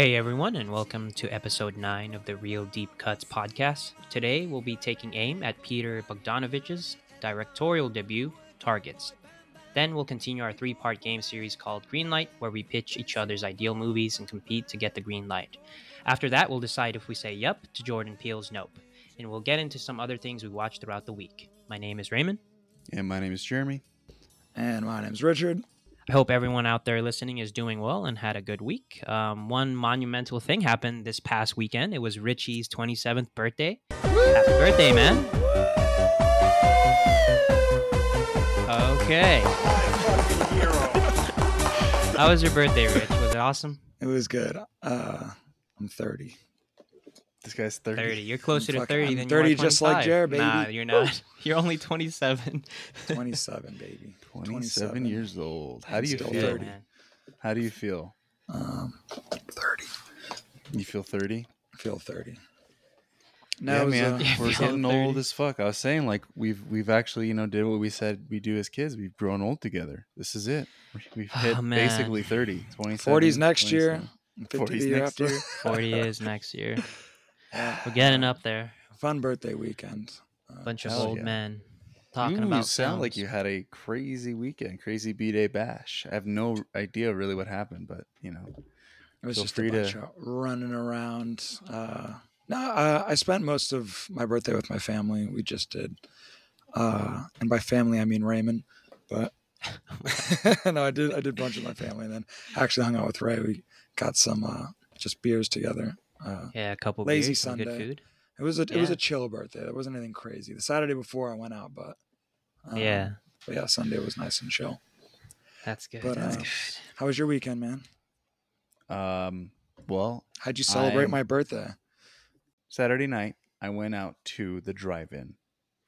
Hey everyone, and welcome to episode 9 of the Real Deep Cuts podcast. Today we'll be taking aim at Peter Bogdanovich's directorial debut, Targets. Then we'll continue our three part game series called Greenlight, where we pitch each other's ideal movies and compete to get the green light. After that, we'll decide if we say yup to Jordan Peele's nope, and we'll get into some other things we watched throughout the week. My name is Raymond. And my name is Jeremy. And my name is Richard. I hope everyone out there listening is doing well and had a good week. Um, one monumental thing happened this past weekend. It was Richie's 27th birthday. Happy birthday, man. Okay. How was your birthday, Rich? Was it awesome? It was good. Uh, I'm 30. This guy's 30. 30. You're closer to fucking- 30 I'm than 30 you are 30 just like 25. Jared, Nah, baby. you're not. You're only 27. 27, baby. 27, years old. How do you feel? 30. man. How do you feel? Um, 30. You feel 30? I feel 30. yeah, No, it was, man. uh, We're getting 30. old as fuck. I was saying like we've we've actually, you know, did what we said we do as kids. We've grown old together. This is it. We've Oh, hit man. basically 30, 27. 40s next year. 27. 50 40s the year next after. year. 40 is next year. We're getting up there. Fun birthday weekend. Uh, Bunch of old yeah. men talking you about sound like you had a crazy weekend, crazy B day bash. I have no idea really what happened, but you know, It was Feel just free a bunch to- of running around. Uh, no, uh, I spent most of my birthday with my family. We just did, uh, and by family I mean Raymond. But no, I did. I did a bunch of my family, and then actually hung out with Ray. We got some uh, just beers together. Uh, Yeah, a couple Lazy beers, some good food. It was a it was a chill birthday. There wasn't anything crazy. The Saturday before I went out, but um, yeah, but yeah, Sunday was nice and chill. that's good. but, that's uh, good. How was your weekend, man? um, well, How'd you celebrate I'm- my birthday? Saturday night, I went out to the drive-in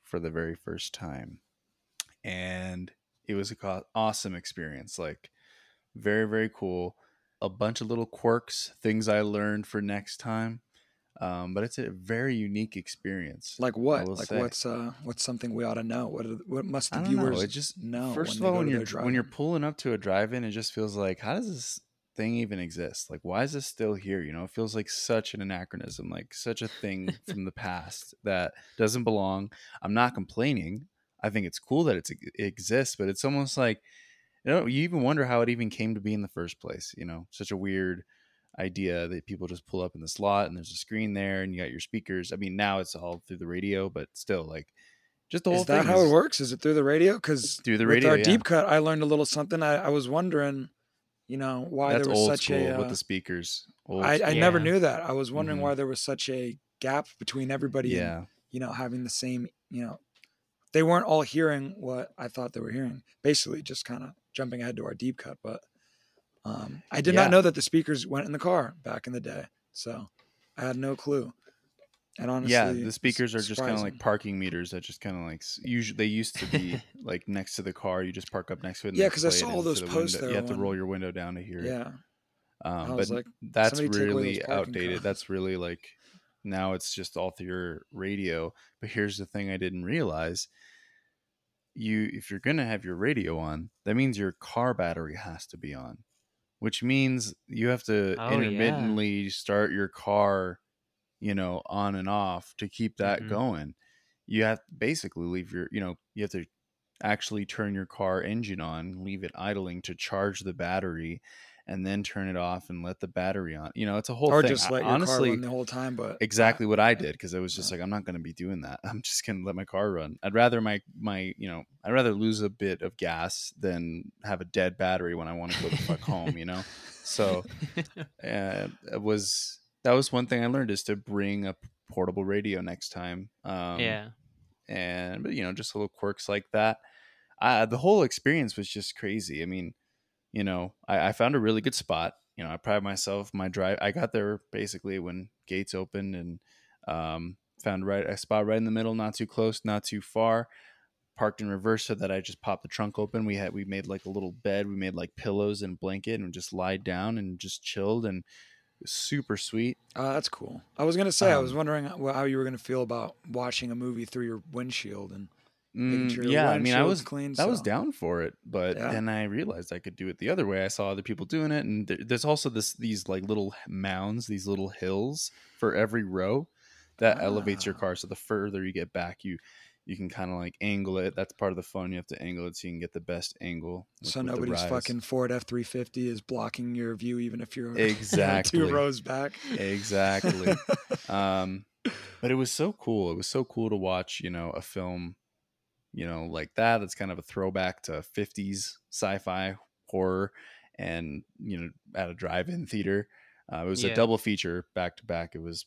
for the very first time, and it was a co- awesome experience. Like, very very cool. A bunch of little quirks, things I learned for next time. Um, but it's a very unique experience. Like what? Like say. what's uh what's something we ought to know? What are, what must the don't know. viewers It just know? First of all, when you're when you're pulling up to a drive-in, it just feels like how does this thing even exist? Like, why is this still here? You know, it feels like such an anachronism, like such a thing from the past that doesn't belong. I'm not complaining. I think it's cool that it's, it exists, but it's almost like you know you even wonder how it even came to be in the first place. You know, such a weird idea that people just pull up in the slot and there's a screen there and you got your speakers. I mean, now it's all through the radio, but still, like, just the whole Is that thing how is- it works? Is it through the radio? Because Through the with radio, our yeah. deep cut, I learned a little something. I, I was wondering, you know, why That's there was such school a. with uh, the speakers. Old I, I never knew that. I was wondering Mhm. why there was such a gap between everybody. and, yeah. you know, having the same. You know, they weren't all hearing what I thought they were hearing. Basically, just kind of jumping ahead to our deep cut, but. Um, I did Yeah. not know that the speakers went in the car back in the day, so I had no clue. And honestly, yeah, the speakers are just kind of like parking meters that just kind of like usually they used to be like next to the car. You just park up next to it. Yeah, because I saw all those the posts window. there You have to roll your window down to hear it. Yeah, Um, but like, that's somebody take away those really outdated. cones. That's really like now it's just all through your radio. But here's the thing I didn't realize. You if you're gonna have your radio on, that means your car battery has to be on. Which means you have to Oh, yeah. intermittently start your car, you know, on and off to keep that Mhm. going. You have to basically leave your, you know, you have to actually turn your car engine on, leave it idling to charge the battery, and then turn it off and let the battery on. You know, it's a whole or thing. just I- let your car honestly, run the whole time. But exactly what I did because I was just Yeah. like, I'm not going to be doing that. I'm just going to let my car run. I'd rather my my you know I'd rather lose a bit of gas than have a dead battery when I want to go the fuck home. You know, so uh, it was that was one thing I learned is to bring a portable radio next time. Um, yeah. and but you know just little quirks like that. Uh, the whole experience was just crazy. I mean, you know, I, I found a really good spot. You know, I pride myself. My drive, I got there basically when gates opened and um, found right a spot right in the middle, not too close, not too far. Parked in reverse so that I just popped the trunk open. We had we made like a little bed. We made like pillows and blanket and just lied down and just chilled and super sweet. uh, that's cool. I was gonna say, I was Um, wondering how how you were gonna feel about watching a movie through your windshield, and Mm, sure yeah, I mean, I was clean. I was down for it, but Yeah. then I realized I could do it the other way. I saw other people doing it, and there, there's also this these like little mounds, these little hills for every row that elevates your Ah. car. So the further you get back, you you can kind of like angle it. That's part of the fun. You have to angle it so you can get the best angle. with- So with nobody's fucking Ford F three fifty is blocking your view, even if you're Exactly. two rows back. exactly. um, but it was so cool. It was so cool to watch. You know, a film, you know, like that. It's kind of a throwback to '50s sci-fi horror, and you know, at a drive-in theater. Uh, it was Yeah. a double feature back to back. It was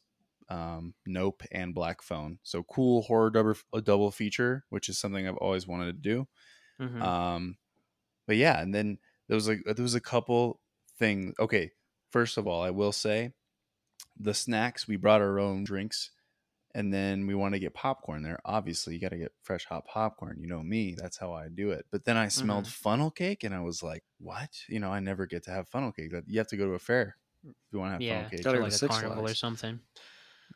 um, Nope and Black Phone. So cool horror double a double feature, which is something I've always wanted to do. Mhm. Um, but yeah, and then there was like there was a couple things. Okay, first of all, I will say the snacks we brought our own drinks, and then we want to get popcorn there. Obviously, you got to get fresh hot popcorn. You know me, that's how I do it. But then I smelled funnel cake, and I was like, "What? You know, I never get to have funnel cake. That you have to go to a fair if you want to have yeah, funnel cake." Or like a carnival or something.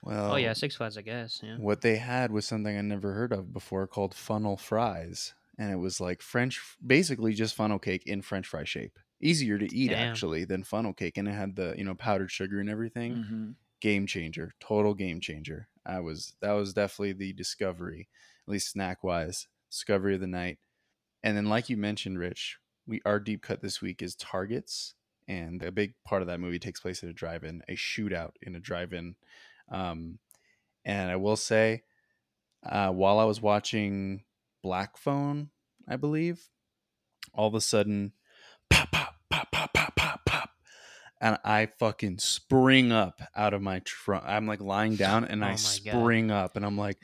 Well, oh yeah, Six Flags, I guess. Yeah. what they had was something I never heard of before called funnel fries. And it was like French, basically just funnel cake in French fry shape. Easier to eat Damn. actually than funnel cake. And it had the, you know, powdered sugar and everything. Mhm. Game changer, total game changer. I was, that was definitely the discovery, at least snack wise, discovery of the night. And then, like you mentioned, Rich, we, our deep cut this week is Targets. And a big part of that movie takes place at a drive in, a shootout in a drive in. Um, and I will say, uh, while I was watching Black Phone, I believe, all of a sudden, pop, pop, pop, pop, pop, and I fucking spring up out of my trunk. I'm like lying down, and Oh I my God. spring up, and I'm like,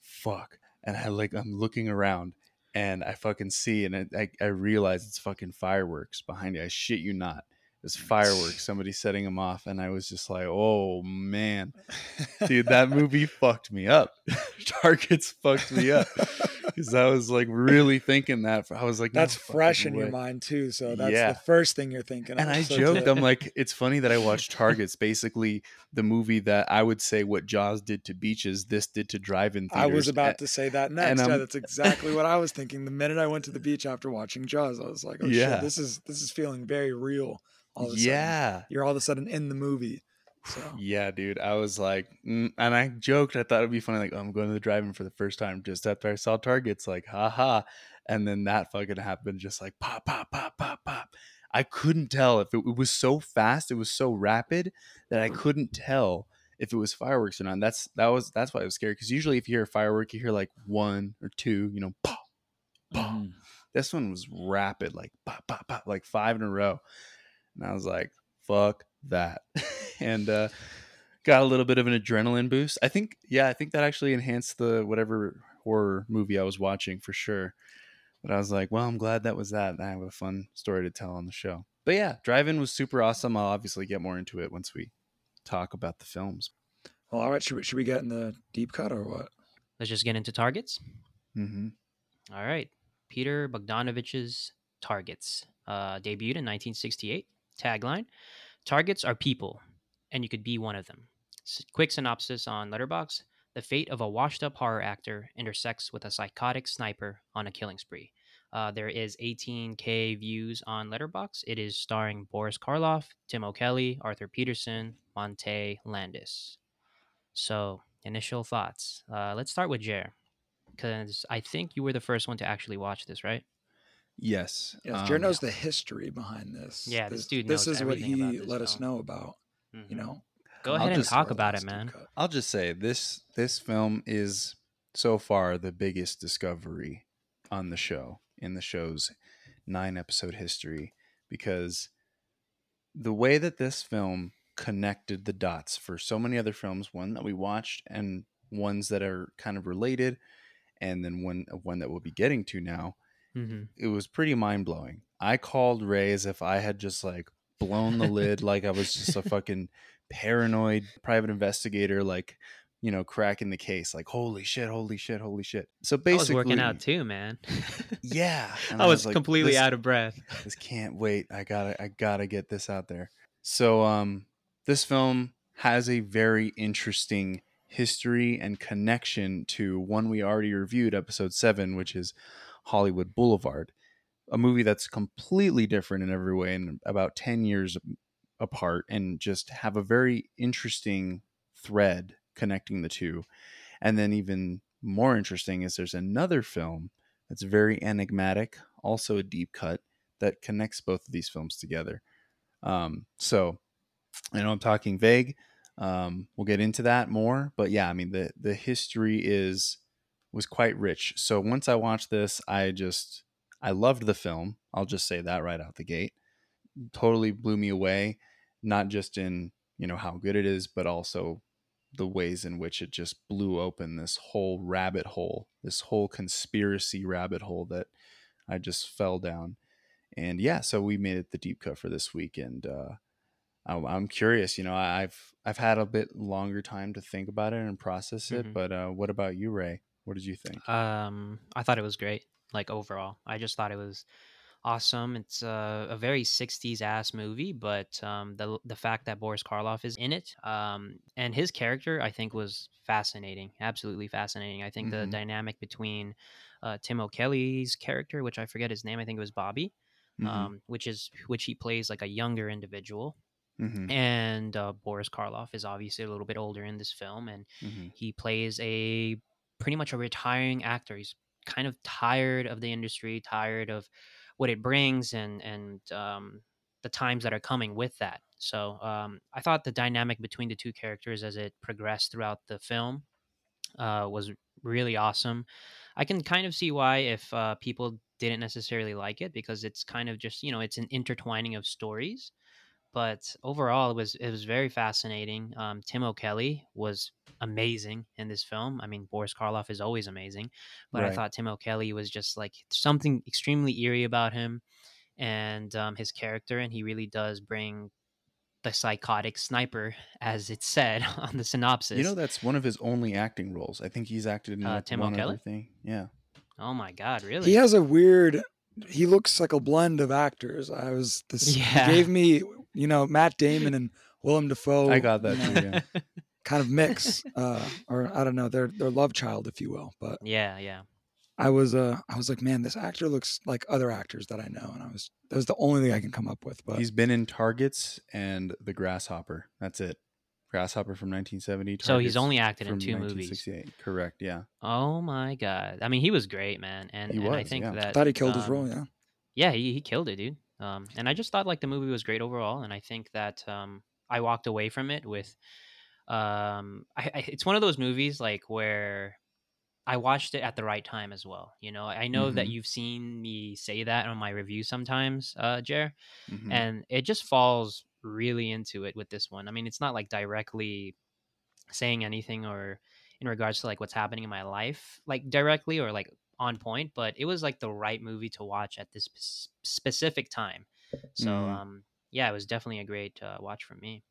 fuck, and I like I'm looking around. And I fucking see, and I, I, I realize it's fucking fireworks behind you. I shit you not. It's fireworks. Somebody setting them off, and I was just like, "Oh man, dude, that movie fucked me up. Targets fucked me up because I was like really thinking that. I was like, "No That's fresh in your mind too. So that's Yeah. the first thing you're thinking. And. I So joked, I'm like, it's funny that I watched Targets, basically the movie that I would say what Jaws did to beaches, this did to drive-in theaters. I was about A- to say that next. yeah, that's exactly what I was thinking. The minute I went to the beach after watching Jaws, I was like, "Oh Yeah. shit, this is this is feeling very real." All of a sudden, yeah. you're all of a sudden in the movie. So Yeah, dude. I was like, mm, and I joked. I thought it'd be funny. Like, oh, I'm going to the drive-in for the first time just after I saw Targets. Like, haha. And then that fucking happened. Just like pop, pop, pop, pop, pop. I couldn't tell if it, it was so fast. It was so rapid that I couldn't tell if it was fireworks or not. And that's that was that's why it was scary. Because usually, if you hear a firework, you hear like one or two. You know, pop, pop. mhm. This one was rapid, like pop, pop, pop, like five in a row. And I was like, fuck that. and uh got a little bit of an adrenaline boost. I think, yeah, I think that actually enhanced the whatever horror movie I was watching for sure. But I was like, well, I'm glad that was that. I have a fun story to tell on the show. But yeah, Drive In was super awesome. I'll obviously get more into it once we talk about the films. well, all right. Should we, should we get in the deep cut or what? Let's just get into targets. Mm-hmm. All right. Peter Bogdanovich's Targets uh, debuted in 1968. Tagline Targets are people, and you could be one of them. Quick synopsis on Letterboxd The fate of a washed up horror actor intersects with a psychotic sniper on a killing spree. Uh, there is 18k views on Letterboxd. It is starring Boris Karloff, Tim O'Kelly, Arthur Peterson, Monte Landis. So, initial thoughts. Uh, let's start with Jer, because I think you were the first one to actually watch this, right? Yes. Yes, um, Jared knows the history behind this. Yeah, this dude This is what he about this let us know about. You Mhm. know, Go I'll ahead and talk about it, man. I'll just say this this film is so far the biggest discovery on the show in the show's nine episode history because the way that this film connected the dots for so many other films, one that we watched and ones that are kind of related, and then one one that we'll be getting to now, hmm it was pretty mind blowing. I called Ray as if I had just like blown the lid, like I was just a fucking paranoid private investigator, like you know, cracking the case, like holy shit, holy shit, holy shit. So I basically, was working out too, man. Yeah, and I was, like, completely out of breath. This can't wait. I gotta, I gotta get this out there. So, um, this film has a very interesting history and connection to one we already reviewed, episode seven, which is Hollywood Boulevard, a movie that's completely different in every way and about 10 years apart, and just have a very interesting thread connecting the two. And then, even more interesting is there's another film that's very enigmatic, also a deep cut that connects both of these films together. Um, so I know I'm talking vague. Um, we'll get into that more, but yeah, I mean the the history is was quite rich. So once I watched this, I just I loved the film. I'll just say that right out the gate. Totally blew me away, not just in you know how good it is, but also the ways in which it just blew open this whole rabbit hole, this whole conspiracy rabbit hole that I just fell down. And yeah, so we made it the deep cut for this week, and uh, I'm curious. You know, I've I've had a bit longer time to think about it and process it. Mhm. But uh, what about you, Ray? What did you think? Um, I thought it was great. Like overall, I just thought it was awesome. It's a, a very '60s ass movie, but um, the the fact that Boris Karloff is in it, um, and his character, I think, was fascinating. Absolutely fascinating. I think the Mhm. dynamic between uh, Tim O'Kelly's character, which I forget his name, I think it was Bobby, Mhm, um, which is which he plays like a younger individual, mhm, and uh, Boris Karloff is obviously a little bit older in this film, and mhm. he plays a pretty much a retiring actor. He's kind of tired of the industry, tired of what it brings, and and um, the times that are coming with that. So um, I thought the dynamic between the two characters as it progressed throughout the film uh, was really awesome. I can kind of see why if uh, people didn't necessarily like it because it's kind of just you know it's an intertwining of stories but overall it was it was very fascinating um, tim o'kelly was amazing in this film i mean boris karloff is always amazing but i thought tim o'kelly was just like something extremely eerie about him and um, his character and he really does bring the psychotic sniper as it said on the synopsis You know, that's one of his only acting roles. I think he's acted in Uh, like Tim one O'Kelly? other thing. Yeah. oh my god really He has a weird. He looks like a blend of actors. I was this. Yeah. He gave me, you know, Matt Damon and Willem Dafoe. I got that you know, too. Yeah. kind of mix, uh, or I don't know, their their love child, if you will. But yeah yeah I was, uh, I was like, man, this actor looks like other actors that I know, and I was that was the only thing I can come up with. But He's been in Targets and The Grasshopper. That's it. Grasshopper from 1970. so he's only acted in two movies 1968. Correct. Yeah. oh my god i mean he was great man and, He and i think yeah. that I thought he killed his um, role. Yeah, yeah he, he killed it dude um and i just thought like the movie was great overall and i think that um i walked away from it with um I, I it's one of those movies like where i watched it at the right time as well you know i know that Mhm. you've seen me say that on my review sometimes uh jer Mhm. and it just falls really into it with this one i mean it's not like directly saying anything or in regards to like what's happening in my life like directly or like on point but it was like the right movie to watch at this sp- specific time so Mhm. um yeah it was definitely a great uh, watch for me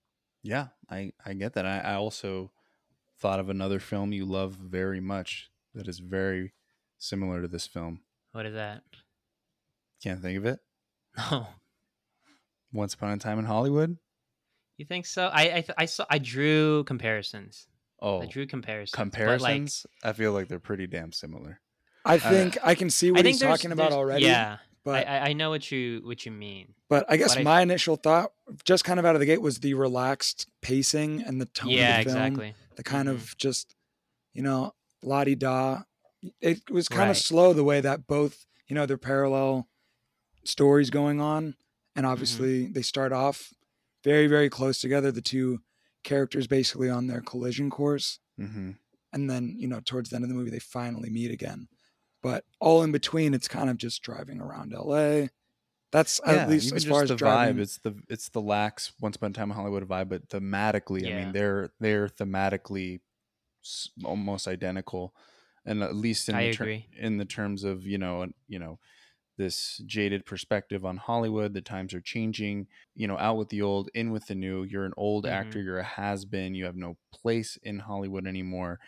Yeah, I, I get that. I, I also thought of another film you love very much that is very similar to this film. what is that Can't think of it. no Once Upon a Time in Hollywood. you think so i i, th- I saw i drew comparisons Oh, i drew comparisons but, like, comparisons. I feel like they're pretty damn similar. I think I can see what he's talking about already. yeah but I, I I know what you what you mean But I guess But I- my initial thought, just kind of out of the gate, was the relaxed pacing and the tone yeah of the film. exactly The kind Mhm. of just, you know, la di da. It was kind Right. of slow the way that both, you know, they're parallel stories going on. And obviously they start off very, very close together. The two characters basically on their collision course. Mm-hmm. And then, you know, towards the end of the movie, they finally meet again. But all in between, it's kind of just driving around LA. That's at least as far as the driving. vibe. It's the it's the lax Once Upon a Time in Hollywood vibe, but thematically, I mean, they're they're thematically almost identical, and at least in I the ter- in the terms of you know you know this jaded perspective on Hollywood. The times are changing. You know, out with the old, in with the new. You're an old Mhm. actor. You're a has been. You have no place in Hollywood anymore.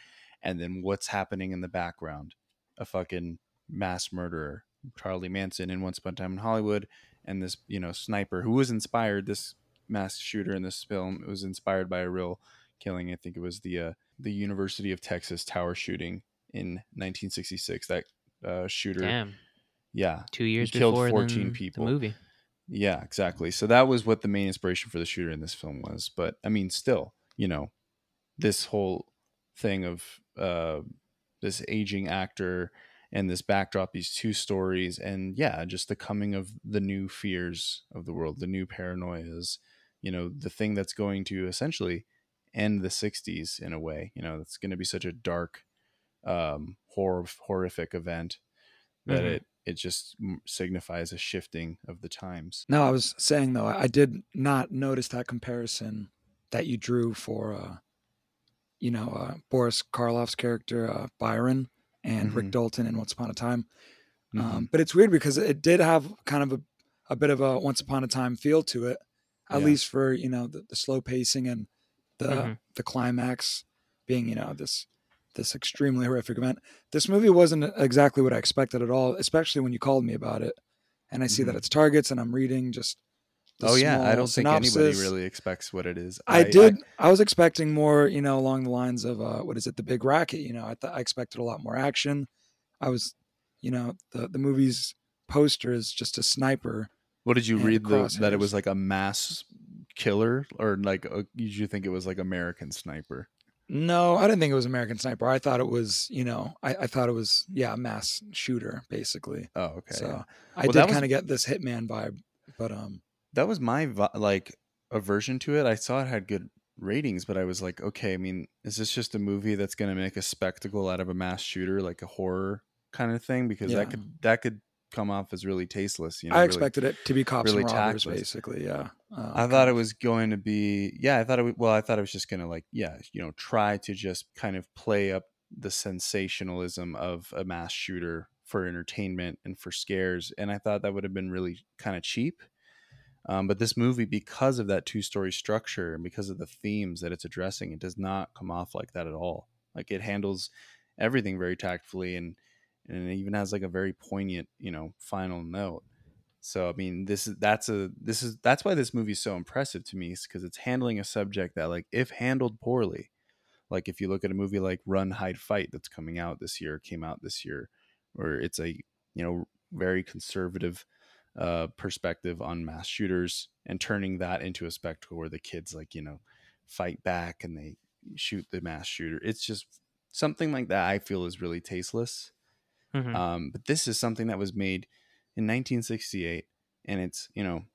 And then what's happening in the background? A fucking mass murderer, Charlie Manson, in Once Upon a Time in Hollywood, and this you know sniper who was inspired. This mass shooter in this film was inspired by a real killing. I think it was the uh, the University of Texas tower shooting in 1966. That uh, shooter, Damn, yeah, two years killed before 14 than people. the movie. yeah, exactly. So that was what the main inspiration for the shooter in this film was. But I mean, still, you know, this whole thing of uh, this aging actor and this backdrop, these two stories, and yeah, just the coming of the new fears of the world, the new paranoias, you know, the thing that's going to essentially end the 60s in a way. You know, it's going to be such a dark, um, horror, horrific event that Mhm. it it just signifies a shifting of the times. No, I was saying though, I did not notice that comparison that you drew for, uh, you know, uh, Boris Karloff's character uh, Byron and Rick Mhm. Dalton in Once Upon a Time. Mhm. Um, but it's weird because it did have kind of a, a bit of a Once Upon a Time feel to it, at Yeah. least for you know the, the slow pacing and the Mhm. the climax being you know this this extremely horrific event. This movie wasn't exactly what I expected at all, especially when you called me about it, and I see that Mhm. it's targets, and I'm reading just. Oh yeah, I don't think anybody really expects what it is. I, did. I, was expecting more, you know, along the lines of uh, what is it, the Big Racket? You know, I thought I expected a lot more action. I was, you know, the the movie's poster is just a sniper. what did you read? The, that it was like a mass killer, or like a, did you think it was like American Sniper? No, I didn't think it was American Sniper. I thought it was, you know, I, I thought it was, yeah, a mass shooter basically. Oh okay. so yeah. I Well, did kind of get this Hitman vibe, but um, that was my like aversion to it. I saw it had good ratings, but I was like, okay, I mean, is this just a movie that's going to make a spectacle out of a mass shooter, like a horror kind of thing? Because Yeah. that could that could come off as really tasteless. You know, I really- expected it to be cops really and robbers, tactless. basically. Yeah, uh, I thought it was going to be, yeah, I thought it, w- well, I thought it was just going to like, yeah, you know, try to just kind of play up the sensationalism of a mass shooter for entertainment and for scares. And I thought that would have been really kind of cheap. Um, but this movie, because of that two story structure and because of the themes that it's addressing, it does not come off like that at all. Like it handles everything very tactfully and, and it even has like a very poignant, you know, final note. So I mean, this is that's a this is that's why this movie is so impressive to me, because it's handling a subject that, like, if handled poorly, like if you look at a movie like Run, Hide, Fight that's coming out this year, came out this year, where it's a you know very conservative uh, perspective on mass shooters and turning that into a spectacle where the kids like you know fight back and they shoot the mass shooter. It's just something like that. I feel is really tasteless. Mhm. Um, but this is something that was made in 1968, and it's you know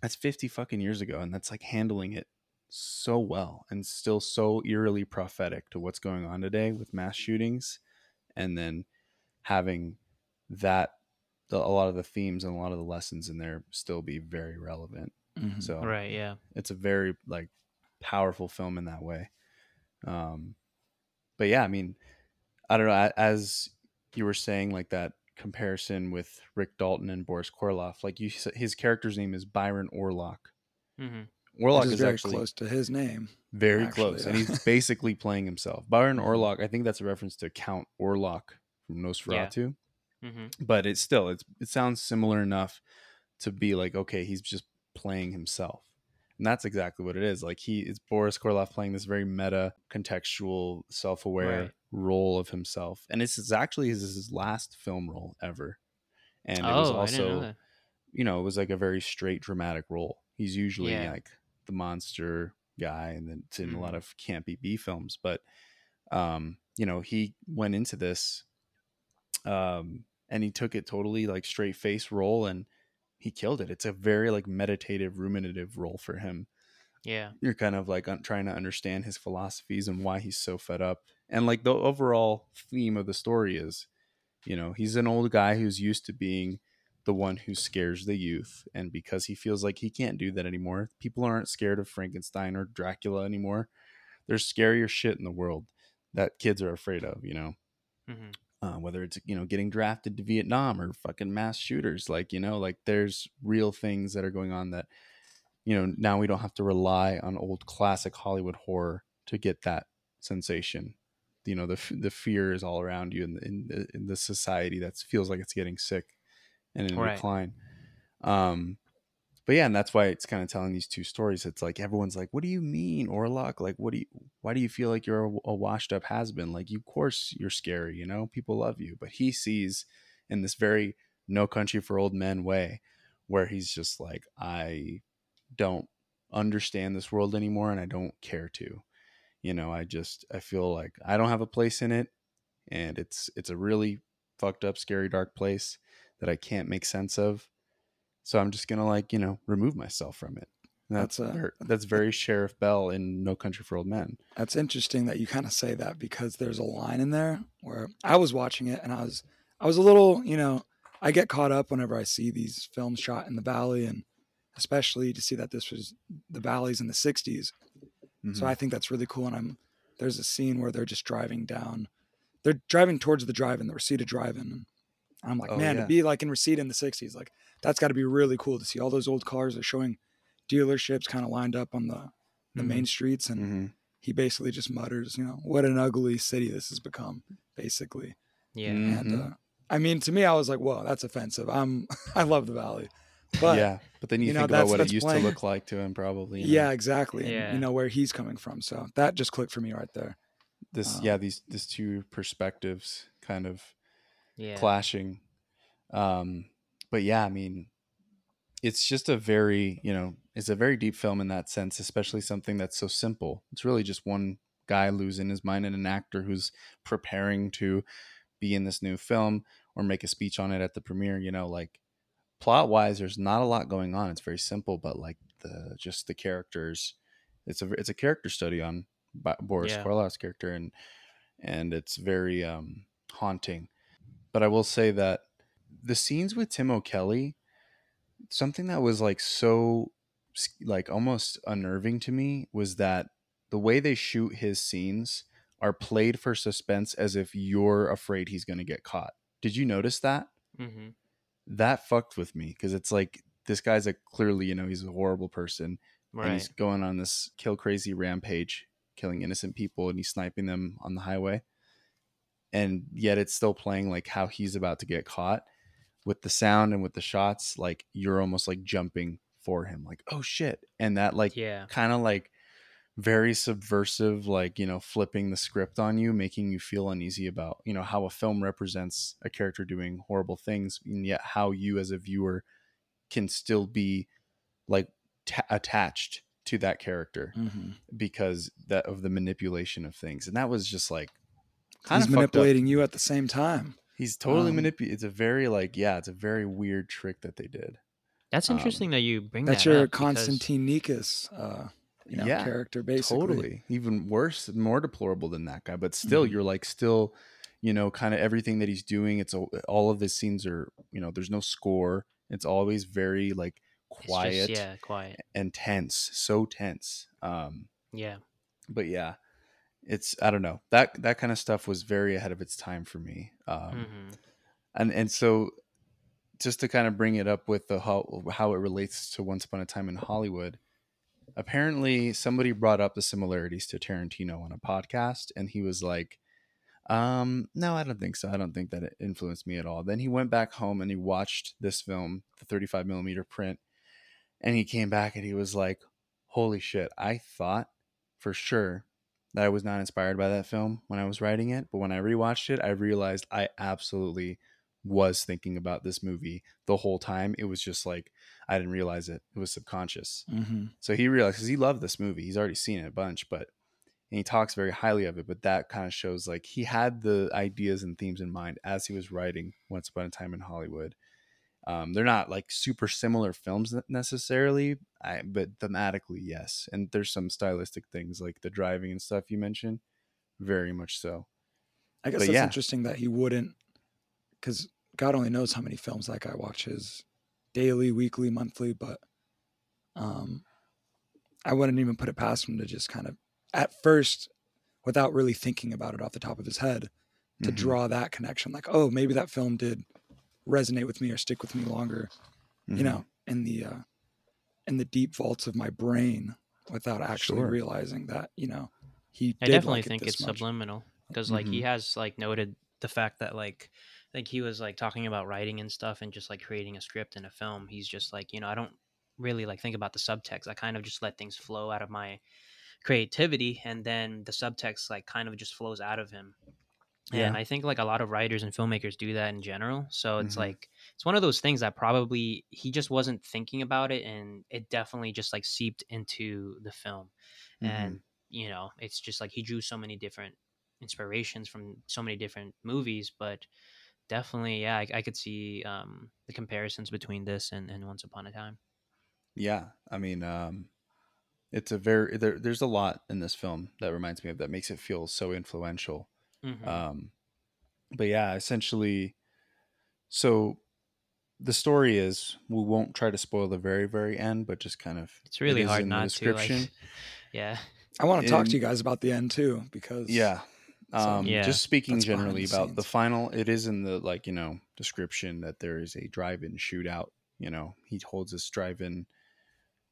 that's 50 fucking years ago, and that's like handling it so well and still so eerily prophetic to what's going on today with mass shootings, and then having that the, a lot of the themes and a lot of the lessons in there still be very relevant. Mhm. So Right. Yeah. it's a very like powerful film in that way um but yeah i mean i don't know as you were saying like that comparison with rick dalton and boris karloff like you his character's name is byron orlok hmm orlok is, is very actually close to his name. very actually, close and he's basically playing himself byron Mhm. orlok i think that's a reference to count orlok from nosferatu hmm but it's still it's it sounds similar enough to be like okay he's just playing himself and that's exactly what it is like he is boris karloff playing this very meta contextual self-aware Right. role of himself and it's, it's actually his, his last film role ever and it was Oh, know also you know it was like a very straight dramatic role he's usually Yeah. like the monster guy and then it's in a lot Mhm. of campy b films but um you know he went into this um and he took it totally like straight face role and he killed it. It's a very like meditative ruminative role for him. Yeah. you're kind of like trying to understand his philosophies and why he's so fed up. And like the overall theme of the story is you know he's an old guy who's used to being the one who scares the youth and because he feels like he can't do that anymore people aren't scared of frankenstein or dracula anymore. There's scarier shit in the world that kids are afraid of you know? Hmm uh, whether it's you know getting drafted to Vietnam or fucking mass shooters. Like you know, like there's real things that are going on that you know now we don't have to rely on old classic Hollywood horror to get that sensation. You know, the the fear is all around you in the, in the, in the society that feels like it's getting sick and in Right. decline. Um, but yeah, and that's why it's kind of telling these two stories. It's like everyone's like, "What do you mean, Orlok? Like, what do you? Why do you feel like you're a, a washed up has been? Like, you, of course, you're scary. You know, people love you." But he sees in this very No Country for Old Men way, where he's just like, "I don't understand this world anymore, and I don't care to." You know, I just I feel like I don't have a place in it, and it's it's a really fucked up, scary, dark place that I can't make sense of so I'm just gonna like you know remove myself from it. And that's That's a- very, that's very Sheriff Bell in No Country for Old Men. That's interesting that you kind of say that because there's a line in there where I was watching it and I was I was a little, you know, I get caught up whenever I see these films shot in the valley and especially to see that this was the valleys in the 60s. So Mhm. I think that's really cool and I'm there's a scene where they're just driving down they're driving towards the drive-in, the Reseda drive-in. And I'm like, Oh, man, yeah. to be like in Reseda in the 60s, like that's got to be really cool to see all those old cars are showing dealerships kind of lined up on the the Mhm. main streets and Mhm. he basically just mutters, you know, what an ugly city this has become, basically. Yeah. And Mhm. uh, I mean, to me, I was like, whoa, that's offensive. I'm, I love the valley, but yeah, yeah, but then you, you know, think about that's- what it used playing- to look like to him, probably. you know? exactly. And, Yeah. you know where he's coming from, so that just clicked for me right there. this um, yeah these these two perspectives kind of Yeah. clashing. Um, but yeah, I mean, it's just a very you know it's a very deep film in that sense, especially something that's so simple. It's really just one guy losing his mind and an actor who's preparing to be in this new film or make a speech on it at the premiere. You know, like plot wise, there's not a lot going on. It's very simple, but like the just the characters, it's a it's a character study on Boris Yeah. Karloff's character, and and it's very um, haunting. But I will say that the scenes with Tim O'Kelly, something that was like so like almost unnerving to me was that the way they shoot his scenes are played for suspense as if you're afraid he's going to get caught. Did you notice that? hmm That fucked with me because it's like this guy's a clearly, you know, he's a horrible person and he's going on this kill crazy rampage, killing innocent people and he's sniping them on the highway. And yet it's still playing like how he's about to get caught with the sound and with the shots, like you're almost like jumping for him, like, oh shit. And that like Yeah. kind of like very subversive, like, you know, flipping the script on you, making you feel uneasy about, you know, how a film represents a character doing horrible things, and yet how you as a viewer can still be like ta- attached to that character mm-hmm. because that of the manipulation of things. And that was just like kind He's of manipulating you at the same time. He's totally Um, manipulating. It's a very like, yeah, it's a very weird trick that they did. That's um, interesting that you bring That's that your up because- Konstantin Nikas, uh, you know, Yeah, character basically. Totally. Even worse, more deplorable than that guy. But still, Mhm. you're like still, you know, kind of everything that he's doing. It's a, all of his scenes are, you know, there's no score. It's always very like it's just- quiet yeah, quiet. and tense, so tense. Um, Yeah. but yeah, it's I don't know that that kind of stuff was very ahead of its time for me. Um, hmm and and so just to kind of bring it up with the how how it relates to Once Upon a Time in Hollywood. Apparently, somebody brought up the similarities to Tarantino on a podcast, and he was like, um, "No, I don't think so. I don't think that it influenced me at all." Then he went back home and he watched this film, the 35 millimeter print, and he came back and he was like, "Holy shit! I thought for sure that I was not inspired by that film when I was writing it, but when I rewatched it, I realized I absolutely was thinking about this movie the whole time. It was just like I didn't realize it. It was subconscious. hmm So he realized because he loved this movie. He's already seen it a bunch, but and he talks very highly of it. But that kind of shows like he had the ideas and themes in mind as he was writing Once Upon a Time in Hollywood. Um, they're not like super similar films necessarily, I, but thematically, yes. And there's some stylistic things like the driving and stuff you mentioned, very much so. I guess But that's yeah. interesting that he wouldn't, because God only knows how many films that guy watches daily, weekly, monthly. But um, I wouldn't even put it past him to just kind of, at first, without really thinking about it off the top of his head, to Mhm. draw that connection. Like, oh, maybe that film did resonate with me or stick with me longer. Mhm. You know, in the uh, in the deep vaults of my brain, without actually Sure. realizing that you know he. I did definitely like it think this it's much. subliminal because like he Mhm. has like noted the fact that like I think he was like talking about writing and stuff and just like creating a script in a film. He's just like you know I don't really like think about the subtext. I kind of just let things flow out of my creativity, and then the subtext like kind of just flows out of him. And Yeah. I think like a lot of writers and filmmakers do that in general. So it's Mhm. like it's one of those things that probably he just wasn't thinking about it, and it definitely just like seeped into the film. Mhm. And you know, it's just like he drew so many different inspirations from so many different movies, but definitely, yeah, I, I could see um, the comparisons between this and, and Once Upon a Time. Yeah, I mean, um, it's a very there, there's a lot in this film that reminds me of that makes it feel so influential. Mhm. Um, but yeah, essentially, so the story is we won't try to spoil the very very end, but just kind of it's really it is hard in the not to. Like, description. yeah, I want to talk in- to you guys about the end too because yeah. So, Um, Yeah. just speaking that's generally the about the final, it is in the like you know description that there is a drive-in shootout. You know, he holds this drive-in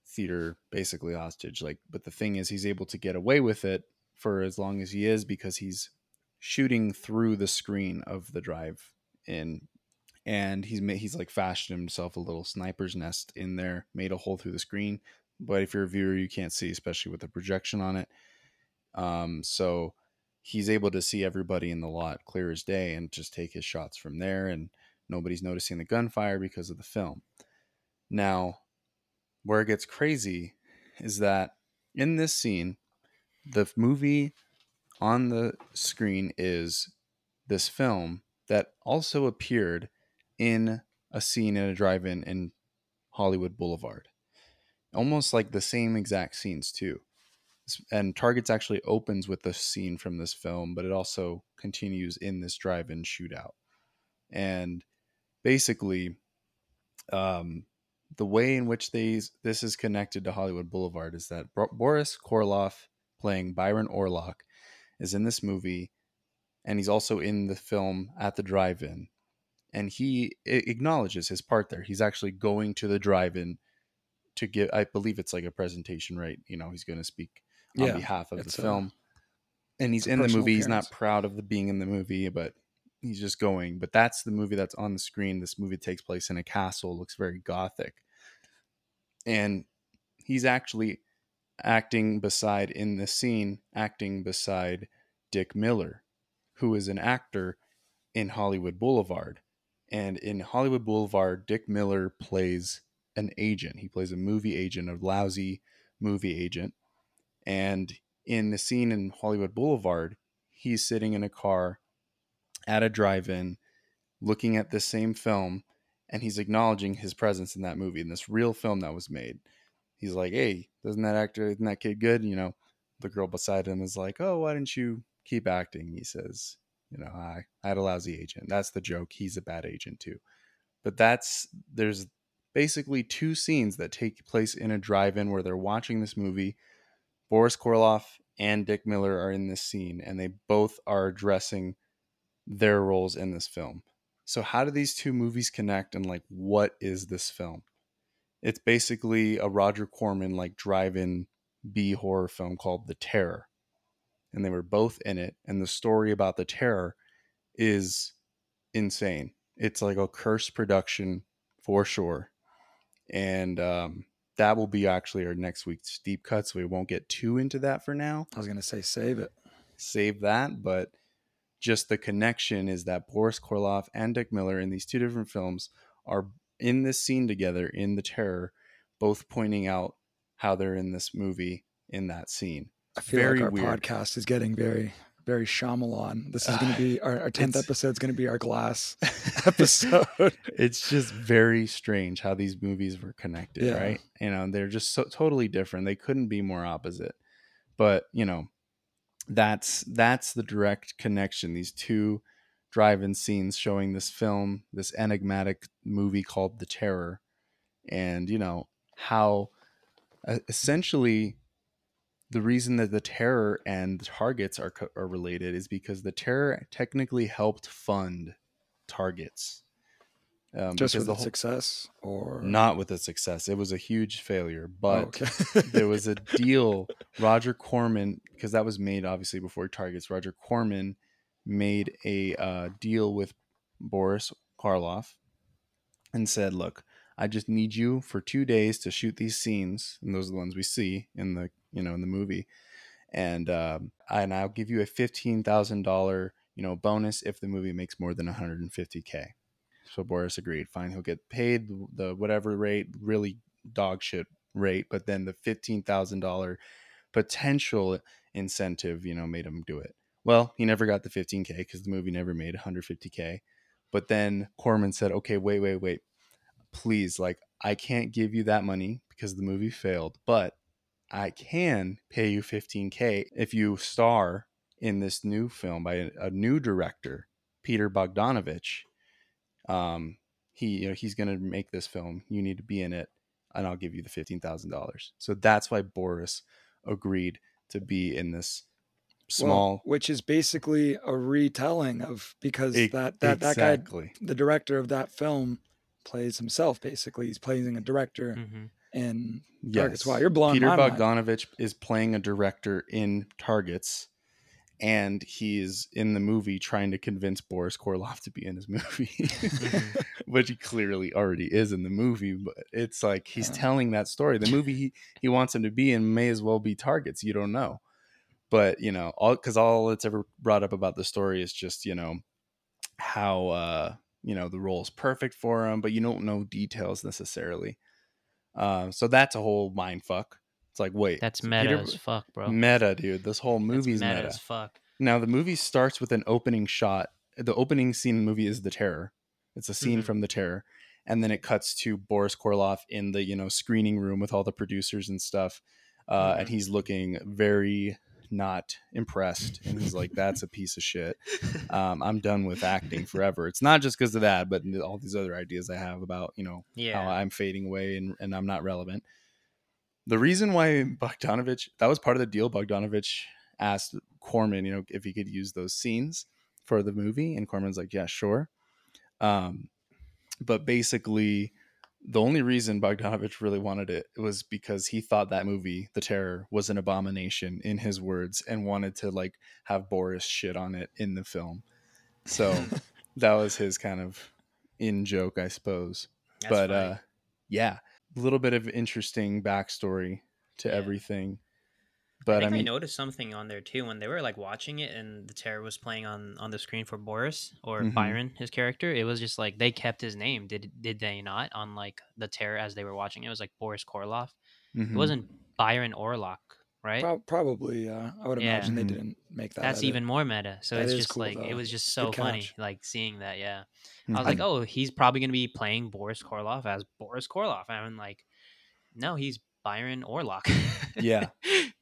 theater basically hostage. Like, but the thing is, he's able to get away with it for as long as he is because he's shooting through the screen of the drive-in, and he's ma- he's like fashioned himself a little sniper's nest in there, made a hole through the screen. But if you're a viewer, you can't see, especially with the projection on it. Um, so he's able to see everybody in the lot clear as day and just take his shots from there and nobody's noticing the gunfire because of the film now where it gets crazy is that in this scene the movie on the screen is this film that also appeared in a scene in a drive-in in hollywood boulevard almost like the same exact scenes too and Targets actually opens with the scene from this film, but it also continues in this drive-in shootout. And basically, um, the way in which these this is connected to Hollywood Boulevard is that Bo- Boris Karloff, playing Byron Orlok, is in this movie, and he's also in the film at the drive-in, and he acknowledges his part there. He's actually going to the drive-in to give, I believe it's like a presentation, right? You know, he's going to speak on Yeah, behalf of the it's a- film. and he's in the movie. He's not proud of the being in the movie, but he's just going. But that's the movie that's on the screen. This movie takes place in a castle, looks very gothic. And he's actually acting beside in the scene, acting beside Dick Miller, who is an actor in Hollywood Boulevard. And in Hollywood Boulevard, Dick Miller plays an agent. He plays a movie agent, a lousy movie agent. And in the scene in Hollywood Boulevard, he's sitting in a car at a drive in looking at the same film and he's acknowledging his presence in that movie in this real film that was made. He's like, Hey, doesn't that actor, isn't that kid good? You know, the girl beside him is like, Oh, why didn't you keep acting? He says, You know, I, I had a lousy agent. That's the joke. He's a bad agent too. But that's, there's basically two scenes that take place in a drive in where they're watching this movie. Boris Karloff and Dick Miller are in this scene, and they both are addressing their roles in this film. So, how do these two movies connect, and like, what is this film? It's basically a Roger Corman like drive-in B horror film called The Terror, and they were both in it. And the story about The Terror is insane. It's like a cursed production for sure, and um, that will be actually our next week's deep cut. So we won't get too into that for now I was gonna say save it. save that, but just the connection is that Boris Karloff and Dick Miller in these two different films are in this scene together in The Terror, both pointing out how they're in this movie in that scene. I feel Very like our weird. podcast is getting very, very Shyamalan. This is going to be our, our tenth episode. Is going to be our glass episode. it's just very strange how these movies were connected, Yeah. right? You know, they're just so totally different. They couldn't be more opposite. But, you know, that's that's the direct connection. These two drive-in scenes showing this film, this enigmatic movie called The Terror, and you know how essentially the reason that the terror and the targets are are related is because the terror technically helped fund targets. Um, Just with the the success, or not with the success. It was a huge failure, Oh, but okay. there was a deal. Roger Corman, because that was made obviously before Targets. Roger Corman made a uh, deal with Boris Karloff and said, "Look, I just need you for two days to shoot these scenes, and those are the ones we see in the you know in the movie, and um, and I'll give you a fifteen thousand dollar you know bonus if the movie makes more than one hundred and fifty k. So Boris agreed. Fine, he'll get paid the whatever rate, really dog shit rate, but then the fifteen thousand dollar potential incentive, you know, made him do it. Well, he never got the 15k because the movie never made 150k. But then Corman said, "Okay, wait, wait, wait. Please, like, I can't give you that money because the movie failed, but I can pay you 15k if you star in this new film by a, a new director, Peter Bogdanovich. Um, he, you know, he's going to make this film. You need to be in it, and I'll give you the fifteen thousand dollars. So that's why Boris agreed to be in this small Well, which is basically a retelling of because E- that that that guy, the director of that film, plays himself. Basically, he's playing a director hmm in Yes. Targets. Wow, you're blowing Peter my mind. Bogdanovich is playing a director in Targets, and he is in the movie trying to convince Boris Karloff to be in his movie, Mhm. which he clearly already is in the movie. But it's like he's Yeah. telling that story. The movie he, he wants him to be in may as well be Targets. You don't know, but you know, all because all that's ever brought up about the story is just you know how uh you know the role is perfect for him, but you don't know details necessarily. Uh, so that's a whole mind fuck. It's like, wait, That's meta Peter- as fuck, bro. Meta, dude. This whole movie's meta, meta. as fuck. Now the movie starts with an opening shot. The opening scene in the movie is the terror. It's a scene Mhm. from the terror, and then it cuts to Boris Karloff in the you know screening room with all the producers and stuff, uh, and Mhm. he's looking very not impressed, and he's like, "That's a piece of shit." Um, I'm done with acting forever. It's not just because of that, but all these other ideas I have about you know how. I'm fading away and, and I'm not relevant. The reason why Bogdanovich, that was part of the deal. Bogdanovich asked Corman, you know, if he could use those scenes for the movie, and Corman's like, yeah, sure. Um, but basically, the only reason Bogdanovich really wanted it was because he thought that movie, The Terror, was an abomination in his words, and wanted to like have Boris shit on it in the film. So that was his kind of in joke, I suppose That's but funny. uh yeah a little bit of interesting backstory to Yeah. everything but think i, I, mean noticed something on there too when they were like watching it and the terror was playing on on the screen for Boris or Mhm. Byron, his character. It was just like they kept his name. Did did they not on like the terror as they were watching? It was like Boris Karloff. mhm. It wasn't Byron Orlok, right? Prob- probably, uh, I would Yeah. imagine they Mhm. didn't make that. That's edit. even more meta. So That it's just cool, like it was just so funny, like seeing that. Yeah, I was like, oh, he's probably gonna be playing Boris Karloff as Boris Karloff. I mean, like, no, he's Byron Orlok. Yeah.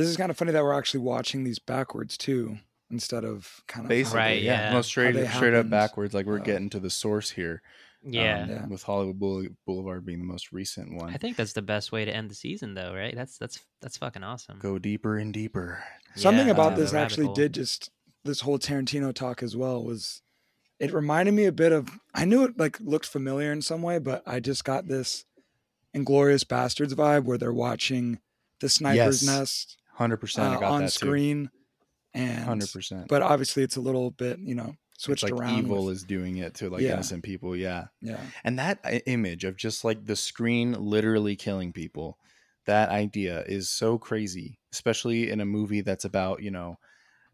This is kind of funny that we're actually watching these backwards too, instead of kind of basically Right, yeah, yeah. no straight they straight up backwards like we're uh, getting to the source here yeah. um, Yeah. with hollywood boulevard being the most recent one I think that's the best way to end the season, though, right? That's that's that's fucking awesome. go deeper and deeper Something Yeah, about down this actually hole. did just this whole Tarantino talk as well was it reminded me a bit of I knew it like looked familiar in some way, but I just got this Inglourious Basterds vibe where they're watching the sniper's Yes. nest 100% uh, on that screen, and 100% but obviously it's a little bit you know switched it's like around. evil with- is doing it to like Yeah. innocent people yeah yeah, And that image of just like the screen literally killing people, that idea is so crazy, especially in a movie that's about, you know,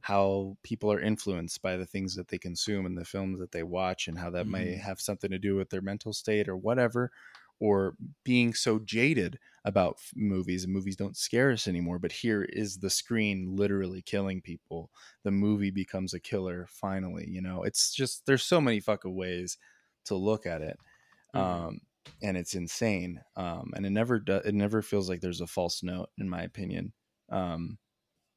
how people are influenced by the things that they consume and the films that they watch and how that may Mhm. have something to do with their mental state or whatever or being so jaded about movies and movies don't scare us anymore but here is the screen literally killing people the movie becomes a killer finally you know it's just there's so many fucking ways to look at it Mhm. um and it's insane um and it never does it never feels like there's a false note in my opinion um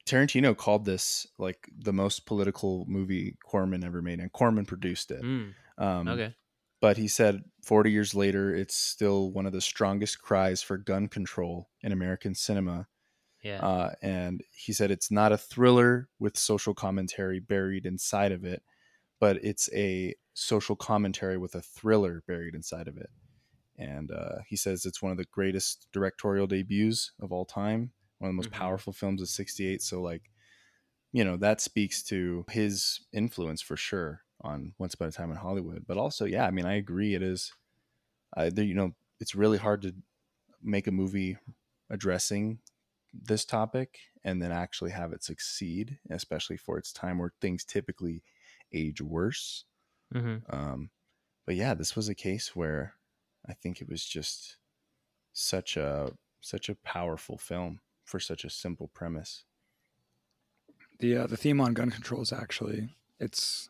Tarantino called this like the most political movie Corman ever made, and Corman produced it. Mm, Um, okay. But he said 40 years later, it's still one of the strongest cries for gun control in American cinema. Yeah. Uh, and he said it's not a thriller with social commentary buried inside of it, but it's a social commentary with a thriller buried inside of it. And uh, he says it's one of the greatest directorial debuts of all time, one of the most Mhm. powerful films of 68. So, like, you know, that speaks to his influence for sure on Once Upon a Time in Hollywood. But also, yeah, I mean, I agree. It is, uh, there, you know, it's really hard to make a movie addressing this topic and then actually have it succeed, especially for its time where things typically age worse. hmm Um, but yeah, this was a case where I think it was just such a such a powerful film for such a simple premise. The uh, the theme on gun control is actually it's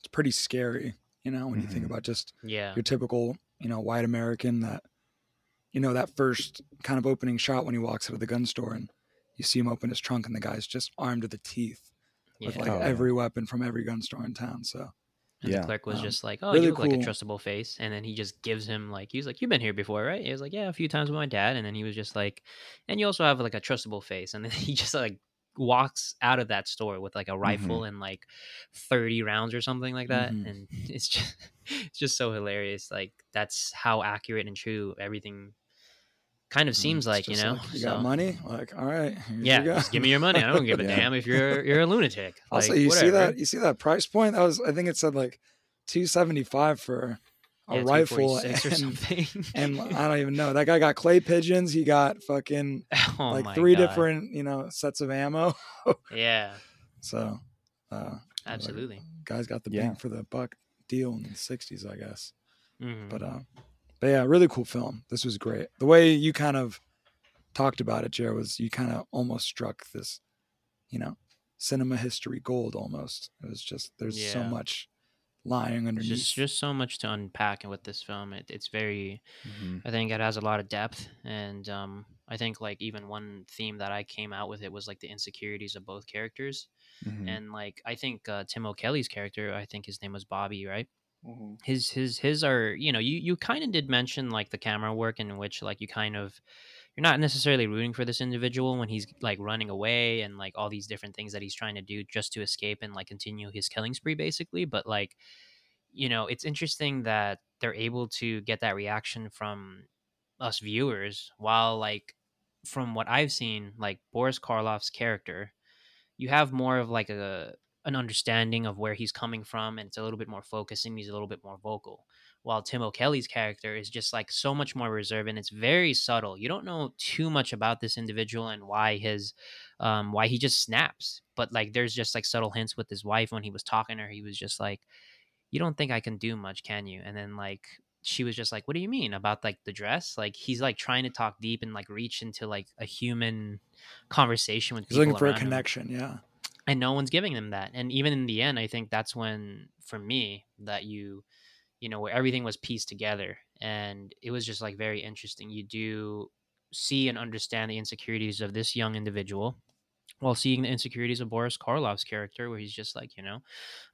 it's pretty scary. You know, when you think Mhm. about just Yeah. your typical you know white American that you know that first kind of opening shot when he walks out of the gun store and you see him open his trunk and the guy's just armed to the teeth with like Oh, yeah. every weapon from every gun store in town. So And Yeah. the clerk was Um, just like, "Oh, really you look like a trustable face," and then he just gives him like, he's like, "You've been here before, right?" He was like, "Yeah, a few times with my dad," and then he was just like, "And you also have like a trustable face," and then he just like walks out of that store with like a rifle and like 30 rounds or something like that Mhm. and it's just it's just so hilarious like that's how accurate and true everything kind of seems it's like you know you So- got money, like all right, yeah give me your money i don't give a Yeah. damn if you're you're a lunatic Also, Like, you see that you see that price point? That was I think it said like two seventy five for a Yeah, rifle 246 or and, something and I don't even know. That guy got clay pigeons. He got fucking oh like three God. different you know sets of ammo. yeah So, uh, absolutely guys got the Yeah. bang for the buck deal in the '60s, I guess. Mhm. But uh, but yeah, really cool film. This was great. The way you kind of talked about it, Jared, was you kind of almost struck this, you know, cinema history gold. Almost. It was just there's so much lying underneath. just just so much to unpack with this film it, it's very Mhm. I think it has a lot of depth, and um, I think like even one theme that I came out with it was like the insecurities of both characters, Mhm. and like I think uh, Tim O'Kelly's character, I think his name was Bobby, right? Mhm. His his his are you know you you kind of did mention like the camera work in which like you kind of you're not necessarily rooting for this individual when he's like running away and like all these different things that he's trying to do just to escape and like continue his killing spree basically but like you know it's interesting that they're able to get that reaction from us viewers while like from what i've seen like boris karloff's character you have more of like a an understanding of where he's coming from and it's a little bit more focused and he's a little bit more vocal while tim o'kelly's character is just like so much more reserved and it's very subtle. You don't know too much about this individual and why his um why he just snaps but like there's just like subtle hints with his wife when he was talking to her. He was just like you don't think i can do much can you? And then like she was just like what do you mean about like the dress? Like he's like trying to talk deep and like reach into like a human conversation with He's people looking for a around him. connection. Yeah. and no one's giving them that. And even in the end i think that's when for me that you you know where everything was pieced together and it was just like very interesting you do see and understand the insecurities of this young individual while seeing the insecurities of boris karloff's character where he's just like you know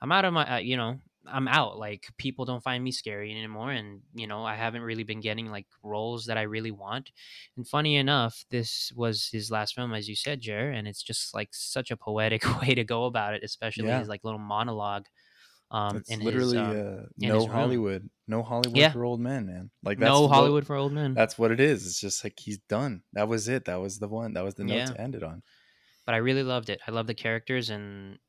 i'm out of my uh, you know i'm out like people don't find me scary anymore and you know i haven't really been getting like roles that i really want and funny enough, this was his last film, as you said, Jer, and it's just like such a poetic way to go about it, especially Yeah. his like little monologue. Um, It's literally his, um, uh, no his room. Hollywood, no Hollywood Yeah. for old men, man. Like that's no what- Hollywood for old men. That's what it is. It's just like he's done. That was it. That was the one. That was the note Yeah. to end it on. but I really loved it. I love the characters and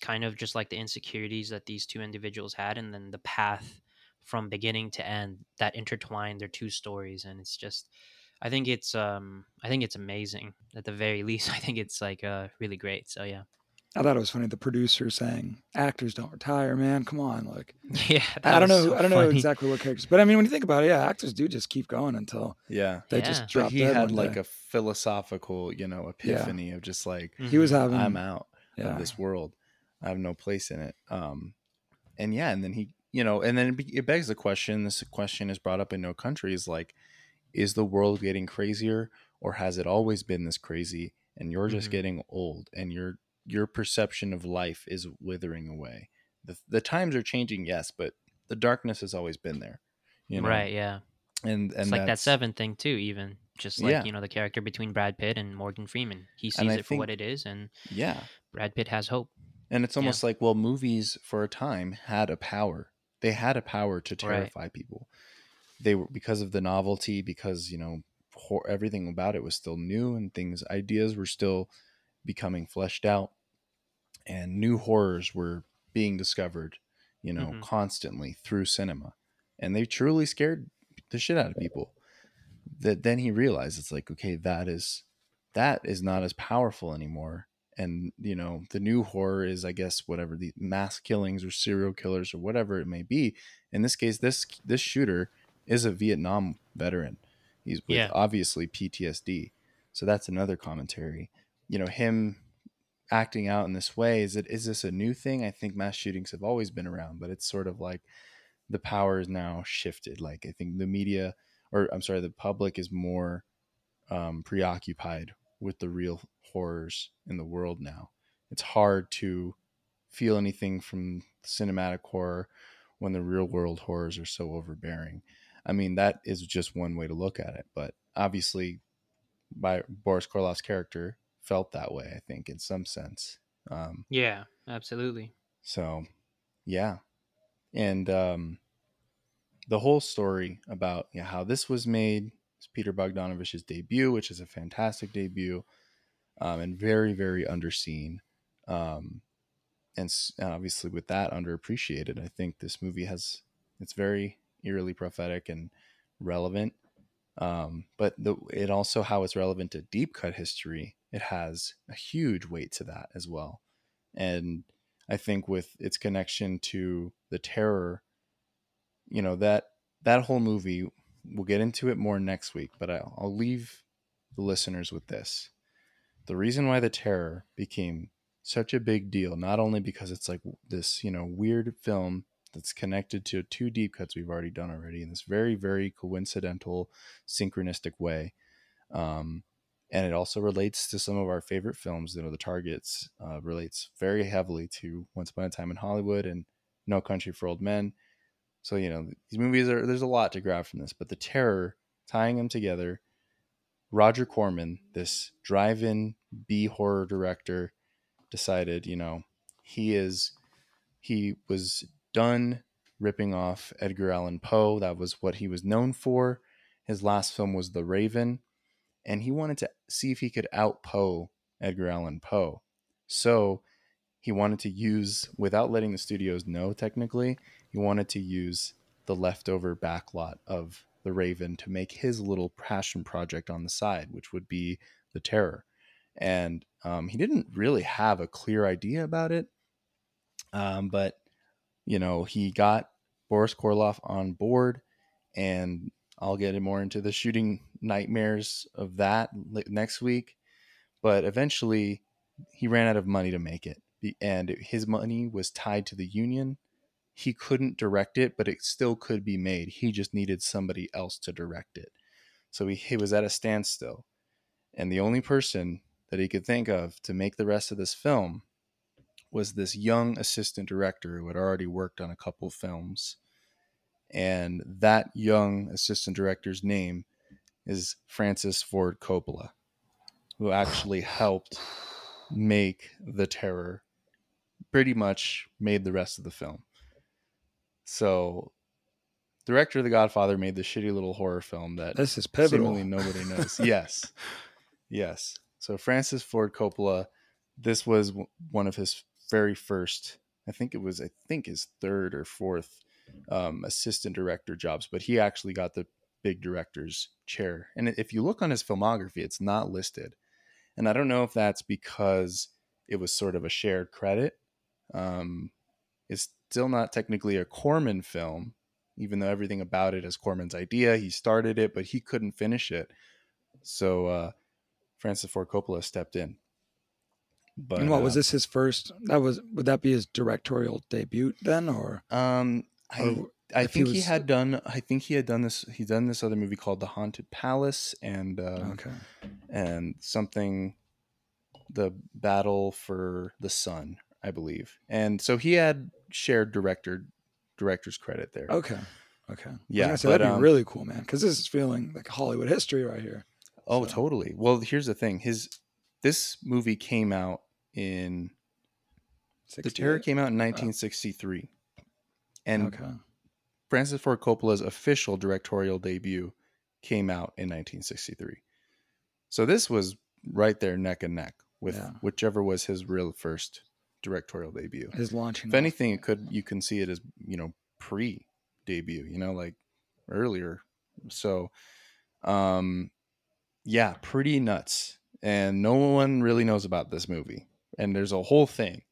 kind of just like the insecurities that these two individuals had, and then the path from beginning to end that intertwined their two stories, and it's just. I think it's um I think it's amazing at the very least. I think it's like uh really great. So yeah. I thought it was funny. The producer saying, "Actors don't retire, man. Come on." Like Yeah. I don't know. so I don't know exactly what characters, but I mean, when you think about it, yeah, actors do just keep going until Yeah. they Yeah. just But drop But he had like day. a philosophical, you know, epiphany of just like He was having. I'm out yeah. of this world. I have no place in it. Um, and yeah, and then he, you know, and then it, begs the question. This question is brought up in No Country: is like, is the world getting crazier, or has it always been this crazy? And you're just Mhm. getting old, and your your perception of life is withering away. The the times are changing, yes, but the darkness has always been there. You know? Right, yeah. And and it's like that seven thing too, even. Just like, Yeah. you know, the character between Brad Pitt and Morgan Freeman. He sees it for what it is and Yeah, Brad Pitt has hope. And it's Yeah. almost like, well, movies for a time had a power. They had a power to Right. terrify people. They were because of the novelty, because you know everything about it was still new, and things, ideas were still becoming fleshed out, and new horrors were being discovered, you know, Mhm. constantly through cinema, and they truly scared the shit out of people. that then he realized it's like okay that is that is not as powerful anymore and you know the new horror is i guess whatever the mass killings or serial killers or whatever it may be in this case this this shooter is a vietnam veteran he's with Yeah. obviously ptsd so that's another commentary you know him acting out in this way is it is this a new thing? I think mass shootings have always been around but it's sort of like the power is now shifted like i think the media or i'm sorry the public is more um, preoccupied with the real horrors in the world now. It's hard to feel anything from cinematic horror when the real world horrors are so overbearing. I mean that is just one way to look at it but obviously by boris karloff's character felt that way i think in some sense um, Yeah, absolutely. so, yeah. And um, the whole story about yeah, how this was made is Peter Bogdanovich's debut, which is a fantastic debut um, and very, very underseen. Um, and, and obviously, with that underappreciated, I think this movie has it's very eerily prophetic and relevant. Um, but the, it also how it's relevant to deep cut history. It has a huge weight to that as well, and I think with its connection to the terror, you know that that whole movie. We'll get into it more next week, but I'll, I'll leave the listeners with this: the reason why the terror became such a big deal, not only because it's like this, you know, weird film that's connected to two deep cuts we've already done already in this very, very coincidental, synchronistic way. Um, and it also relates to some of our favorite films. You know, The Targets uh, relates very heavily to Once Upon a Time in Hollywood and No Country for Old Men. So you know, these movies are there's a lot to grab from this, but the terror tying them together. Roger Corman, this drive-in B horror director, decided, you know, he is he was done ripping off Edgar Allan Poe. That was what he was known for. His last film was The Raven, and he wanted to see if he could out Poe Edgar Allan Poe. So he wanted to use, without letting the studios know technically, he wanted to use the leftover backlot of The Raven to make his little passion project on the side, which would be The Terror. And um, he didn't really have a clear idea about it. Um, but, you know, he got Boris Karloff on board, and I'll get more into the shooting nightmares of that next week. But eventually, he ran out of money to make it, and his money was tied to the union. He couldn't direct it, but it still could be made. He just needed somebody else to direct it. So he, he was at a standstill. And the only person that he could think of to make the rest of this film was this young assistant director who had already worked on a couple of films. And that young assistant director's name is Francis Ford Coppola, who actually helped make The Terror, pretty much made the rest of the film. So, director of The Godfather made the shitty little horror film that This is pivotal. seemingly nobody knows. yes, yes. So Francis Ford Coppola, this was w- one of his very first. I think it was. I think his third or fourth um, assistant director jobs, but he actually got the big director's chair. And if you look on his filmography, it's not listed. And I don't know if that's because it was sort of a shared credit. Um, it's still not technically a Corman film, even though everything about it is Corman's idea. He started it, but he couldn't finish it. So uh, Francis Ford Coppola stepped in. But and what was uh, this his first? That was would that be his directorial debut then, or, Um, I or I if he think he, was- had done. I think he had done this. He's done this other movie called The Haunted Palace, and um, okay, and something, the Battle for the Sun, I believe. And so he had shared director director's credit there. okay, okay. Yeah, so but, that'd be um, really cool, man. Because this is feeling like Hollywood history right here. Oh, So- totally. Well, here's the thing. His this movie came out in The Terror came out in 1963. And okay, Francis Ford Coppola's official directorial debut came out in 1963. So this was right there neck and neck with Yeah. whichever was his real first directorial debut. his launching. If anything, it could you can see it as, you know, pre debut, you know, like earlier. So Um, yeah, pretty nuts. And no one really knows about this movie. And there's a whole thing.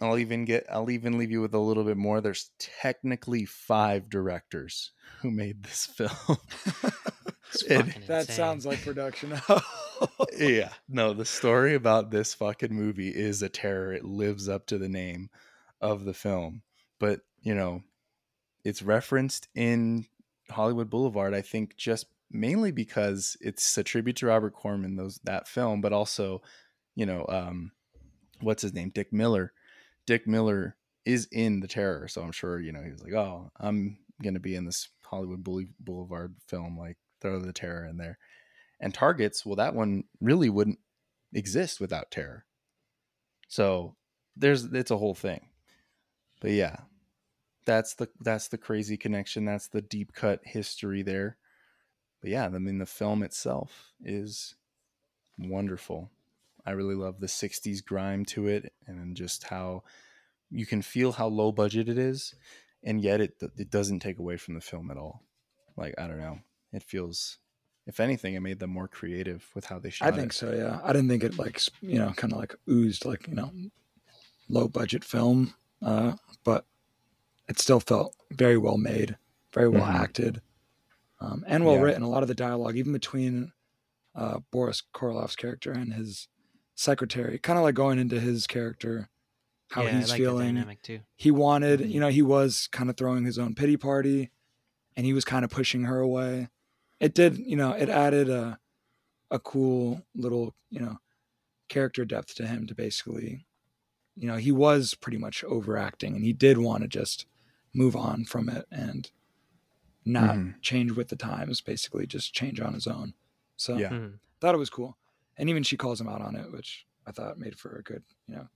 I'll even get I'll even leave you with a little bit more. There's technically five directors who made this film. It's It- That sounds like production. yeah. No, the story about this fucking movie is a terror. It lives up to the name of the film. But, you know, it's referenced in Hollywood Boulevard, I think just mainly because it's a tribute to Robert Corman, those that film, but also, you know, um what's his name? Dick Miller. Dick Miller is in the terror, so I'm sure, you know, he was like, "Oh, I'm going to be in this Hollywood Boule- Boulevard film like throw the terror in there." And Targets, well that one really wouldn't exist without terror. So, there's it's a whole thing. But yeah, that's the that's the crazy connection. That's the deep cut history there. But yeah, I mean the film itself is wonderful. I really love the '60s grime to it, and just how you can feel how low budget it is, and yet it it doesn't take away from the film at all. Like I don't know, it feels. If anything, it made them more creative with how they shot I think it. so. Yeah, I didn't think it like you know kind of like oozed like you know low budget film, uh, but it still felt very well made, very well Mhm. acted, um, and well Yeah. written. A lot of the dialogue, even between uh, Boris Karloff's character and his secretary, kind of like going into his character, how yeah, he's I like The feeling. dynamic too. He wanted, Mhm. you know, he was kind of throwing his own pity party, and he was kind of pushing her away. It did, you know, it added a a cool little, you know, character depth to him to basically, you know, he was pretty much overacting, and he did want to just move on from it and not Mhm. change with the times, basically just change on his own. So Yeah. Mhm. thought it was cool, and even she calls him out on it, which I thought made for a good, you know,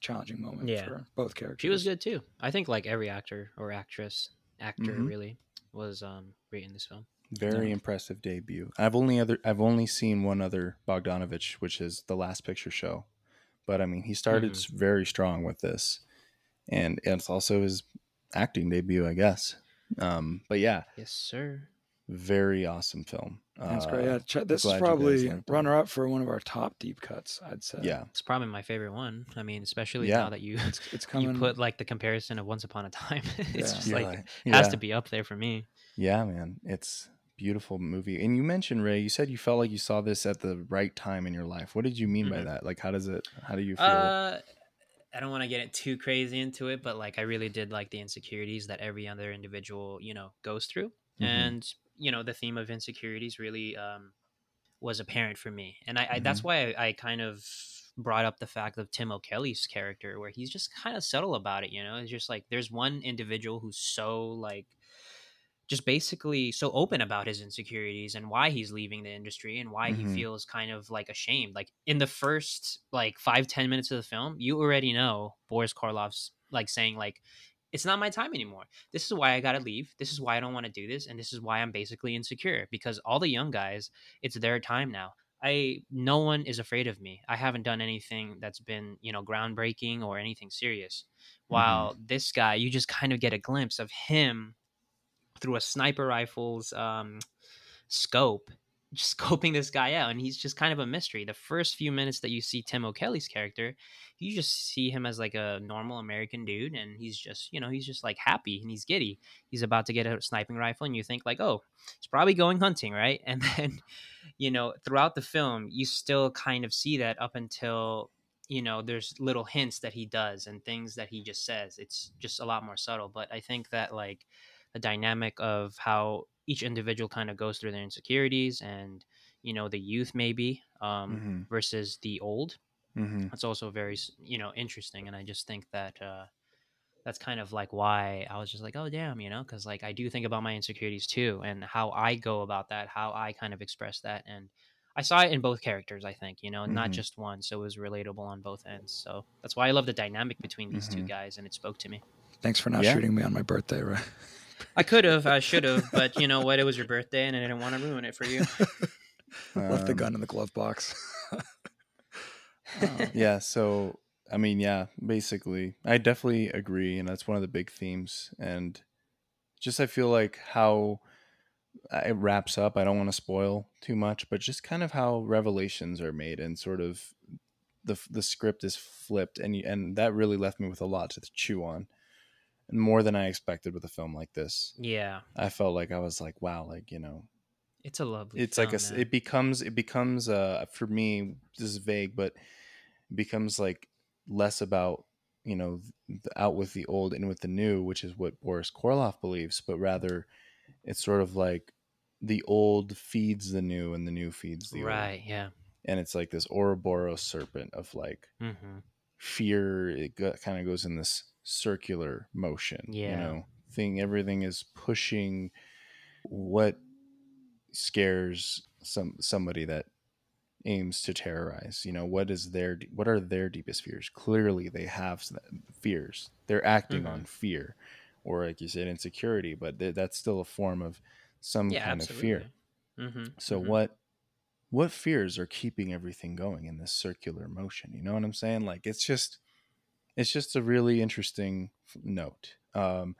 challenging moment Yeah. for both characters. She was good too. I think like every actor or actress, actor Mhm. really was um great in this film. Very Yeah. impressive debut. I've only other I've only seen one other Bogdanovich, which is the Last Picture Show. But I mean, he started s very strong with this, and it's also his acting debut, I guess. Um, but yeah, Yes, sir. Very awesome film. That's Uh, great. Yeah, ch- this is probably runner up for one of our top deep cuts. I'd say. yeah, It's probably my favorite one. I mean, especially Yeah. now that you it's, it's coming. you put like the comparison of Once Upon a Time. it's Yeah. just You're like like- it has to be up there for me. yeah, man, it's beautiful movie. And you mentioned Ray. You said you felt like you saw this at the right time in your life. What did you mean by Mhm. that? Like, how does it? How do you feel? Uh, I don't want to get it too crazy into it, but like I really did like the insecurities that every other individual, you know, goes through, Mhm. and you know, the theme of insecurities really um, was apparent for me, and I, I that's Mhm. why I, I kind of brought up the fact of Tim O'Kelly's character, where he's just kind of subtle about it. You know, it's just like there's one individual who's so like just basically so open about his insecurities and why he's leaving the industry and why Mhm. he feels kind of like ashamed like in the first like five ten minutes of the film you already know boris karloff's like saying like it's not my time anymore. This is why i gotta leave. This is why i don't want to do this and this is why i'm basically insecure because all the young guys it's their time now. I no one is afraid of me. I haven't done anything that's been you know groundbreaking or anything serious. While this guy you just kind of get a glimpse of him through a sniper rifle's um, scope, just scoping this guy out, and he's just kind of a mystery. The first few minutes that you see Tim O'Kelly's character, you just see him as like a normal American dude, and he's just, you know, he's just like happy and he's giddy. He's about to get a sniping rifle, and you think like, oh, he's probably going hunting, right? And then, you know, throughout the film, you still kind of see that up until you know there's little hints that he does and things that he just says it's just a lot more subtle but i think that like the dynamic of how each individual kind of goes through their insecurities and you know the youth maybe um, Mhm. versus the old hmm that's also very you know interesting and i just think that uh that's kind of like why i was just like oh damn you know because like i do think about my insecurities too and how i go about that how i kind of express that and i saw it in both characters i think you know not Mhm. just one so it was relatable on both ends so that's why i love the dynamic between these two Mhm. guys and it spoke to me Thanks for not Yeah. shooting me on my birthday, right? I could have, I should have, but you know what? It was your birthday, and I didn't want to ruin it for you. Left the Um, gun in the glove box. Uh, yeah so i mean yeah basically i definitely agree and that's one of the big themes and just i feel like how uh, it wraps up. I don't want to spoil too much, but just kind of how revelations are made and sort of the the script is flipped, and and that really left me with a lot to chew on, more than I expected with a film like this. Yeah, I felt like I was like, wow, like you know, it's a lovely. it's like a man. it becomes it becomes uh for me this is vague, but it becomes like less about you know out with the old and with the new, which is what Boris Karloff believes, but rather it's sort of like the old feeds the new and the new feeds the old right. Yeah. and it's like this Ouroboros serpent of like Mm-hmm. fear. It kind of goes in this circular motion. you know, thing. Everything is pushing what scares some somebody that aims to terrorize. You know, what is their what are their deepest fears? Clearly, they have fears. They're acting Mhm. on fear, or like you said, insecurity. But th- that's still a form of some Yeah. kind absolutely. of fear. Mm-hmm. So what what fears are keeping everything going in this circular motion? You know what I'm saying? Like it's just it's just a really interesting note. Um,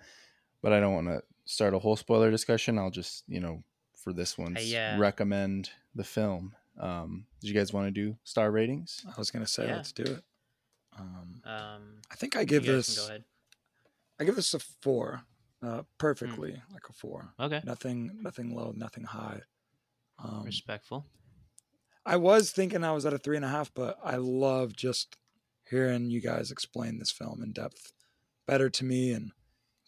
but I don't want to start a whole spoiler discussion. I'll just you know for this one yeah. recommend the film. Um, did you guys want to do star ratings? I was gonna say Yeah. let's do it. Um, Um, I think I give this. Go ahead. I give this a four, uh, perfectly like a four. Okay. Nothing, nothing low, nothing high. Um, Respectful. I was thinking I was at a three and a half, but I love just hearing you guys explain this film in depth better to me and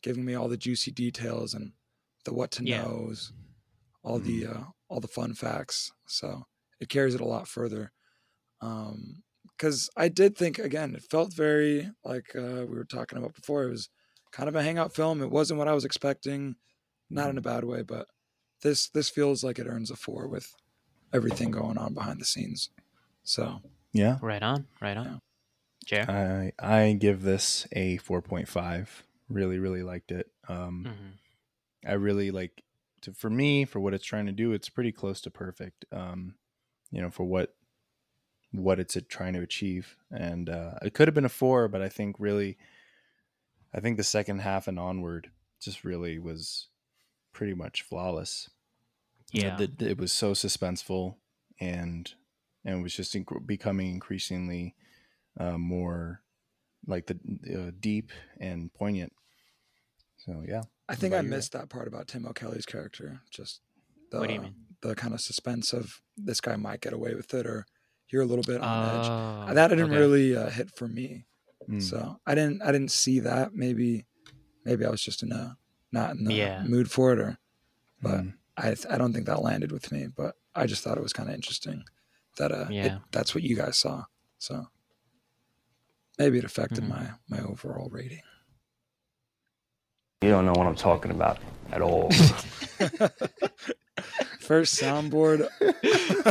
giving me all the juicy details and the what to Yeah. knows, all the uh, all the fun facts. So it carries it a lot further. Um, because I did think again, it felt very like uh, we were talking about before. It was kind of a hangout film. It wasn't what I was expecting, not in a bad way, but this this feels like it earns a four with everything going on behind the scenes. So Yeah, Right on. Right on. Jer. I I give this a 4.5. Really, really liked it. Um, mm-hmm. I really like to for me for what it's trying to do. It's pretty close to perfect. Um, you know, for what what it's trying to achieve, and uh, it could have been a four, but I think really, I think the second half and onward just really was pretty much flawless. Yeah. the- the- it was so suspenseful, and and it was just inc- becoming increasingly uh, more like the uh, deep and poignant. So yeah. I think I about you, Ray? missed that part about Tim O'Kelly's character. Just the, What do you mean? the kind of suspense of this guy might get away with it, or you're a little bit on edge. Oh, That didn't okay. really uh, hit for me. Mm. So I didn't I didn't see that. Maybe maybe I was just in a not in the Yeah. mood for it, or but Mm. I I don't think that landed with me. But I just thought it was kind of interesting that uh it- Yeah. that's what you guys saw. So maybe it affected Mhm. my my overall rating. You don't know what I'm talking about at all. First soundboard.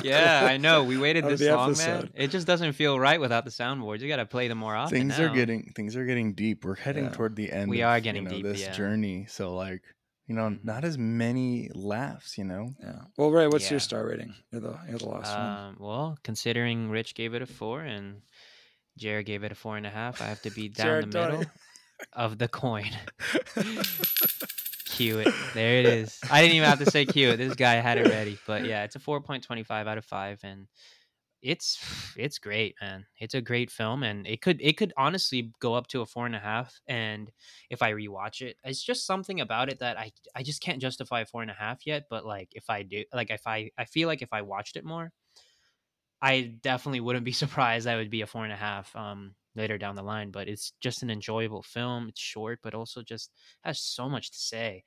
yeah, I know. We waited this the long, man. It just doesn't feel right without the soundboards. You got to play them more often. things are getting things are getting deep. We're heading Yeah. toward the end. We of, are you getting know, deep, This yeah. journey, so like you know, Mhm. not as many laughs. You know, Yeah. Well, Ray, what's Yeah. your star rating? You're the you're the last one. Um, well, considering Rich gave it a four and Jared gave it a four and a half, I have to be down Jared the middle of the coin. Cue it. There it is. I didn't even have to say cue it. This guy had it ready. But yeah, it's a 4.25 out of 5 and it's it's great, man. It's a great film and it could it could honestly go up to a four and a half. And if I rewatch it, it's just something about it that I I just can't justify a four and a half yet. But like if I do like if I I feel like if I watched it more, I definitely wouldn't be surprised that would be a four and a half um later down the line. But it's just an enjoyable film. It's short, but also just has so much to say.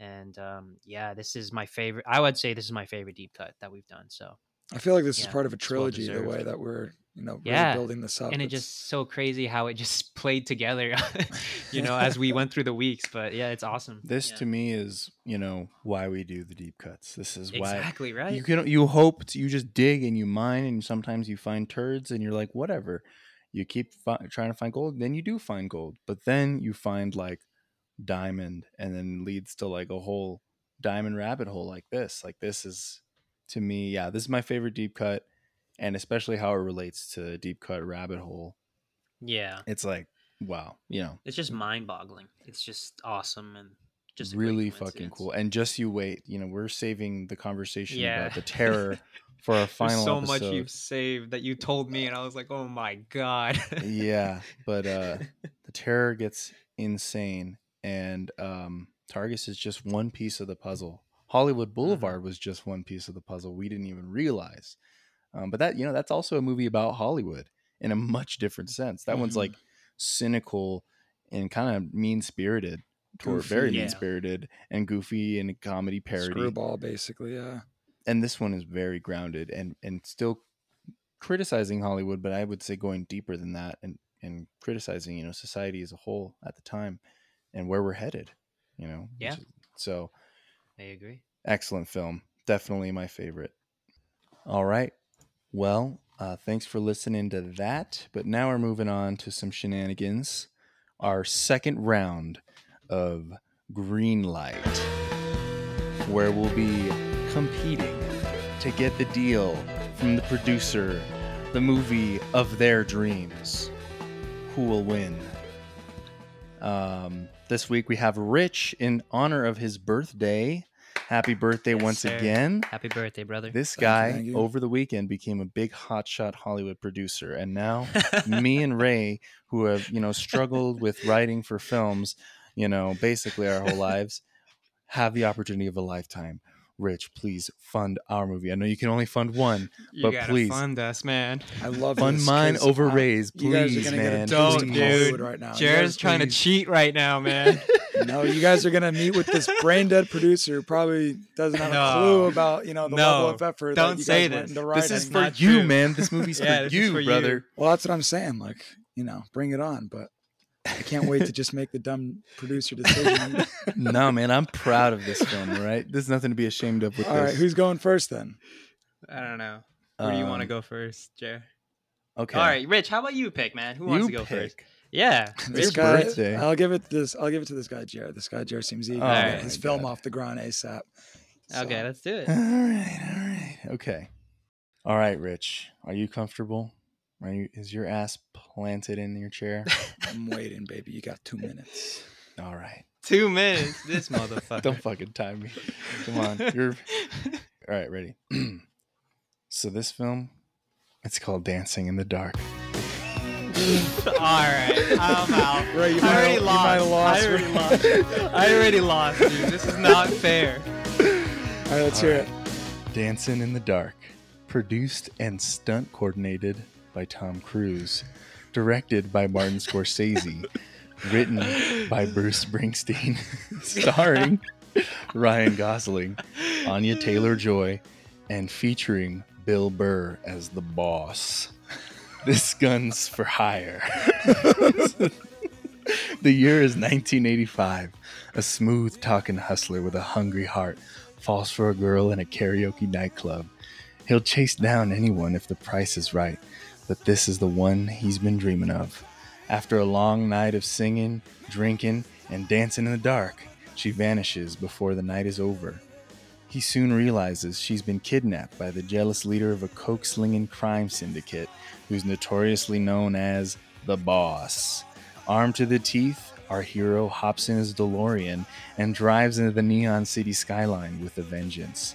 And um, yeah, this is my favorite. I would say this is my favorite deep cut that we've done. So I feel like this is part of a it's well trilogy. the way that we're you know really Yeah, building this up. and it It's- just so crazy how it just played together, you know, as we went through the weeks. But yeah, it's awesome. this Yeah. to me is you know why we do the deep cuts. This is why exactly right. you can you hope to, you just dig and you mine and sometimes you find turds and you're like whatever. You keep fi- trying to find gold, then you do find gold, but then you find like diamond, and then leads to like a whole diamond rabbit hole like this. Like this is to me, yeah, this is my favorite deep cut, and especially how it relates to deep cut rabbit hole. yeah, It's like wow, you know, it's just mind boggling. It's just awesome and Just really fucking cool. And just you wait, you know, we're saving the conversation Yeah. about the terror for our There's final so episode. much you've saved that you told me, and I was like, "Oh my god!" yeah, but uh the terror gets insane and um Targets is just one piece of the puzzle. Hollywood Boulevard was just one piece of the puzzle we didn't even realize. Um, but that you know that's also a movie about Hollywood in a much different sense. That one's Mhm. like cynical and kind of mean spirited, toward very Yeah. mean spirited and goofy and a comedy parody. Screwball, basically. Yeah. And this one is very grounded and and still criticizing Hollywood, but I would say going deeper than that and and criticizing you know society as a whole at the time and where we're headed. You know. Yeah. is- So I agree. excellent film, definitely my favorite. All right. Well, uh, thanks for listening to that. But now we're moving on to some shenanigans. Our second round of Green Light, where we'll be competing to get the deal from the producer, the movie of their dreams. Who will win? Um, this week we have Rich in honor of his birthday. Happy birthday Yes, once sir. again. Happy birthday, brother. This Thank you, guy thank you. over the weekend became a big hotshot Hollywood producer, and now me and Ray, who have you know struggled with writing for films, you know, basically our whole lives, have the opportunity of a lifetime. Rich, please fund our movie. I know you can only fund one. you but please. fund us, man. I love Fund this, mine 'cause, over uh, Ray's, You guys are please, gonna man. get a Don't, dude. Right now. Jared's guys- trying to cheat right now, man. No, you guys are gonna meet with this brain dead producer who probably doesn't have No. a clue about you know the No. level of effort. Don't that you say guys went this. into This is for you, true. man. This movie's Yeah, for this you, for you. brother. Well, that's what I'm saying. Like, you know, bring it on. But I can't wait to just make the dumb producer decision. no, man, I'm proud of this film. Right, there's nothing to be ashamed of with All this. right, who's going first then? I don't know. Where do you want to Um, go first, Jared? Okay, All right, Rich. How about you pick, man? Who wants you to go pick. first? Yeah, This guy, birthday. I'll give it this. I'll give it to this guy, Jared. This guy, Jared, seems eager Oh, to get my his film off the ground ASAP. Okay, let's do it. All right, all right, okay. All right, Rich, are you comfortable? Are you? Is your ass planted in your chair? I'm waiting, baby. You got two minutes. All right, Two minutes. This motherfucker. don't fucking time me. Come on, you're all right. Ready? so this film, it's called Dancing in the Dark. All right, I'm out. Right, you I already have- lost. might lost, I already lost. I already lost, dude. This is not fair. All right, let's All hear right. Dancing in the Dark, produced and stunt coordinated by Tom Cruise, directed by Martin Scorsese, written by Bruce Springsteen, starring Ryan Gosling, Anya Taylor Joy, and featuring Bill Burr as the boss. This gun's for hire. the year is 1985. A smooth talking hustler with a hungry heart falls for a girl in a karaoke nightclub. He'll chase down anyone if the price is right, but this is the one he's been dreaming of. After a long night of singing, drinking, and dancing in the dark, she vanishes before the night is over. He soon realizes she's been kidnapped by the jealous leader of a coke slinging crime syndicate who's notoriously known as the Boss. Armed to the teeth, our hero hops in his DeLorean and drives into the neon city skyline with a vengeance.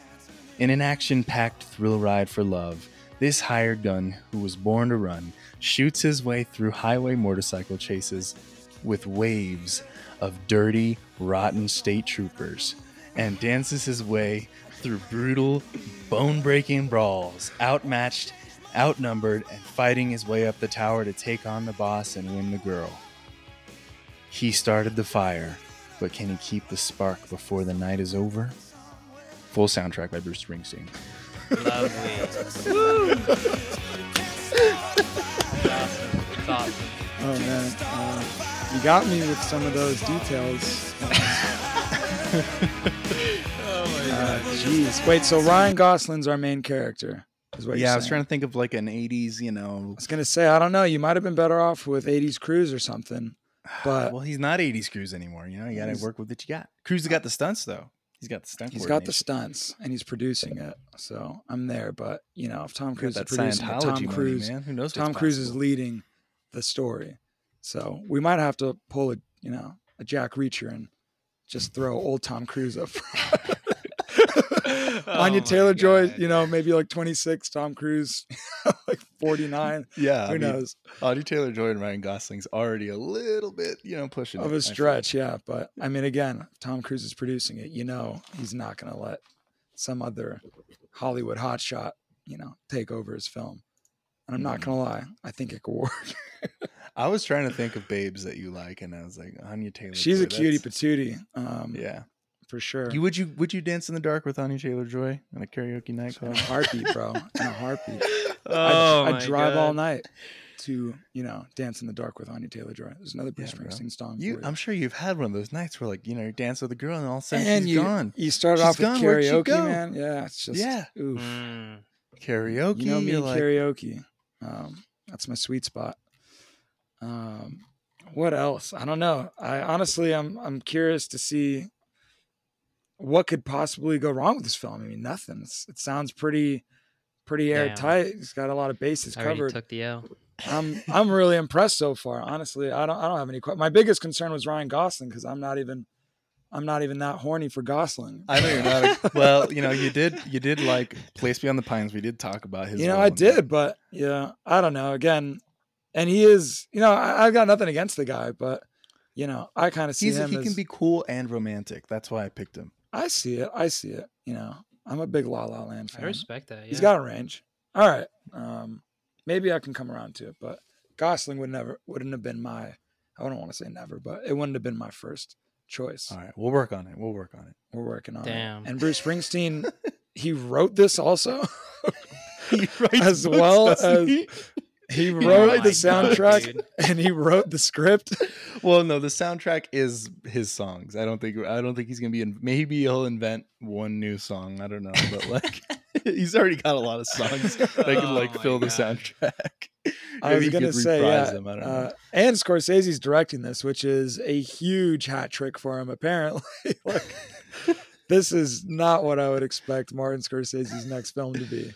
In an action packed thrill ride for love, this hired gun, who was born to run, shoots his way through highway motorcycle chases with waves of dirty, rotten state troopers and dances his way through brutal, bone breaking brawls, outmatched, outnumbered, and fighting his way up the tower to take on the boss and win the girl. He started the fire, but can he keep the spark before the night is over? Full soundtrack by Bruce Springsteen. Lovely. awesome. It's awesome. Oh man, uh, you got me with some of those details. Oh my Uh, Jeez, wait. So Ryan Gosling's our main character, is what yeah, you're I was trying to think of like an 80s, you know. I was gonna say, I don't know. You might have been better off with '80s Cruise or something. But well, he's not 80s Cruise anymore. You know, you got to work with what you got. Cruise has got the stunts, though. He's got the stunt he's got the stunts and he's producing it, so I'm there. But you know, if Tom Cruise is producing it, Tom money, Cruise, man. Who knows? Tom Cruise is leading the story. So we might have to pull a you know a Jack Reacher and just throw old Tom Cruise up. Oh Anya Taylor Joy, you know, maybe like 26, Tom Cruise, like 49. Yeah, Who I mean, knows? Audie Taylor Joy and Ryan Gosling's already a little bit, you know, pushing Of it, a stretch, yeah. But I mean, again, Tom Cruise is producing it, you know, he's not going to let some other Hollywood hotshot, you know, take over his film. And I'm not Mhm. going to lie, I think it could work. I was trying to think of babes that you like, and I was like, Anya Taylor. She's Joy, a cutie patootie, um, Yeah. For sure. You would you would you dance in the dark with Anya Taylor Joy on a karaoke night? in a heartbeat, bro. In a heartbeat. Oh, I'd, my I'd drive all night to, you know, dance in the dark with Anya Taylor Joy. There's another Bruce Yeah, bro. Springsteen song. You, for you. I'm sure you've had one of those nights where like you know you dance with a girl and all of a sudden and she's you, gone. you started She's off with gone. Karaoke, go? man. Yeah, it's just Yeah. oof. Mm. Karaoke. You know me you're and like, karaoke. Um, that's my sweet spot. Um, what else? I don't know. I honestly, I'm I'm curious to see what could possibly go wrong with this film. I mean, nothing. It's, it sounds pretty pretty Damn. airtight. It's got a lot of bases I covered. took the L. I'm I'm really impressed so far. Honestly, I don't I don't have any. que- My biggest concern was Ryan Gosling because I'm not even I'm not even that horny for Gosling. I know you're not. A, well, you know you did you did like Place Beyond the Pines. We did talk about his. you know, I in that. did, but yeah, I don't know. Again, and he is, you know, I, I've got nothing against the guy, but you know, I kind of see He's him he as, can be cool and romantic. That's why I picked him. I see it. I see it. You know, I'm a big La La Land fan. I respect that. Yeah. He's got a range. All right, um, maybe I can come around to it, but Gosling would never wouldn't have been my. I don't want to say never, but it wouldn't have been my first choice. All right, we'll work on it. We'll work on it. We're working on it. Damn. it. And Bruce Springsteen, he wrote this also. He writes As books, well as- he? He Oh wrote my the soundtrack dude. and he wrote the script. Well, no, the soundtrack is his songs. I don't think I don't think he's gonna be in. Maybe he'll invent one new song. I don't know, but like he's already got a lot of songs that can Oh like fill the soundtrack. I was gonna say, yeah. them. I don't know. Uh, and Scorsese's directing this, which is a huge hat trick for him. Apparently, like this is not what I would expect Martin Scorsese's next film to be.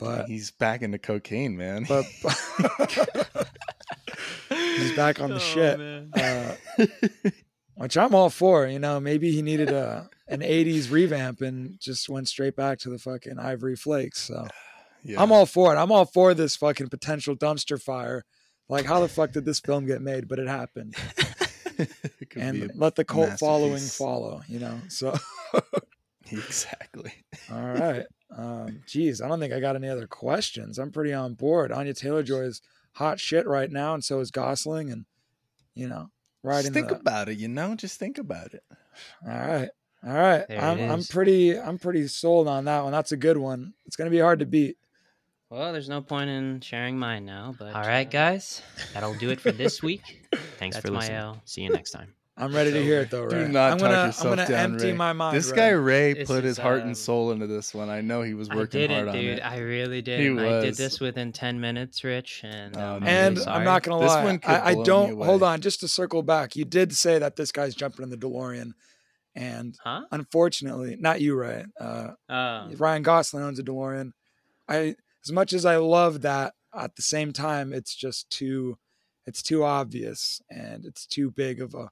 But he's back into cocaine, man. but he's back on the Oh, shit. Uh, which I'm all for. You know, maybe he needed a an '80s revamp and just went straight back to the fucking Ivory Flakes. So yeah. I'm all for it. I'm all for this fucking potential dumpster fire. Like, how the fuck did this film get made? But it happened, It and let the cult following follow. You know. So, exactly. all right. Um, geez, I don't think I got any other questions. I'm pretty on board. Anya Taylor Joy is hot shit right now, and so is Gosling, and you know, right. Just think the. about it. You know, just think about it. All right. All right. There I'm I'm pretty I'm pretty sold on that one. That's a good one. It's gonna be hard to beat. Well, there's no point in sharing mine now, but all right, guys, that'll do it for this week. Thanks That's for my listening. L. See you next time. I'm ready to hear it though, Do not I'm talk gonna yourself I'm gonna down, empty Ray. my mind. This Ray. guy Ray This put is, his heart um, and soul into this one. I know he was I working did hard it, on dude. it. I really did. He and I did this within 10 minutes, Rich, and Oh, um. I'm And really I'm not gonna This lie. one could I, I blow don't hold away. on. Just to circle back, you did say that this guy's jumping in the DeLorean, and Huh? unfortunately, not you, Ray. Uh, Oh. Ryan Gosling owns a DeLorean. I as much as I love that, at the same time, it's just too, it's too obvious and it's too big of a,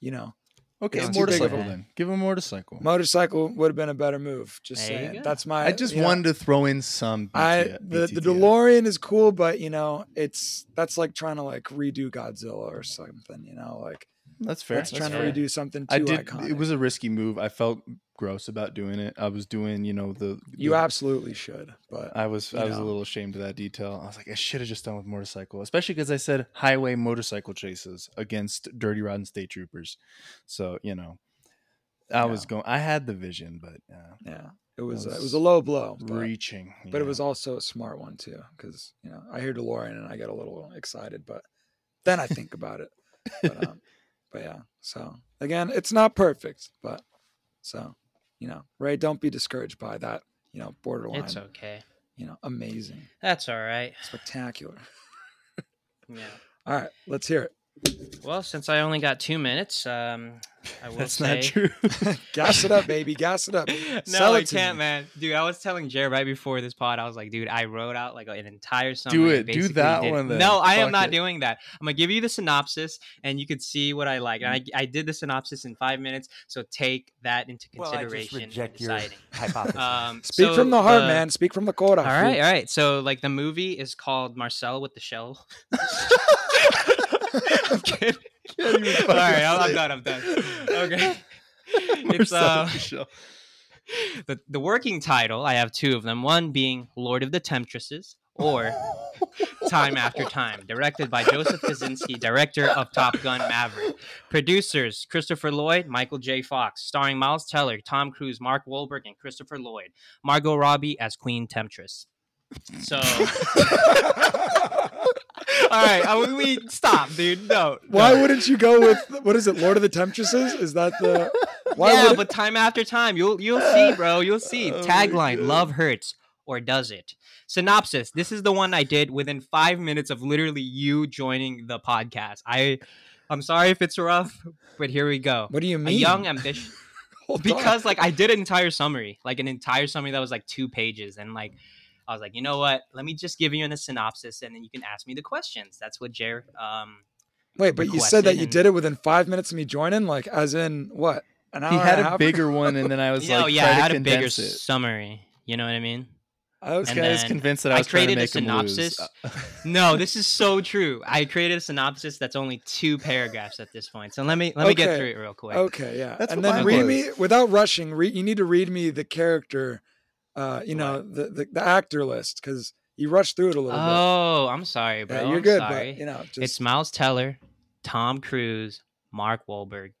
you know, Okay, It's too motorcycle then. Give him a motorcycle. motorcycle would have been a better move. Just There you saying. go. That's my. I just you know, wanted to throw in some. I BT the the BTTF. DeLorean is cool, but you know, it's that's like trying to like redo Godzilla or something. You know, like That's fair. that's That's trying fair. to redo something too I did. iconic. It was a risky move. I felt gross about doing it. I was doing, you know, the. you the- absolutely should, but I was. you I was a little ashamed of that detail. I was like, I should have just done with motorcycle, especially because I said highway motorcycle chases against dirty rotten state troopers. So you know, I was going. I had the vision, but uh, yeah, it was uh, it was was a low blow, but, reaching. but it was also a smart one too, because you know I hear DeLorean and I get a little excited, but then I think about it. But, um, but yeah, so again, it's not perfect, but so you know, Ray, don't be discouraged by that. You know, borderline. It's okay. You know, amazing, That's all right. spectacular. Yeah. All right, let's hear it. Well, since I only got two minutes, um, I will That's say. not true. Gas it up, baby. Gas it up. no, Sell I it can't, me. man. Dude, I was telling Jared right before this pod, I was like, dude, I wrote out like an entire summary. it. Do that did- one then. No, I am not it. doing that. I'm gonna give you the synopsis, and you could see what I like. And I, I did the synopsis in five minutes, so take that into Well, I just consideration in reject your hypothesis. Um, Speak so from the heart, the- man. Speak from the quota. All right, all right. So like the movie is called Marcel with the Shell. I'm kidding. All right, I'm, I'm done. I'm done. Okay. it. It's uh, the the working title. I have two of them. One being Lord of the Temptresses, or Time After Time, directed by Joseph Kosinski, director of Top Gun Maverick. Producers Christopher Lloyd, Michael J. Fox, starring Miles Teller, Tom Cruise, Mark Wahlberg, and Christopher Lloyd. Margot Robbie as Queen Temptress. So, all right, I, uh, we- we stop, dude. No, Why no. wouldn't you go with what is it? Lord of the Temptresses? Is that the? Why yeah, but time after time, you'll you'll see, bro. You'll see. Oh Tagline: Love hurts, or does it? Synopsis: This is the one I did within five minutes of literally you joining the podcast. I, I'm sorry if it's rough, but here we go. What do you A mean? young ambition. Hold on. because like I did an entire summary, like an entire summary that was like two pages, and like I was like, you know what? Let me just give you in a synopsis, and then you can ask me the questions. That's what Jared. Um, wait, but you said that requested you did it within five minutes of me joining, like as in what? An hour He had and a half? bigger one, and then I was you know, like, yeah, I had a bigger it. summary. You know what I mean? I was, guy is then convinced that I I was trying to created a make him lose. synopsis. No, this is so true. I created a synopsis that's only two paragraphs at this point. So let me let me get through it real quick. Okay, yeah. That's and then read was. me without rushing. Re, you need to read me the character, uh, you know, the, the the actor list because you rushed through it a little bit. Oh, I'm sorry, bit. bro. Yeah, you're I'm good, sorry. but you know, just it's Miles Teller, Tom Cruise, Mark Wahlberg,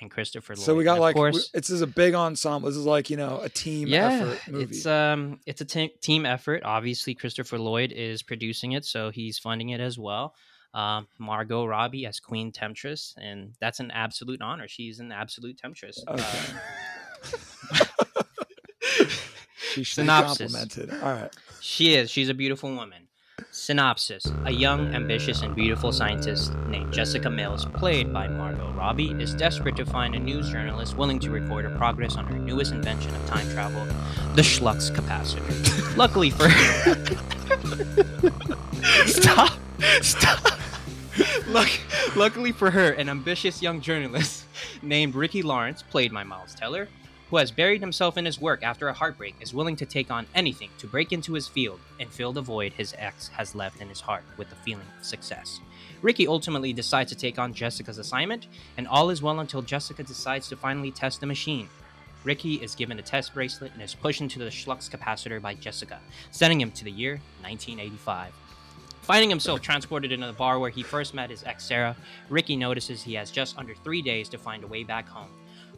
and Christopher Lloyd. so we got And like course, this is a big ensemble. This is like you know a team yeah, effort movie. it's um, it's a team effort. Obviously, Christopher Lloyd is producing it, so he's funding it as well. Um, Margot Robbie as Queen Temptress, and that's an absolute honor. She's an absolute temptress. Uh, Okay. she should be synopsis. complimented. All right. She is. She's a beautiful woman. Synopsis A young, ambitious, and beautiful scientist named Jessica Mills, played by Margot Robbie, is desperate to find a news journalist willing to record her progress on her newest invention of time travel, the Schlux capacitor. Luckily for her. Stop! Stop! Luck- luckily for her, an ambitious young journalist named Ricky Lawrence, played by Miles Teller, who has buried himself in his work after a heartbreak, is willing to take on anything to break into his field and fill the void his ex has left in his heart with the feeling of success. Ricky ultimately decides to take on Jessica's assignment, and all is well until Jessica decides to finally test the machine. Ricky is given a test bracelet and is pushed into the Schlux capacitor by Jessica, sending him to the year 1985. Finding himself transported into the bar where he first met his ex Sarah, Ricky notices he has just under three days to find a way back home.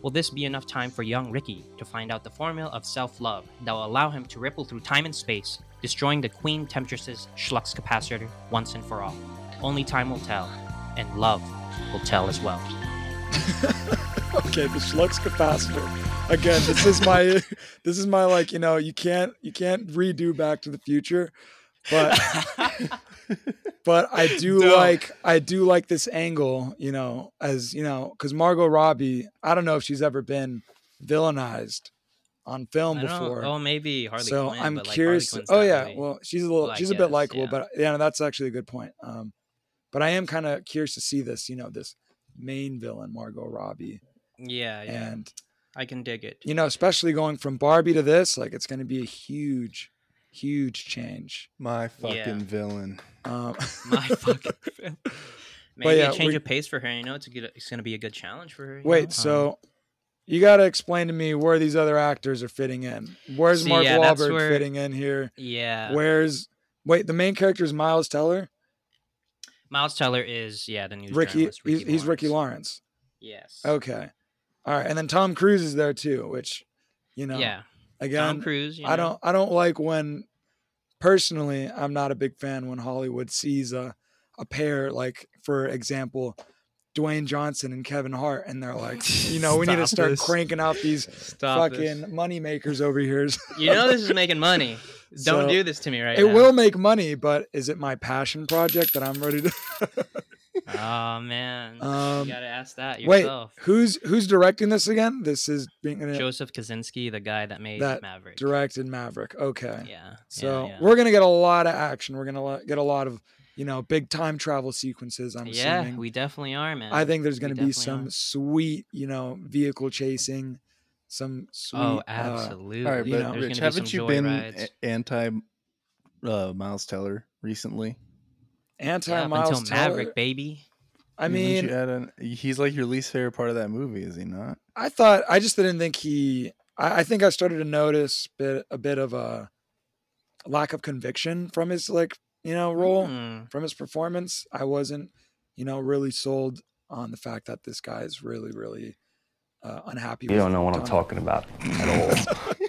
Will this be enough time for young Ricky to find out the formula of self love that will allow him to ripple through time and space, destroying the Queen Temptress's Schlux capacitor once and for all? Only time will tell, and love will tell as well. Okay, the Schlux capacitor. Again, this is my this is my like, you know, you can't you can't redo back to the future. But but I do No. like I do like this angle, you know, as you know, because Margot Robbie, I don't know if she's ever been villainized on film know. before. Oh, maybe Harley so Quinn. I'm like, curious. Oh yeah, really- well she's a little I she's a bit guess, likable, yeah. but yeah, no, that's actually a good point. Um, but I am kind of curious to see this, you know, this main villain Margot Robbie, yeah, yeah, and I can dig it. you know, especially going from Barbie to this, like it's going to be a huge, huge change. My fucking Yeah. villain. Um, My fucking film. Maybe yeah, a change we- of pace for her. You know, it's a good. It's gonna be a good challenge for her. you know? wait, Um, so you got to explain to me where these other actors are fitting in. Where's See, Mark yeah, Wahlberg where- fitting in here? yeah, Where's wait, the main character is Miles Teller. Miles Teller is yeah the news Ricky, journalist, he's, he's Ricky Lawrence. Lawrence. Yes. Okay, all right, and then Tom Cruise is there too, which you know, Yeah. again, Tom Cruise. You I don't I don't like when personally I'm not a big fan when Hollywood sees a a pair like for example Dwayne Johnson and Kevin Hart and they're like you know we need to start this. cranking out these Stop fucking this. money makers over here. You know this is making money. Don't So, do this to me right it now. will make money, but is it my passion project that I'm ready to Oh man, Um, you gotta ask that yourself. Wait, who's who's directing this again? This is being uh, Joseph Kosinski, the guy that made That Maverick. directed Maverick. Okay. Yeah. So yeah, yeah. we're gonna get a lot of action. We're gonna get a lot of, you know, big time travel sequences. I'm yeah, assuming. we definitely are, man. I think there's gonna be some are. sweet, you know, vehicle chasing, some sweet. Oh, uh, absolutely. All right, you but know, Rich, haven't some you been joyrides. a- anti uh, Miles Teller recently? Anti Yeah, up Miles until Maverick, Teller. baby. I mean, you add an- he's like your least favorite part of that movie, is he not? I thought I just didn't think he. I, I think I started to notice bit a bit of a lack of conviction from his like you know role Mm. from his performance. I wasn't you know really sold on the fact that this guy is really really uh, unhappy. You with don't know what I'm talking about at all.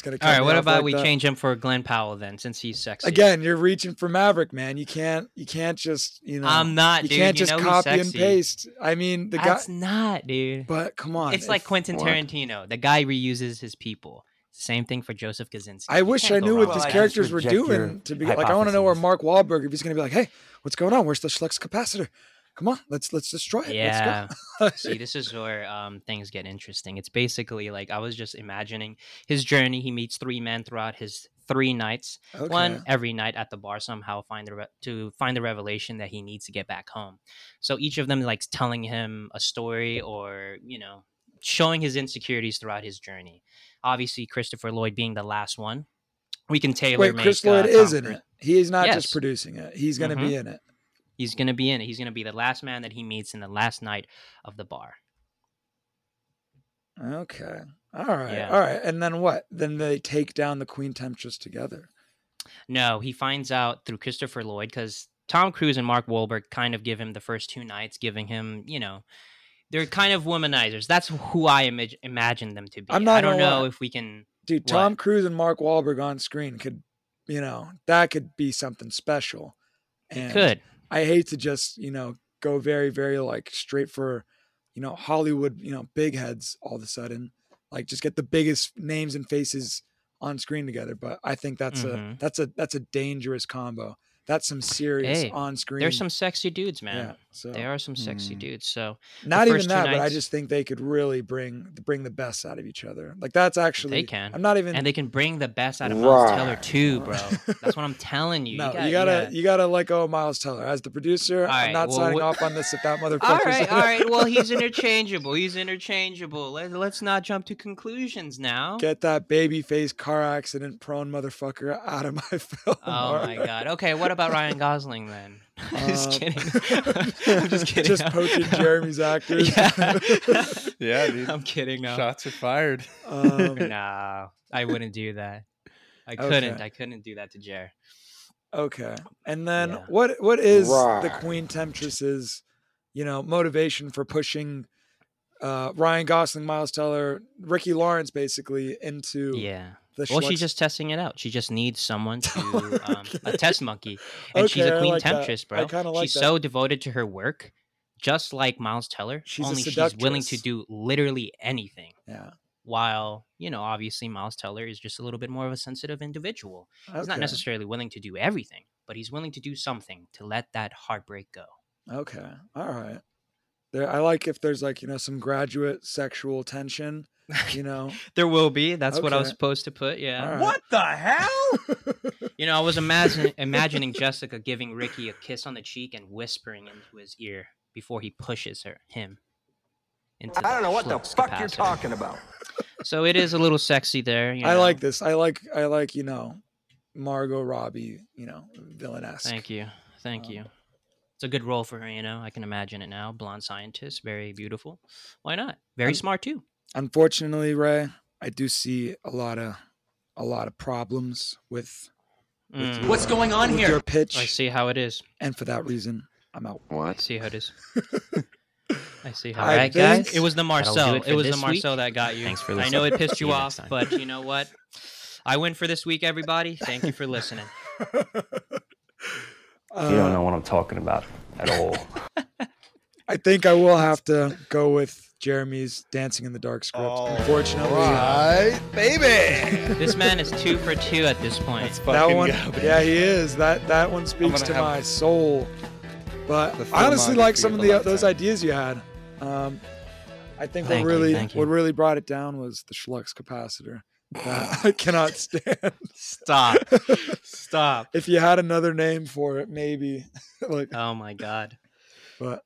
It's gonna All cut what about like we that. change him for Glen Powell then, since he's sexy? Again, you're reaching for Maverick, man. You can't you can't just you know I'm not, you dude. can't you just know who's copy and sexy. paste. I mean the guy, That's not, dude. but come on, it's like Quentin what? Tarantino. The guy reuses his people. Same thing for Joseph Kosinski. I You wish I knew what Well, these I just characters were doing to be like. I want to know where. Mark Wahlberg if he's going to be like, "Hey, what's going on? Where's the Schlex capacitor? Come on, let's let's destroy it. Yeah. Let's go." See, this is where um, things get interesting. It's basically like I was just imagining his journey. He meets three men throughout his three nights. okay. One every night at the bar somehow find the re- to find the revelation that he needs to get back home. So each of them like telling him a story or you know showing his insecurities throughout his journey. Obviously, Christopher Lloyd being the last one. We can tailor Wait, make. Chris uh, Lloyd Tom is in it. He is not Yes. just producing it. He's going to be in it. He's gonna be in it. He's gonna be the last man that he meets in the last night of the bar. Okay. All right. Yeah. All right. And then what? Then they take down the Queen Temptress together. No, he finds out through Christopher Lloyd because Tom Cruise and Mark Wahlberg kind of give him the first two nights, giving him, you know, they're kind of womanizers. That's who I imag- imagine them to be. I'm not I don't know lie. if we can. Dude, What? Tom Cruise and Mark Wahlberg on screen could, you know, that could be something special. And Could I hate to just, you know, go very, very like straight for, you know, Hollywood, you know, big heads all of a sudden. Like just get the biggest names and faces on screen together. But I think that's a Mhm. that's a that's a dangerous combo. That's some serious Hey, on screen. there's some sexy dudes, man. yeah. So There are some sexy Hmm. dudes. So not even first two that, but I just think they could really bring bring the best out of each other. Like that's actually they can, I'm not even and they can bring the best out of Miles Teller Right. too, bro. That's what I'm telling you. no, got- you gotta you gotta let go of Miles Teller as the producer. All I'm not well, signing off on this if that motherfucker. All right, all right. Well, he's interchangeable. He's interchangeable. Let, let's not jump to conclusions now. Get that baby face car accident prone motherfucker out of my film. Oh my right? god. Okay, what about Ryan Gosling then? just Um, kidding. I'm just kidding. Just poaching Jeremy's actors. Yeah. Yeah, dude. I'm kidding. No. Shots are fired. Um, No, I wouldn't do that. I couldn't. Okay. I couldn't do that to Jer. Okay. And then Yeah. what what is the Queen Temptress's, you know, motivation for pushing uh Ryan Gosling, Miles Teller, Ricky Lawrence basically into Yeah. The Well, Schlex- she's just testing it out. She just needs someone to um, a test monkey, and she's a queen like that. temptress, I bro. kinda like she's that. so devoted to her work, just like Miles Teller. She's a only she's willing to do literally anything. Yeah. While you know, obviously, Miles Teller is just a little bit more of a sensitive individual. He's not necessarily willing to do everything, but he's willing to do something to let that heartbreak go. Okay. All right. There I like if there's like, you know, some graduate sexual tension, you know. There will be. That's what I was supposed to put. Yeah. What the hell? You know, I was imagine, imagining Jessica giving Ricky a kiss on the cheek and whispering into his ear before he pushes her him into I don't know what the flux fuck you're talking about. So it is a little sexy there. You I like this. I like I like, you know, Margot Robbie, you know, villainess. Thank you, thank Um, you. It's a good role for her. You know, I can imagine it now. Blonde scientist, very beautiful. Why not? Very I'm- smart too. Unfortunately, Ray, I do see a lot of a lot of problems with, with Mm, your- What's going on with here? Your pitch, I see how it is. and for that reason, I'm out. What? I see how it is. I see how. I it think- guys, It was the Marcel. it It, was the Marcel week. that got you. Thanks for listening. I know it pissed you you off, but you know what? I win for this week, everybody. Thank you for listening. Uh, You don't know what I'm talking about at all. I think I will have to go with Jeremy's Dancing in the Dark script. Unfortunately, right, baby. This man is two for two at this point. Let's that one, go, yeah, he is. That that one speaks gonna my soul. But I honestly like some of the of a those ideas you had. Um, I think Thank what really thank you. what really brought it down was the Schlux capacitor. I cannot stand. Stop. Stop. if you had another name for it, maybe. like, Oh my god. but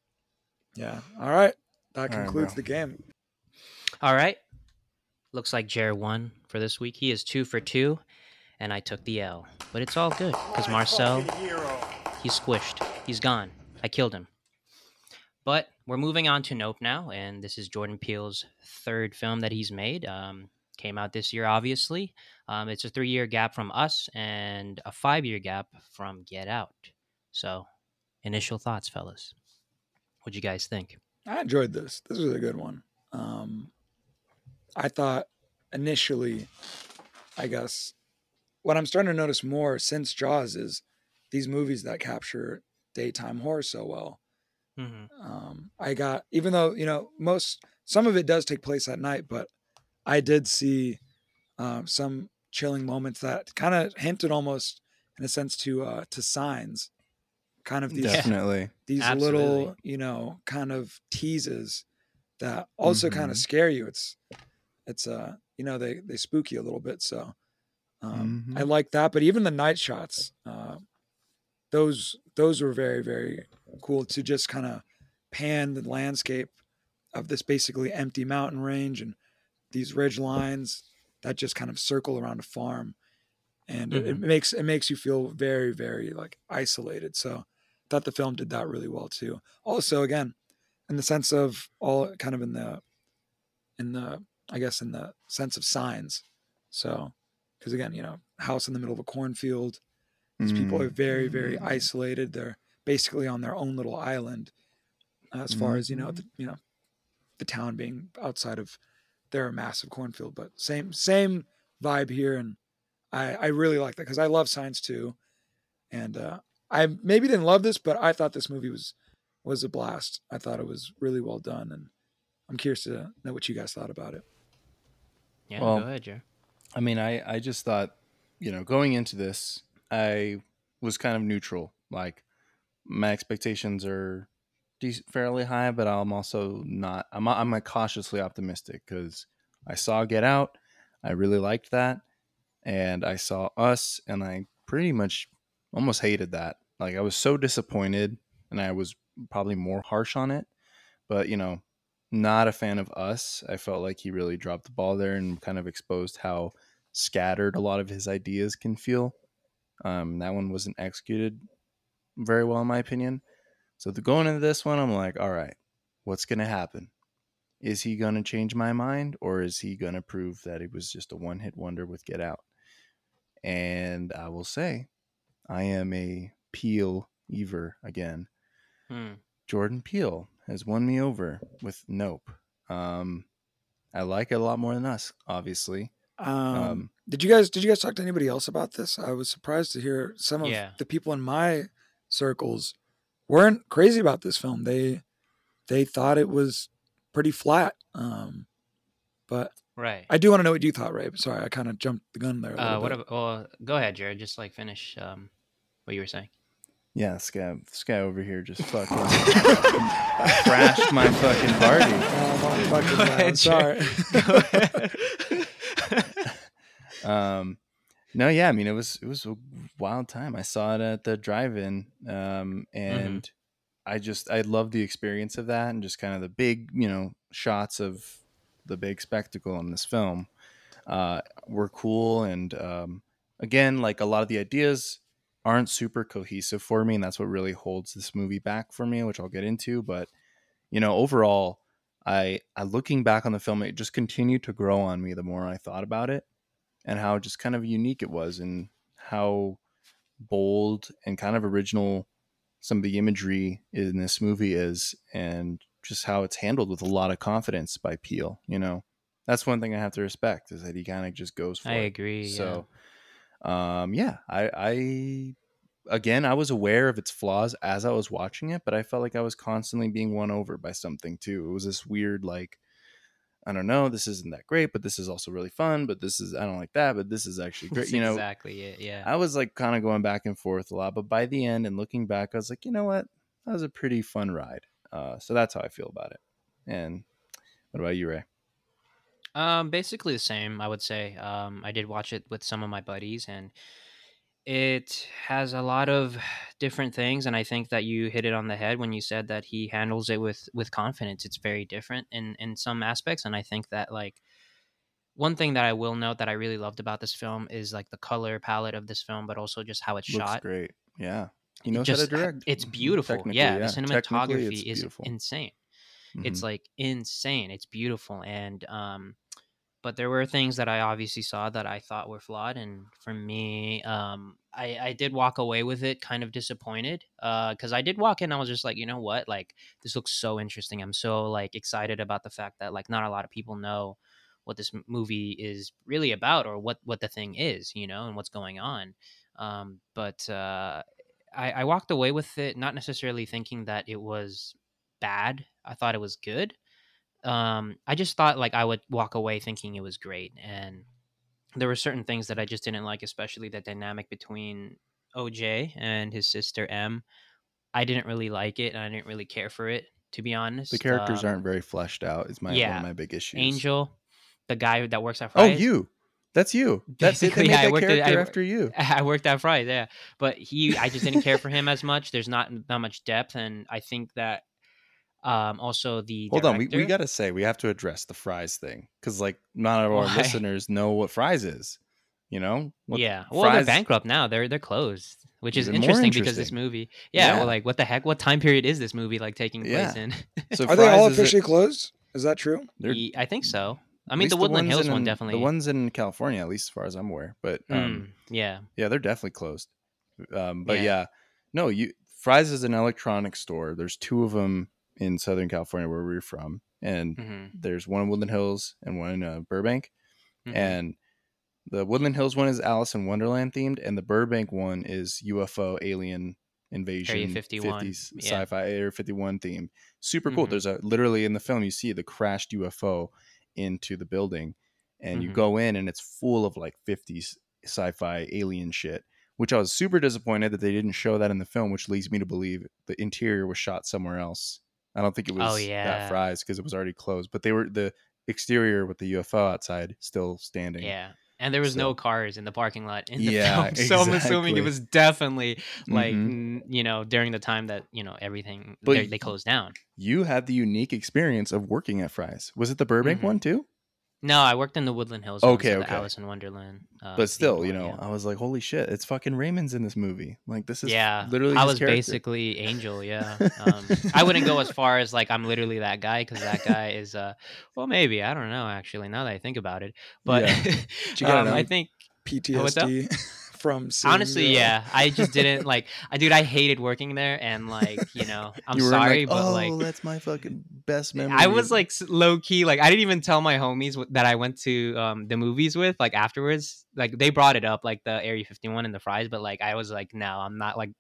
yeah. All right. That concludes bro. the game. All right. Looks like Jer won for this week. He is two for two, and I took the L. But it's all good because Marcel, he's squished. He's gone. I killed him. But we're moving on to Nope now, and this is Jordan Peele's third film that he's made. Um, came out this year, obviously. Um, it's a three-year gap from Us and a five-year gap from Get Out. So, initial thoughts, fellas. What'd you guys think? I enjoyed this. This was a good one. Um, I thought initially, I guess, what I'm starting to notice more since Jaws is these movies that capture daytime horror so well. Mm-hmm. Um, I got, even though, you know, most, some of it does take place at night, but I did see um, some chilling moments that kind of hinted almost, in a sense, to uh, to signs, kind of these Definitely. these Absolutely. little, you know, kind of teases that also kind of Mhm. scare you. It's, it's, uh, you know, they, they spook you a little bit. So, um, I Mhm. like that. But even the night shots, uh, those, those were very, very cool to just kind of pan the landscape of this basically empty mountain range and these ridge lines that just kind of circle around a farm. And it, it makes, it makes you feel very, very like isolated. So, thought the film did that really well too. Also, again, in the sense of all kind of in the in the I guess in the sense of signs. So, because again, you know, house in the middle of a cornfield. These people Mm. are very, very isolated. They're basically on their own little island, uh, as far as you know, the, you know, the town being outside of their massive cornfield. But same, same vibe here, and I, I really like that because I love signs too, and uh, I maybe didn't love this, but I thought this movie was was a blast. I thought it was really well done, and I'm curious to know what you guys thought about it. Yeah, Well, go ahead, Jer. I mean, I I just thought, you know, going into this, I was kind of neutral. Like my expectations are dec- fairly high, but I'm also not. I'm I'm like cautiously optimistic because I saw Get Out, I really liked that, and I saw Us, and I pretty much almost hated that. Like I was so disappointed, and I was probably more harsh on it. But you know, not a fan of Us. I felt like he really dropped the ball there and kind of exposed how scattered a lot of his ideas can feel. Um, that one wasn't executed very well, in my opinion. So the, going into this one, I'm like, all right, what's going to happen? Is he going to change my mind, or is he going to prove that it was just a one hit wonder with Get Out? And I will say, I am a Peele Ever again. Hmm. Jordan Peele has won me over with Nope. Um, I like it a lot more than us, obviously. Um, Um, did you guys did you guys talk to anybody else about this? I was surprised to hear some of Yeah. the people in my circles weren't crazy about this film. They they thought it was pretty flat. Um, but Right. I do want to know what you thought, Ray. Sorry, I kind of jumped the gun there. A Uh, what? bit. About, well, go ahead, Jared. Just like finish um, what you were saying. Yeah, this guy, this guy over here just fucking crashed my fucking party. Oh, my fucking Go ahead, Sorry. Go ahead. Um, no, yeah, I mean it was it was a wild time. I saw it at the drive-in, um, and I just I loved the experience of that and just kind of the big you know shots of the big spectacle in this film uh, were cool. And um, again, like a lot of the ideas aren't super cohesive for me, and that's what really holds this movie back for me, which I'll get into. But you know, overall, I I looking back on the film, it just continued to grow on me the more I thought about it, and how just kind of unique it was, and how bold and kind of original some of the imagery in this movie is, and just how it's handled with a lot of confidence by Peele. You know, that's one thing I have to respect is that he kind of just goes for I it. agree. So, um, yeah, I, I, again, I was aware of its flaws as I was watching it, but I felt like I was constantly being won over by something too. It was this weird, like, I don't know, this isn't that great, but this is also really fun, but this is, I don't like that, but this is actually great. That's you know, exactly it. Yeah. I was like kind of going back and forth a lot, but by the end and looking back, I was like, you know what? that was a pretty fun ride. Uh, so that's how I feel about it. And what about you, Ray? Um, basically the same, I would say. Um, I did watch it with some of my buddies, and it has a lot of different things. And I think that you hit it on the head when you said that he handles it with with confidence. It's very different in in some aspects, and I think that like one thing that I will note that I really loved about this film is like the color palette of this film, but also just how it's Looks shot. great. Yeah. He knows just how to direct. It's Mhm. beautiful. Technically, Yeah, the cinematography is beautiful. insane. Mhm. It's like insane. It's beautiful, and um, but there were things that I obviously saw that I thought were flawed, and for me, um, I I did walk away with it kind of disappointed, uh, because I did walk in, I was just like, you know what, like this looks so interesting. I'm so like excited about the fact that like not a lot of people know what this movie is really about or what what the thing is, you know, and what's going on. Um, but uh, I, I walked away with it not necessarily thinking that it was bad. I thought it was good. Um, I just thought like I would walk away thinking it was great, and there were certain things that I just didn't like, especially the dynamic between OJ and his sister Em. I didn't really like it, and I didn't really care for it, to be honest. the characters Um, aren't very fleshed out. Is my one of my big issues. Angel, the guy that works at Oh, you. That's you. That's it. They Basically, made I that worked at- I- after you. I worked at Fry's, yeah. But he, I just didn't care for him as much. There's not that much depth, and I think that um also the Hold on, we, we got to say we have to address the fries thing because like none of our Why? listeners know what Fry's is. You know? What yeah. Well, they're bankrupt now. They're they're closed, which is Even more interesting, because this movie. Yeah, Yeah. Well, like what the heck? What time period is this movie like taking place in? So Are they all Fry's is a- officially closed? Is that true? they're- I think so. I mean, the Woodland ones Hills in- one definitely. The ones in California, at least as far as I'm aware. But um, Mm, yeah. yeah, they're definitely closed. Um, but Yeah. yeah. no, you Fry's is an electronic store. There's two of them in Southern California where we're from, and hmm there's one in Woodland Hills and one in uh, Burbank. hmm And the Woodland Hills one is Alice in Wonderland themed, and the Burbank one is UFO alien invasion 51, 50s yeah. sci-fi Area 51 theme. Super cool. Mhm. There's a literally in the film you see the crashed UFO into the building, and you Mhm. go in and it's full of like 50s sci-fi alien shit. Which I was super disappointed that they didn't show that in the film, which leads me to believe the interior was shot somewhere else. I don't think it was Oh, yeah. that Fry's because it was already closed, but they were the exterior with the UFO outside still standing. Yeah. And there was So- no cars in the parking lot in the Yeah, film, so I'm assuming it was definitely like Mhm. n- you know during the time that you know everything But they, they closed down. You had the unique experience of working at Fry's. Was it the Burbank Mhm. one too? No, I worked in the Woodland Hills. Okay, okay. Alice in Wonderland. Uh, but still, you know, yeah. I was like, holy shit, it's fucking Raymond's in this movie. Like this is yeah, literally I was character. basically Angel. Yeah, um, I wouldn't go as far as like I'm literally that guy because that guy is. uh Well, maybe I don't know actually. Now that I think about it, but Yeah. you um, I think PTSD from honestly, the- yeah, I just didn't like. I dude, I hated working there, and like you know, I'm You sorry, like, but oh, like that's my fucking best memory. I was like low key, like I didn't even tell my homies that I went to um, the movies with. Like afterwards, like they brought it up, like the Area 51 and the Fry's, but like I was like, no, I'm not like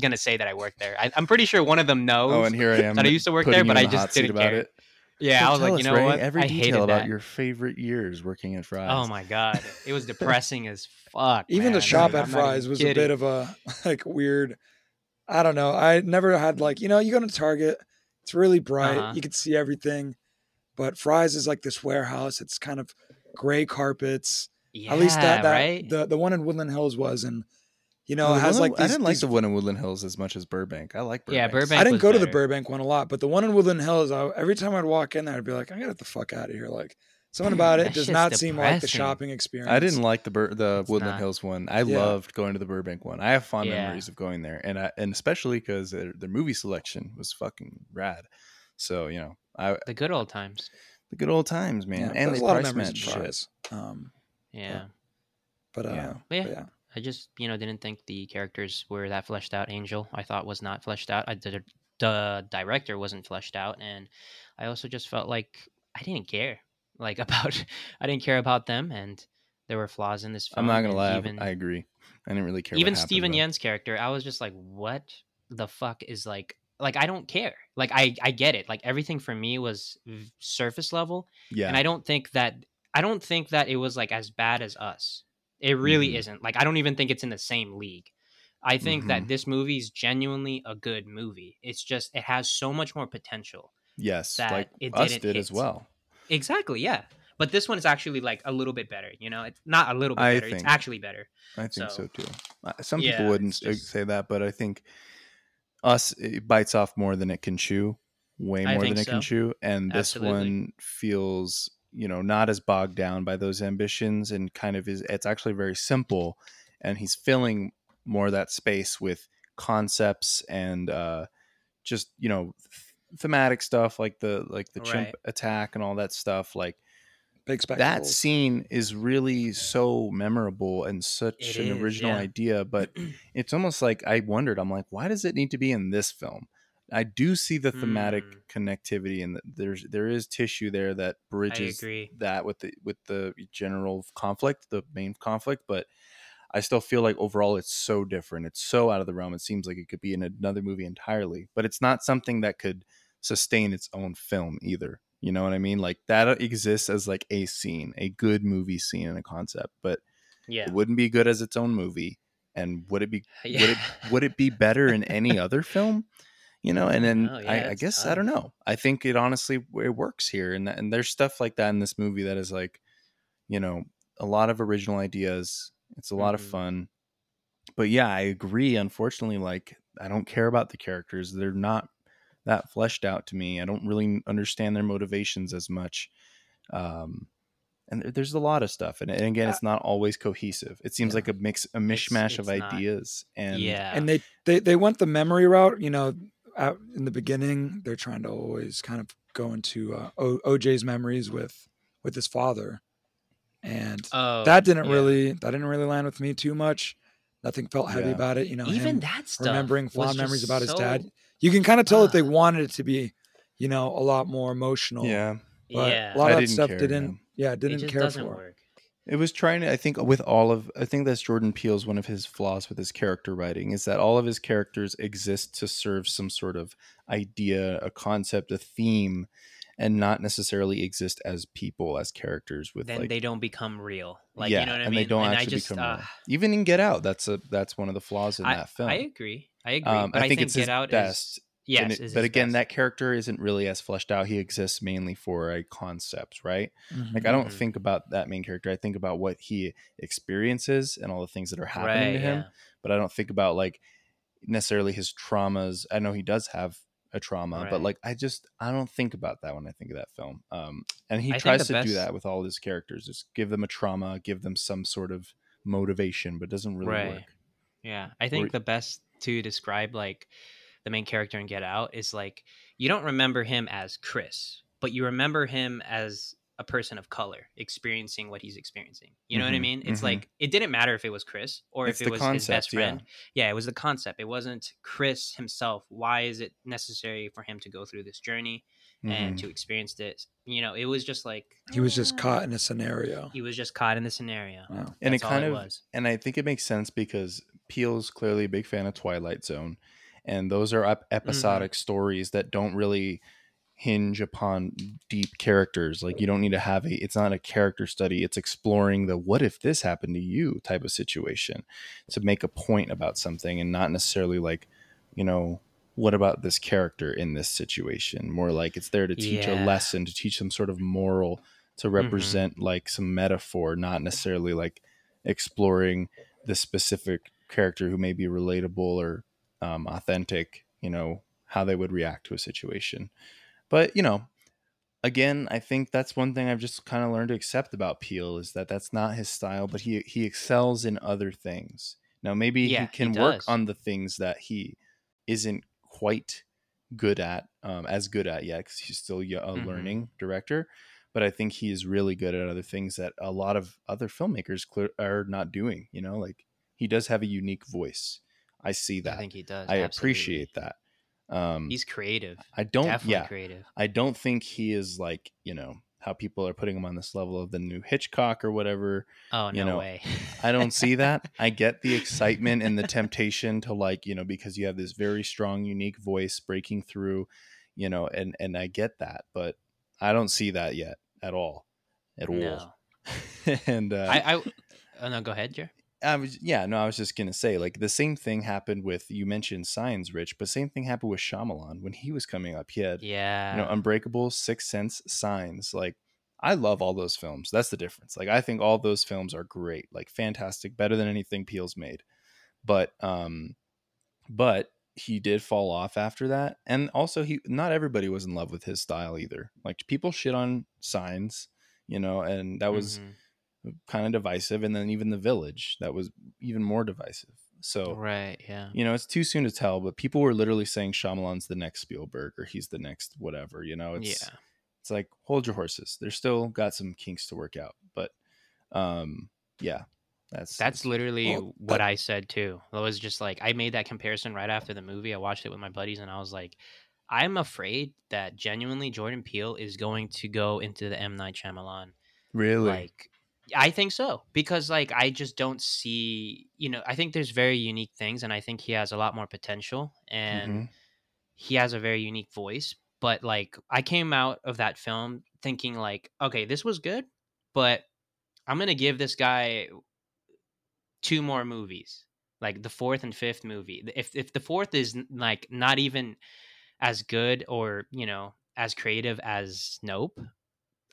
gonna say that I worked there. I, I'm pretty sure one of them knows. oh, and here I am. that I used to work there, but I just didn't care. it. Yeah, So I was like, us, you know Ray, what? Every I detail hated about that. your favorite years working at Fry's. Oh my god, it was depressing as fuck. even the shop Like, at I'm Fry's was a bit of a like weird. I don't know. I never had like you know you go to Target, it's really bright, Uh-huh. you can see everything, but Fry's is like this warehouse. It's kind of gray carpets. Yeah, At least that that right. the the one in Woodland Hills was, and you know No, it has one- like these, I didn't like these- the one in Woodland Hills as much as Burbank. I like Burbank. Yeah, Burbank- I didn't was go to the. Burbank one a lot, but the one in Woodland Hills, I, every time I'd walk in there, I'd be like, I gotta get the fuck out of here. Like something about it does shit's not seem like the shopping experience. I didn't like the Bur- the It's Woodland not. Hills one. I Yeah. loved going to the Burbank one. I have fond Yeah. memories of going there, and I, and especially because their, their movie selection was fucking rad. So you know, I the good old times. the good old times, man, Yeah, and there's they a lot of price memories match in shit. Um, Yeah. but uh, Yeah. Yeah, but yeah. I just you know didn't think the characters were that fleshed out. Angel I thought was not fleshed out. I the, the director wasn't fleshed out, and I also just felt like I didn't care like about I didn't care about them, and there were flaws in this film. I'm not gonna lie, Even, I agree. I didn't really care. even Steven Yeun's character, I was just like, what the fuck is like like I don't care. Like I I get it. Like everything for me was v- surface level, Yeah, and I don't think that I don't think that it was like as bad as us. It really Mhm. isn't. Like I don't even think it's in the same league. I think Mhm. that this movie is genuinely a good movie. It's just it has so much more potential. Yes, that like it us didn't did as well. Exactly, yeah. But this one is actually like a little bit better. You know, it's not a little bit I better. It's actually better. I think so, So- too. Uh, Some Yeah, people wouldn't just- say that, but I think us it bites off more than it can chew, way more think than it can chew, and this Absolutely. one feels you know not as bogged down by those ambitions and kind of is it's actually very simple, and he's filling more of that space with concepts and uh, just you know th- thematic stuff like the like the chimp attack and all that stuff like Big that scene is really so memorable and such It an is, original yeah. idea but it's almost like i wondered i'm like why does it need to be in this film i do see the thematic Hmm. connectivity and there's there is tissue there that bridges that with the with the general conflict the main conflict but i still feel like overall it's so different it's so out of the realm it seems like it could be in another movie entirely but it's not something that could sustain its own film either you know what i mean like that exists as like a scene a good movie scene and a concept but Yeah. it wouldn't be good as its own movie and would it be yeah. would it would it be better in any other film you know and then know, yeah, I, I it's guess i don't know i think it honestly it works here and and there's stuff like that in this movie that is like you know a lot of original ideas it's a lot of Mhm. fun but yeah i agree unfortunately like i don't care about the characters they're not that fleshed out to me i don't really understand their motivations as much um and there's a lot of stuff and, and again it's not always cohesive it seems Yeah. like a mix a mishmash of it's not. ideas and yeah. and they, they they went the memory route. You know, out in the beginning, they're trying to always kind of go into uh, o, OJ's memories with with his father, and oh, that didn't yeah. really that didn't really land with me too much. Nothing felt heavy Yeah. about it. You know, even him that stuff. remembering fond memories just about his dad. You can kind of tell that they Ah. wanted it to be, you know, a lot more emotional. yeah but yeah. a lot I of that stuff care, didn't. Yeah, didn't just care for. work. It was trying to, I think, with all of, I think that's Jordan Peele's one of his flaws with his character writing is that all of his characters exist to serve some sort of idea, a concept, a theme, and not necessarily exist as people, as characters with Then like, they don't become real. Like yeah, you know what I and mean? they don't and actually I just, become uh, real. Even in Get Out, that's a that's one of the flaws in I, that film. I agree. I agree. Um, but I think, it's Get his Out best. is yes. and it- is but again, best. that character isn't really as fleshed out. He exists mainly for a concept, right? Mhm. Like I don't Mhm. think about that main character. I think about what he experiences and all the things that are happening right, to him. yeah. But I don't think about like necessarily his traumas. I know he does have a trauma, but like I just I don't think about that when I think of that film. Um, and he I tries to do that with all his characters. Just give them a trauma, give them some sort of motivation, but it doesn't really Right. work. Yeah, I think the best to describe like the main character in Get Out is like you don't remember him as Chris, but you remember him as a person of color experiencing what he's experiencing. You know what I Mhm, mean? It's mhm. like it didn't matter if it was Chris or It's if it was his best concept, yeah. friend. Yeah. it was the concept. It wasn't Chris himself. Why is it necessary for him to go through this journey and Mhm. to experience this? You know, it was just like He was just caught in a scenario. He was just caught in the scenario. Wow. and That's it kind it of was. and I think it makes sense because Peele's clearly a big fan of Twilight Zone, and those are ep- mm-hmm. episodic stories that don't really hinge upon deep characters. Like you don't need to have a. It's not a character study. It's exploring the what if this happened to you type of situation to make a point about something, and not necessarily like, you know. What about this character in this situation? More like it's there to teach a lesson, to teach some sort of moral, to mm-hmm. represent like some metaphor, not necessarily like exploring the specific character who may be relatable or um, authentic, you know, how they would react to a situation. But, you know, again, I think that's one thing I've just kind of learned to accept about Peele is that that's not his style, but he he excels in other things. Now, maybe Yeah, he he can work on the things that he isn't quite good at, um, as good at yet, because he's still a Mhm. learning director. But I think he is really good at other things that a lot of other filmmakers clear, are not doing. You know, like he does have a unique voice. I see that. I think he does. I absolutely. appreciate that. Um, He's creative. I don't. Definitely yeah, creative. I don't think he is like you know how people are putting him on this level of the new Hitchcock or whatever. Oh you no know, way. I don't see that. I get the excitement and the temptation to like you know because you have this very strong, unique voice breaking through, you know, and and I get that, but I don't see that yet at all, at all. no. and uh, I, I oh no, go ahead, Jer. I was yeah, no, I was just gonna say like the same thing happened with you mentioned Signs, Rich, but same thing happened with Shyamalan when he was coming up. He had Yeah. you know Unbreakable, Sixth Sense, Signs. Like I love all those films. That's the difference. Like I think all those films are great, like fantastic, better than anything Peele's made. But um, but he did fall off after that, and also he not everybody was in love with his style either. Like people shit on Signs, you know, and that was Mhm. Kind of divisive and then even the village that was even more divisive so right. Yeah. you know it's too soon to tell but people were literally saying Shyamalan's the next Spielberg or he's the next whatever you know it's yeah. it's like hold your horses they're still got some kinks to work out but um yeah that's That's literally Well, what that- I said too. It was just like I made that comparison right after the movie. I watched it with my buddies, and I was like, I'm afraid that genuinely Jordan Peele is going to go into the M Night Shyamalan. really Like, I think so because like I just don't see. You know, I think there's very unique things, and I think he has a lot more potential, and Mhm. he has a very unique voice. But like, I came out of that film thinking like, okay, this was good, but I'm gonna give this guy two more movies, like the fourth and fifth movie. If if the fourth is like not even as good or you know as creative as Nope,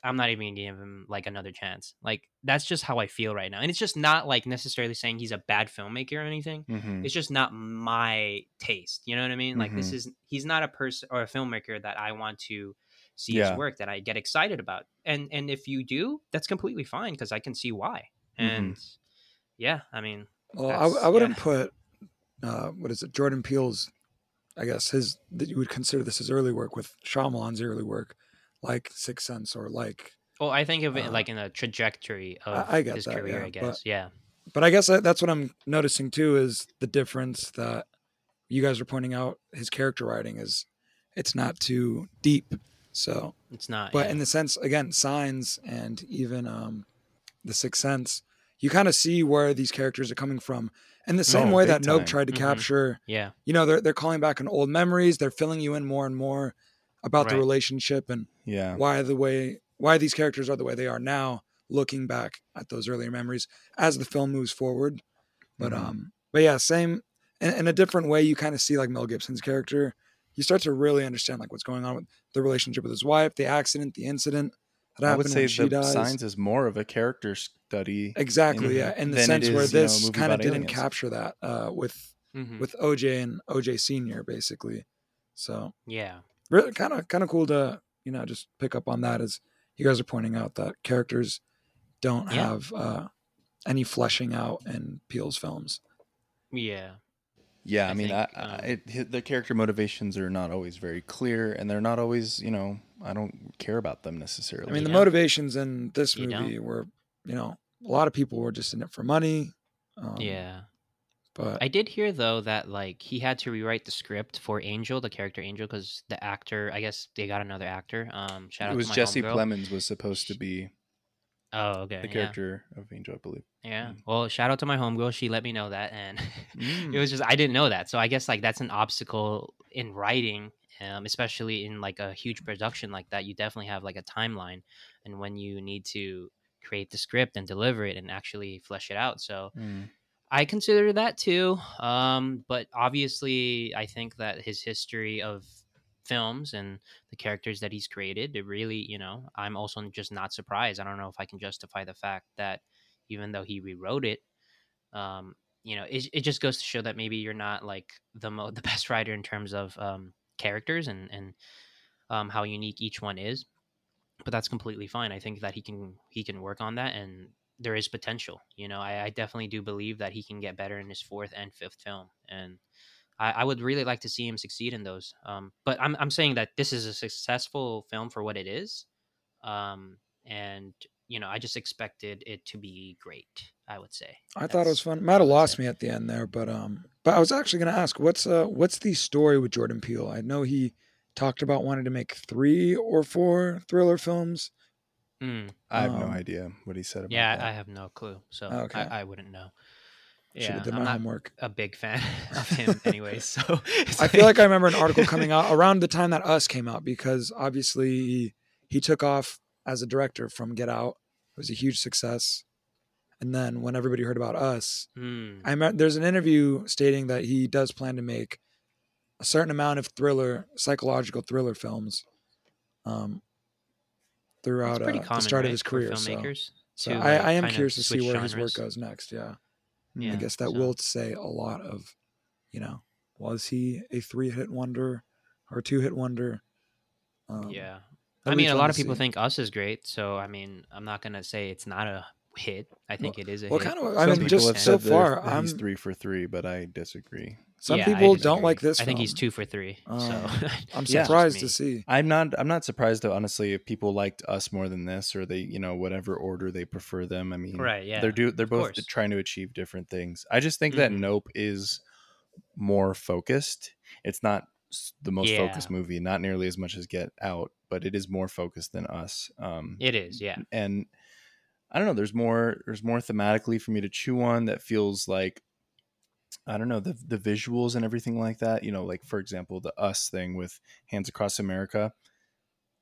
I'm not even gonna give him like another chance. Like that's just how I feel right now, and it's just not like necessarily saying he's a bad filmmaker or anything. Mhm. It's just not my taste. You know what I mean? Like this Mhm. is he's not a person or a filmmaker that I want to see Yeah. his work that I get excited about. And and if you do, that's completely fine because I can see why. And yeah, I mean, Well, I, I wouldn't yeah. put uh, what is it, Jordan Peele's, I guess his that you would consider this his early work with Shyamalan's early work, like Sixth Sense or like. well, I think of it Uh, like in a trajectory of I get his that, career. yeah, I but- guess. yeah. But I guess that's what I'm noticing too is the difference that you guys are pointing out. His character writing is, it's not too deep. So, It's not. but yeah. in the sense again, Signs and even um, the Sixth Sense, you kind of see where these characters are coming from. In the same No, way big that Nope tried to Mhm. capture yeah. you know they're they're calling back on old memories they're filling you in more and more about the relationship and yeah why the way why these characters are the way they are now looking back at those earlier memories as the film moves forward but Mhm. um but yeah same in, in a different way you kind of see like mel gibson's character you start to really understand like what's going on with the relationship with his wife the accident the incident that I would say she the dies signs is more of a character study exactly in- yeah in the than it sense where is, you know, this kind of didn't aliens. capture that uh with Mhm. with oj and oj senior basically so yeah. Really kind of kind of cool to you know just pick up on that as you guys are pointing out that characters don't Yeah. have uh any fleshing out in Peele's films. Yeah. Yeah, I, I mean, think, I, I, um, it, the character motivations are not always very clear, and they're not always, you know, I don't care about them necessarily. I mean, the Yeah. motivations in this You don't. movie were, you know, a lot of people were just in it for money. Um, yeah. But I did hear though that like he had to rewrite the script for Angel, the character Angel, because the actor, I guess they got another actor. Um, shout out it was Jesse homegirl. Plemons was supposed to be Oh, okay. the yeah. character of Angel, I believe. Yeah. Mm. Well, shout out to my homegirl. She let me know that, and Mm. it was just I didn't know that. So I guess like that's an obstacle in writing, um, especially in like a huge production like that. You definitely have like a timeline, and when you need to create the script and deliver it and actually flesh it out. So Mm. I consider that too. Um, but obviously, I think that his history of films and the characters that he's created, it really, you know, I'm also just not surprised. I don't know if I can justify the fact that even though he rewrote it, um, you know, it, it just goes to show that maybe you're not like the mo- the best writer in terms of um, characters and and um, how unique each one is. But that's completely fine. I think that he can he can work on that, and there is potential. You know, I, I definitely do believe that he can get better in his fourth and fifth film, and I, I would really like to see him succeed in those. Um, but I'm I'm saying that this is a successful film for what it is, um, and you know, I just expected it to be great. I would say. I thought it was fun. Might have lost me at the end there, but um, but I was actually going to ask, what's uh, what's the story with Jordan Peele? I know he talked about wanting to make three or four thriller films. Mm, I have no Um, idea what he said about it. yeah, that. I have no clue, so Okay. I, I wouldn't know. Should Yeah, have did I'm my not homework. a big fan of him, anyway. So I feel like I remember an article coming out around the time that Us came out because obviously he, he took off as a director from Get Out. It was a huge success. And then when everybody heard about us, Hmm. I remember there's an interview stating that he does plan to make a certain amount of thriller, psychological thriller films, um, It's throughout uh, common the start right, of his career. So, so to, I, I am curious to see switch where his work goes next. Yeah, Yeah, I guess that so- will say a lot of, you know, was he a three hit wonder or two hit wonder? Um, yeah. I mean, a lot of people see. think Us is great, so I mean, I'm not gonna say it's not a hit. I think it is a well, hit. kind of. Some I mean, just so far, I'm three for three, but I disagree. Some Yeah, people don't like this. I think he's two for three. so Um, I'm surprised Me. to see. I'm not. I'm not surprised though. Honestly, if people liked us more than this, or they, you know, whatever order they prefer them. I mean, Right, yeah, They're do. They're both trying to achieve different things. I just think that Mhm. Nope is more focused. It's not the most focused movie. Not nearly as much as Get Out, but it is more focused than Us. Um, it is, yeah. and I don't know. There's more. There's more thematically for me to chew on that feels like I don't know the the visuals and everything like that. You know, like for example, the Us thing with Hands Across America.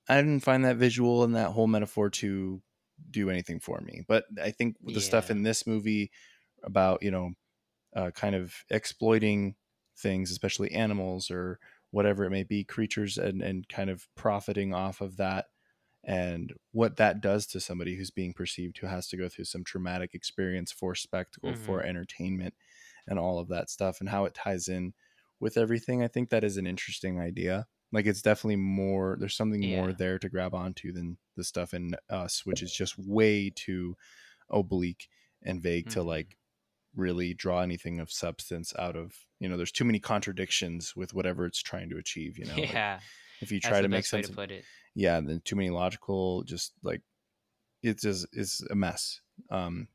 I didn't find that visual and that whole metaphor to do anything for me. But I think the stuff in this movie about you know, uh, kind of exploiting things, especially animals or whatever it may be, creatures, and and kind of profiting off of that and what that does to somebody who's being perceived who has to go through some traumatic experience for spectacle for entertainment and all of that stuff and how it ties in with everything i think that is an interesting idea like it's definitely more there's something more there to grab onto than the stuff in us which is just way too oblique and vague to Mhm. like really draw anything of substance out of you know there's too many contradictions with whatever it's trying to achieve you know Like, yeah. if you try to make sense to of put it. yeah then too many logical just like it's just it's a mess um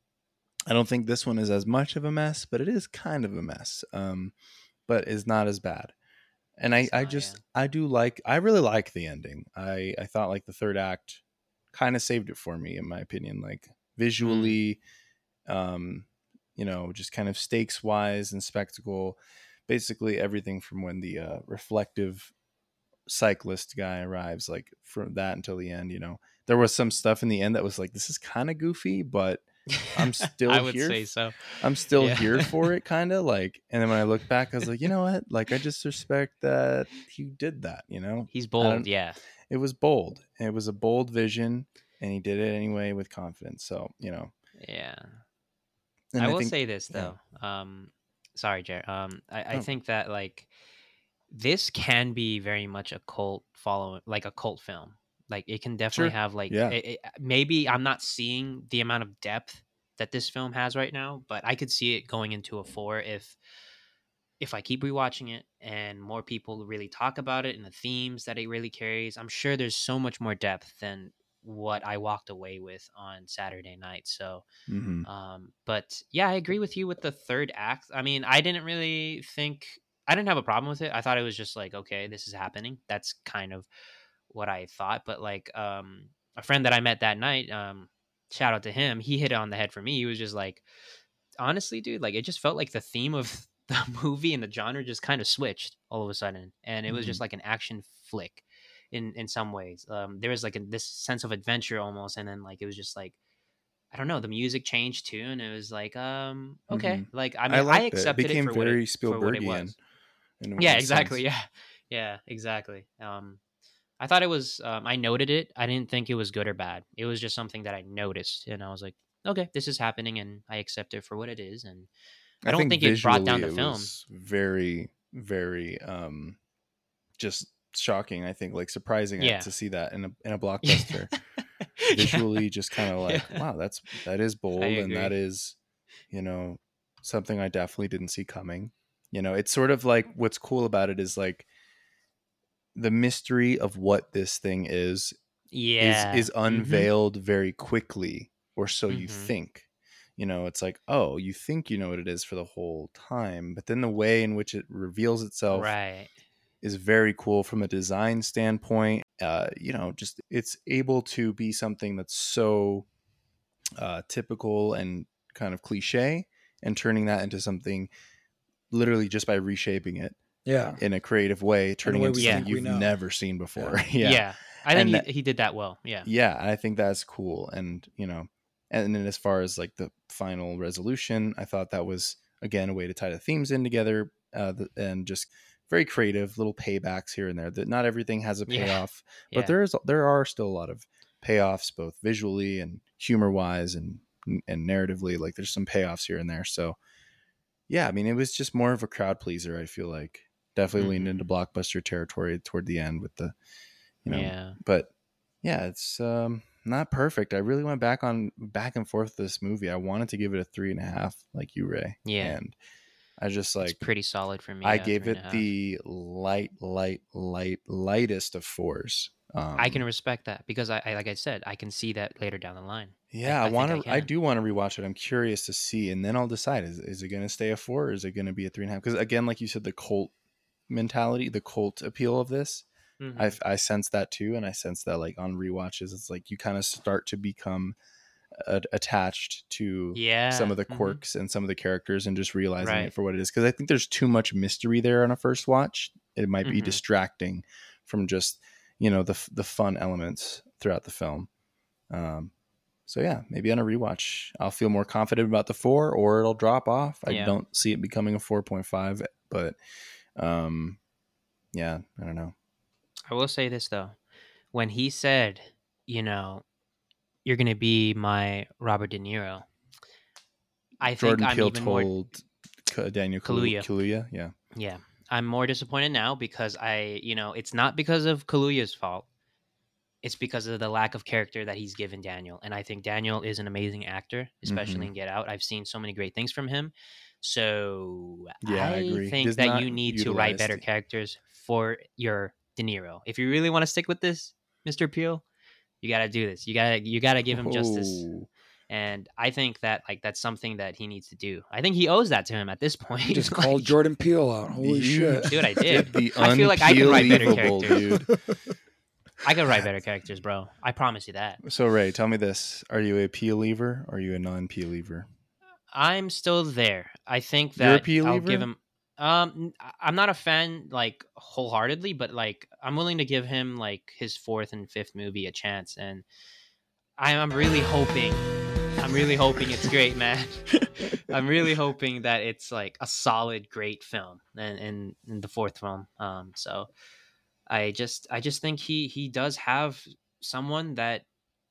i don't think this one is as much of a mess but it is kind of a mess um but is not as bad. And i i just yeah. i do like i really like the ending. I i thought like the third act kind of saved it for me in my opinion like visually um you know just kind of stakes wise and spectacle basically everything from when the uh, reflective cyclist guy arrives like from that until the end you know. There was some stuff in the end that was like this is kind of goofy but I'm still I would here say so. i'm still Yeah. here for it kind of like and then when i look back i was like you know what like i just respect that he did that you know He's bold, yeah. it was bold it was a bold vision and he did it anyway with confidence so you know Yeah. and I will think- say this yeah. though. Um, sorry, Jared. Um, I, I Oh. think that like this can be very much a cult following, like a cult film. Like it can definitely Sure. have like Yeah. it- it- maybe I'm not seeing the amount of depth that this film has right now, but I could see it going into a four if if I keep rewatching it and more people really talk about it and the themes that it really carries. I'm sure there's so much more depth than what I walked away with on Saturday night. So Mhm. um, but yeah, I agree with you with the third act. I mean, I didn't really think I didn't have a problem with it. I thought it was just like, okay, this is happening. That's kind of what I thought. But like, um, a friend that I met that night, um, shout out to him. He hit it on the head for me. He was just like, honestly, dude, like it just felt like the theme of the movie and the genre just kind of switched all of a sudden, and it was just like an action flick in in some ways. Um, there was like a, this sense of adventure almost, and then like it was just like I don't know, the music changed too, and it was like, um, okay, Mhm. like I mean, I, it. accepted it became it, for, very what it, for what it Spielbergian. was. Yeah, exactly. sense. Yeah, yeah, exactly. Um, I thought it was. Um, I noted it. I didn't think it was good or bad. It was just something that I noticed, and I was like, okay, this is happening, and I accept it for what it is. And I don't think it brought down the film. was very, very, um, just shocking. I think like surprising Yeah. to see that in a in a blockbuster. Visually, just kind of like, Yeah. wow, that's that is bold, and that is, you know, something I definitely didn't see coming. You know, it's sort of like what's cool about it is like the mystery of what this thing is yeah, is is Mhm. unveiled very quickly or so you Mhm. think you know it's like oh you think you know what it is for the whole time but then the way in which it reveals itself right. is very cool from a design standpoint uh you know just it's able to be something that's so uh typical and kind of cliche and turning that into something literally just by reshaping it Yeah. in a creative way turning way into something think you've never seen before Yeah, yeah I think And he, that- he did that well. Yeah, yeah i think that's cool and you know And then as far as like the final resolution, I thought that was again a way to tie the themes in together uh, the, and just very creative little paybacks here and there. That not everything has a payoff, Yeah. but there is there are still a lot of payoffs both visually and humor wise and and narratively. Like there's some payoffs here and there. So yeah, I mean it was just more of a crowd pleaser. I feel like definitely leaned Mhm. into blockbuster territory toward the end with the you know yeah. but yeah it's um not perfect i really went back on back and forth with this movie i wanted to give it a three and a half like you ray Yeah. and i just it's like pretty solid for me. i yeah, gave it and a half. the light light light lightest of fours um, I can respect that because I, I, like I said, I can see that later down the line. yeah I i, want to I, can. do want to rewatch it i'm curious to see and then i'll decide is, is it going to stay a four or is it going to be a three and a half because again like you said the cult mentality the cult appeal of this Mhm. I I sense that too, and I sense that like on rewatches, it's like you kind of start to become uh, attached to yeah, some of the mhm. quirks and some of the characters, and just realizing Right. it for what it is. Because I think there's too much mystery there on a first watch. It might be Mhm. distracting from just you know the f- the fun elements throughout the film. Um, so yeah, maybe on a rewatch, I'll feel more confident about the four, or it'll drop off. I Yeah. don't see it becoming a four point five, but um, yeah, I don't know. I will say this though, when he said, you know, you're gonna be my Robert De Niro, I think Jordan I'm even more told K- Daniel Kaluuya. Kaluuya. Yeah. Yeah. I'm more disappointed now because I, you know, it's not because of Kaluuya's fault. It's because of the lack of character that he's given Daniel. And I think Daniel is an amazing actor, especially Mhm. in Get Out. I've seen so many great things from him. So Yeah, I I, agree. Think does that you need to write better characters for your De Niro. If you really want to stick with this, Mr. Peele, you gotta do this. You gotta you gotta give him justice. Oh, And I think that like that's something that he needs to do. I think he owes that to him at this point. You just Like, called Jordan Peele out. Holy shit. Dude, I did. The I feel like I can write better characters. dude. I could write better characters, bro. I promise you that. So Ray, tell me this: Are you a peel lever or are you a non-peel lever? I'm still there. I think that P I'll give him. Um, I'm not a fan like wholeheartedly, but like I'm willing to give him like his fourth and fifth movie a chance, and I'm, I'm really hoping. I'm really hoping it's great, man. I'm really hoping that it's like a solid, great film, and in, in the fourth film. Um, so I just, I just think he he does have someone that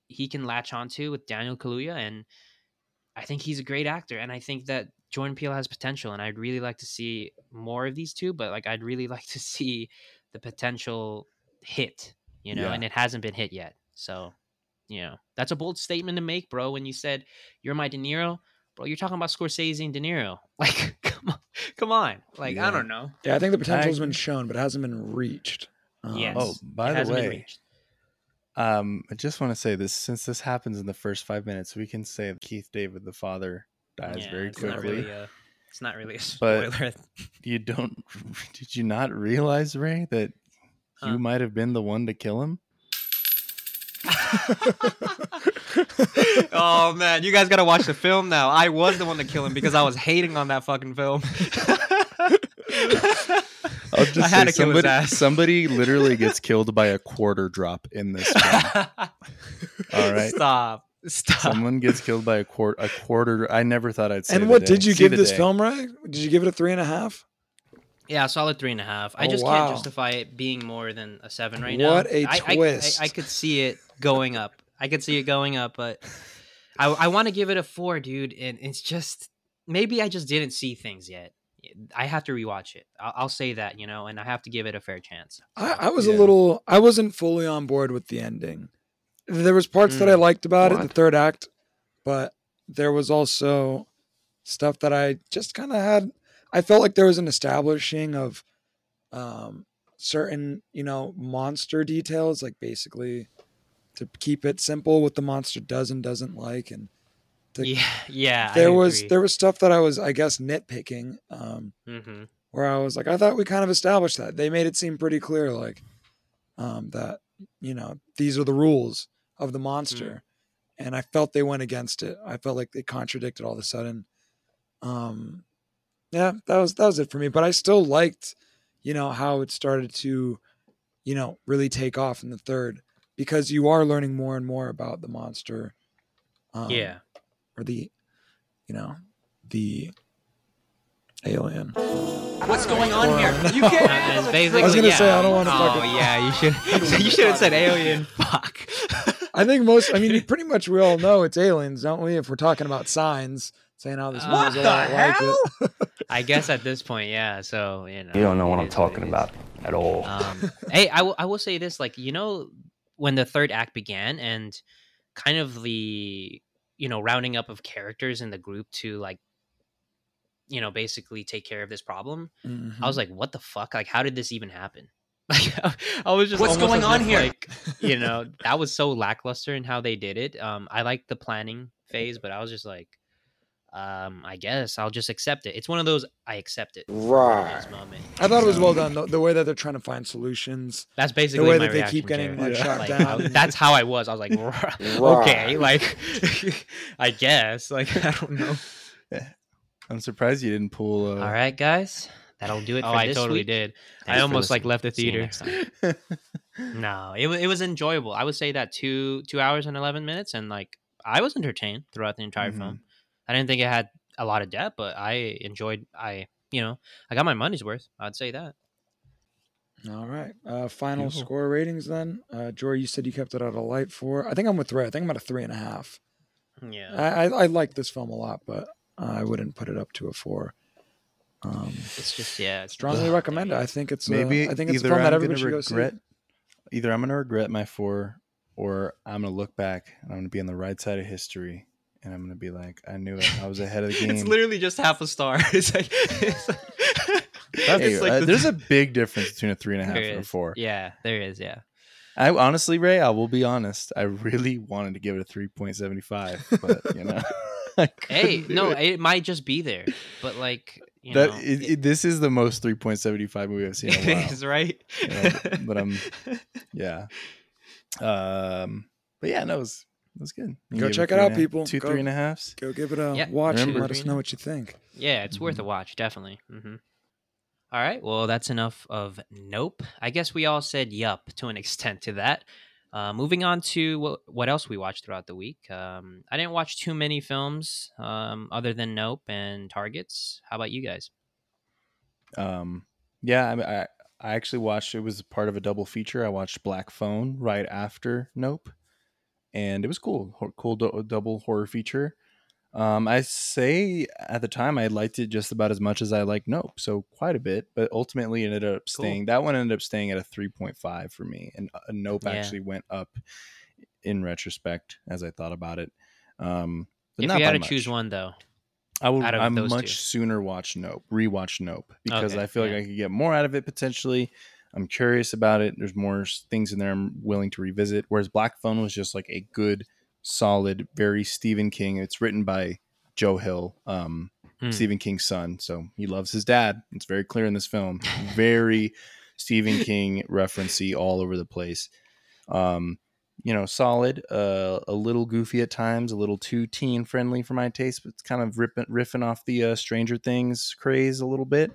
he can latch onto with Daniel Kaluuya, and I think he's a great actor, and I think that Jordan Peele has potential, and I'd really like to see more of these two. But like, I'd really like to see the potential hit, you know, Yeah. and it hasn't been hit yet. So, you know, that's a bold statement to make, bro. When you said you're my De Niro, bro, you're talking about Scorsese and De Niro. Like, come on, come on. Like, I don't know. Yeah, I think the potential's been shown, but it hasn't been reached. Um, Yes. Oh, by It the hasn't been way, reached. Um, I just want to say this: since this happens in the first five minutes, we can say Keith David, the father, dies Yeah, very it's not quickly. really a, it's not really a But- spoiler. You don't? Did you not realize, Ray, that Huh. you might have been the one to kill him? oh man, you guys gotta watch the film now. I was the one to kill him because I was hating on that fucking film. I'll just I had say to kill his somebody, ass. somebody literally gets killed by a quarter drop in this film. All right. Stop. Stop. Someone gets killed by a quarter. A quarter. I never thought I'd say. and the what day. did you See give this day. film, Ray? Did you give it a three and a half? Yeah, solid three and a half. I Oh, just wow. can't justify it being more than a seven right now. What a I- I- I- twist. I, could see it going up. I could see it going up, but I, I want to give it a four, dude. And it's just maybe I just didn't see things yet. I have to rewatch it. I'll, I'll say that, you know, and I have to give it a fair chance. I, I was Yeah. a little. I wasn't fully on board with the ending. There was parts that I Mm. liked about it, the third act, but there was also stuff that I just kind of had. I felt like there was an establishing of um, certain, you know, monster details, like basically to keep it simple, what the monster does and doesn't like, and Yeah, yeah. there was there was stuff that I was, I guess, nitpicking. Um, hmm where I was like, I thought we kind of established that. They made it seem pretty clear, like um, that you know these are the rules of the monster, and I felt they went against it. I felt like they contradicted all of a sudden. Um, yeah, that was that was it for me. But I still liked, you know, how it started to, you know, really take off in the third because you are learning more and more about the monster. Um, Yeah. Or the, you know, the alien. What's going on here? You Uh, can't. and basically, I was gonna yeah. say, I don't wanna Oh fucking- yeah, you should. you should have said alien. Fuck. I think most. I mean, pretty much we all know it's aliens, don't we? If we're talking about signs, saying how this Uh, What the like hell? it. I guess at this point, yeah. So you know, You don't know what I'm talking it is. about at all. Um, hey, I. I will say this: like you know, when the third act began, and kind of the you know rounding up of characters in the group to like you know basically take care of this problem. Mhm. I was like, what the fuck? Like, how did this even happen? Like, I was just What's going on if, here? Like, you know, that was so lackluster in how they did it. Um, I liked the planning phase, but I was just like, um, I guess I'll just accept it. It's one of those I accept it. Right. I thought it was well done. The, the way that they're trying to find solutions. That's basically the way my that they keep getting, Jared. like, shot Like, down. I- that's how I was. I was like, okay, like, I guess. Like, I don't know. I'm surprised you didn't pull. Uh, All right, guys, that'll do it Oh, for I this totally week. did. Thanks I almost like left the theater. No, it was it was enjoyable. I would say that two two hours and eleven minutes, and like I was entertained throughout the entire Mhm. film. I didn't think it had a lot of depth, but I enjoyed. I you know I got my money's worth. I'd say that. All right. Uh, final Cool. score ratings then. Uh, Jory, you said you kept it at a light four. I think I'm with Ray. I think I'm at a three and a half. Yeah, I, I, I like this film a lot, but I wouldn't put it up to a four. Um, it's just yeah. It's strongly Ugh, recommend it. I think it's Maybe uh, I think it's a either film that I'm everybody should gonna go see. regret. Either I'm gonna regret my four, or I'm gonna look back and I'm gonna be on the right side of history, and I'm gonna be like, I knew it. I was ahead of the game. it's literally just half a star. It's like, it's like, it's like uh, the- there's a big difference between a three and a half and a four. Yeah, there is. Yeah. I honestly, Ray, I will be honest. I really wanted to give it a three point seventy five, but you know, Hey, no, it. it might just be there, but like you that know, it, it- this is the most three point seventy five movie I've seen in a while. is right. Yeah, but I'm yeah. Um, but yeah, no, it was it was good. You Go check it out, and a half- people. Two Go- three and a halves. Go give it a Yeah. watch and Remember- let us know what you think. Yeah, it's worth a watch, definitely. hmm All right, well, that's enough of Nope. I guess we all said yup to an extent to that. Uh, moving on to what, what else we watched throughout the week. Um, I didn't watch too many films um, other than Nope and Targets. How about you guys? Um, yeah, I, I I actually watched. It was part of a double feature. I watched Black Phone right after Nope, and it was cool. Cool do- double horror feature. Um, I say at the time I liked it just about as much as I like Nope, so quite a bit. But ultimately, it ended up staying. That one ended up staying at a three point five for me, and uh, Nope Yeah. actually went up in retrospect as I thought about it. Um, if not you had to choose one, though, I would. I much two. sooner watch Nope, rewatch Nope, because Okay, I feel yeah. like I could get more out of it potentially. I'm curious about it. There's more things in there I'm willing to revisit. Whereas Black Phone was just like a good, solid, very Stephen King. It's written by Joe Hill, um, Hmm. Stephen King's son, so he loves his dad. It's very clear in this film. Very Stephen King referencey all over the place. Um, you know, solid, uh, a little goofy at times, a little too teen friendly for my taste, but it's kind of ripping, riffing off the uh, Stranger Things craze a little bit.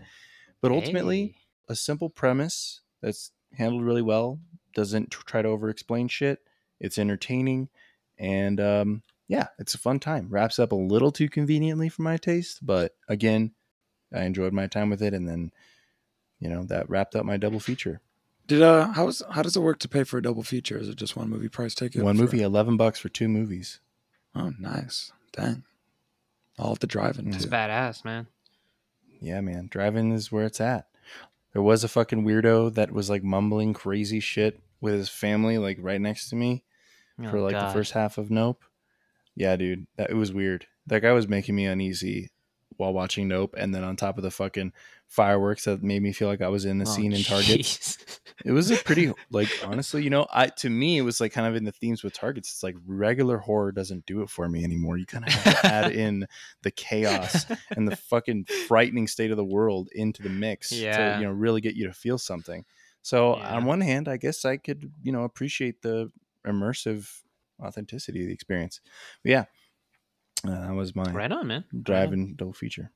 But ultimately, Hey. a simple premise that's handled really well, doesn't tr- try to over explain shit. It's entertaining, and um, yeah, it's a fun time. Wraps up a little too conveniently for my taste, but again, I enjoyed my time with it, and then you know that wrapped up my double feature. Did uh how's how does it work to pay for a double feature? Is it just one movie price ticket? One for- movie, eleven bucks for two movies. Oh, nice. Dang. I'll have to drive in it's too. badass, man. Yeah, man, driving is where it's at. There was a fucking weirdo that was like mumbling crazy shit with his family, like right next to me. Oh, for like God. the first half of Nope. Yeah, dude, that it was weird. That guy was making me uneasy while watching Nope, and then on top of the fucking fireworks that made me feel like I was in the Oh, scene in Target. It was a pretty like honestly, you know, I to me it was like kind of in the themes with Targets. It's like regular horror doesn't do it for me anymore. You kind of have to add in the chaos and the fucking frightening state of the world into the mix Yeah. to you know really get you to feel something. So Yeah. on one hand, I guess I could you know appreciate the immersive authenticity of the experience. But yeah, uh, that was my right on, man. Right on. driving double feature.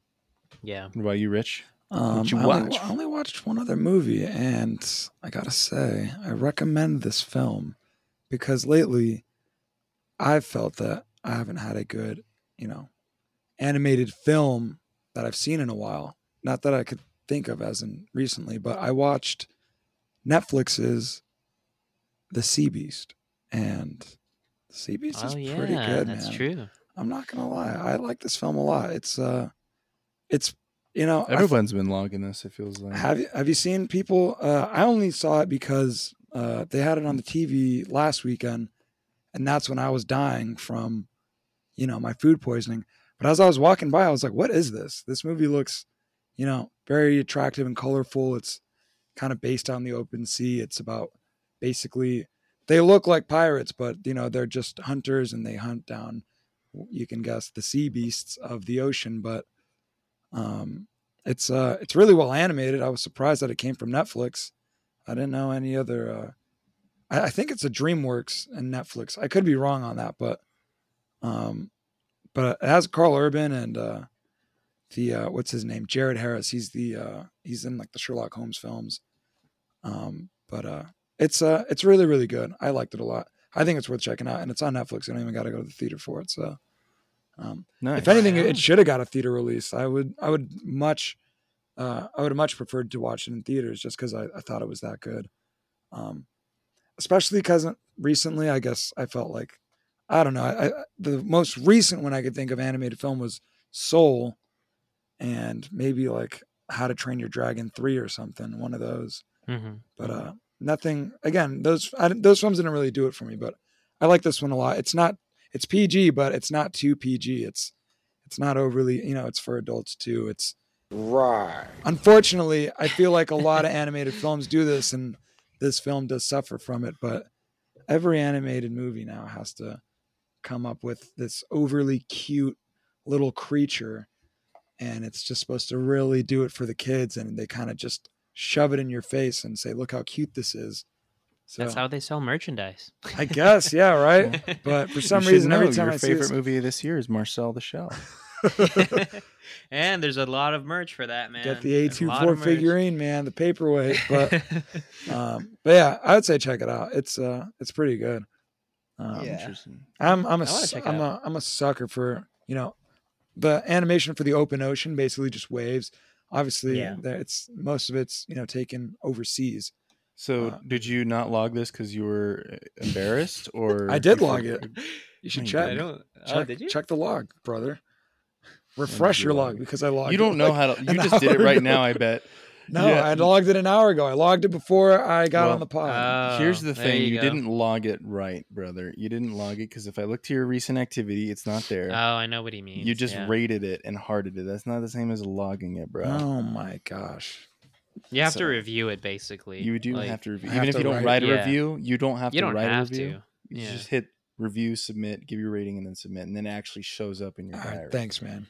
Yeah. What about you, Rich? Um, I, only. I only watched one other movie, and I gotta say, I recommend this film because lately I've felt that I haven't had a good you know, animated film that I've seen in a while. Not that I could think of as in recently, but I watched Netflix's The Sea Beast, and The Sea Beast is oh yeah, pretty good, that's man. true. I'm not gonna lie, I like this film a lot. It's uh, it's you know, Everyone's been logging this. It feels like. have you have you seen people? Uh, I only saw it because uh, they had it on the TV last weekend, and that's when I was dying from, you know, my food poisoning. But as I was walking by, I was like, "What is this? This movie looks, you know, very attractive and colorful. It's kind of based on the open sea. It's about basically they look like pirates, but you know they're just hunters and they hunt down. You can guess the sea beasts of the ocean, but um, it's uh, it's really well animated. I was surprised that it came from Netflix. I didn't know any other. Uh, I, I think it's a DreamWorks and Netflix. I could be wrong on that, but um, but it has Karl Urban and uh, the uh, what's his name, Jared Harris. He's the uh, he's in like the Sherlock Holmes films. Um, but uh, it's uh, it's really really good. I liked it a lot. I think it's worth checking out, and it's on Netflix. You don't even got to go to the theater for it. So, um, nice. if anything, it should have got a theater release. I would, I would much, uh, I would have much preferred to watch it in theaters just because I, I thought it was that good. Um, especially because recently, I guess I felt like, I don't know, I, I, the most recent one I could think of animated film was Soul, and maybe like How to Train Your Dragon three or something, one of those. hmm But uh, nothing. Again, those I, those films didn't really do it for me. But I like this one a lot. It's not. It's PG, but it's not too PG. It's it's not overly. You know, it's for adults too. It's Right. unfortunately, I feel like a lot of animated films do this, and this film does suffer from it. But every animated movie now has to come up with this overly cute little creature, and it's just supposed to really do it for the kids, and they kind of just shove it in your face and say, "Look how cute this is." So That's how they sell merchandise. I guess, yeah, right. But for some should reason, every time your I see favorite this, movie this year is Marcel the Shell. and there's a lot of merch for that, man. get the a lot A24 figurine, man, the paperweight. But um, but yeah, I would say check it out. It's uh, it's pretty good. Um, Interesting. I'm I'm a I wanna su- check it I'm a I'm a sucker for you know the animation for the open ocean, basically just waves. Obviously, Yeah. it's most of it's you know taken overseas. So, Uh, did you not log this because you were uh, embarrassed, or I did log it. You should check. I don't. check, oh, did you? check the log, brother. Refresh your log log because I logged. You don't know like, how to. You just did it right ago. now. I bet. No, Yeah. I logged it an hour ago. I logged it before I got Well, on the pod. Here's Oh, the thing: you, go. didn't log it right, brother. You didn't log it because if I look to your recent activity, it's not there. Oh, I know what he means. you just yeah. rated it and hearted it. That's not the same as logging it, bro. oh my gosh. You have So- to review it basically. You do Like, have to review. I Even have if you don't write- write a Yeah. review, you don't have You to don't write have a review. to. You just hit review, submit, give your rating, and then submit, and then it actually shows up in your All right, diary. thanks, man.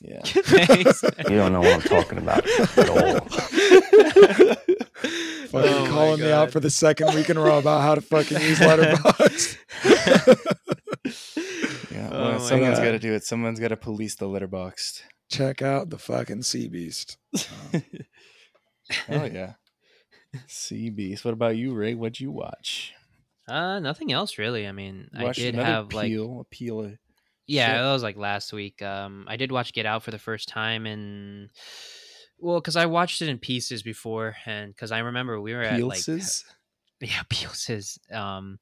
Yeah. Thanks. You don't know what I'm talking about at all. Fucking Oh calling me out for the second week in a row about how to fucking use Letterboxd. Yeah. Oh Well, my someone's God. got to do it. Someone's got to police the Letterboxd. Check out the fucking sea beast. Um, oh yeah. Sea Beast. What about you, Ray? What'd you watch? Uh, nothing else really. I mean, I Watched did another have like peel, a peel. Of, Yeah, shit. that was like last week. Um, I did watch Get Out for the first time, and well, because I watched it in pieces before, and because I remember we were at like yeah pieces. Um,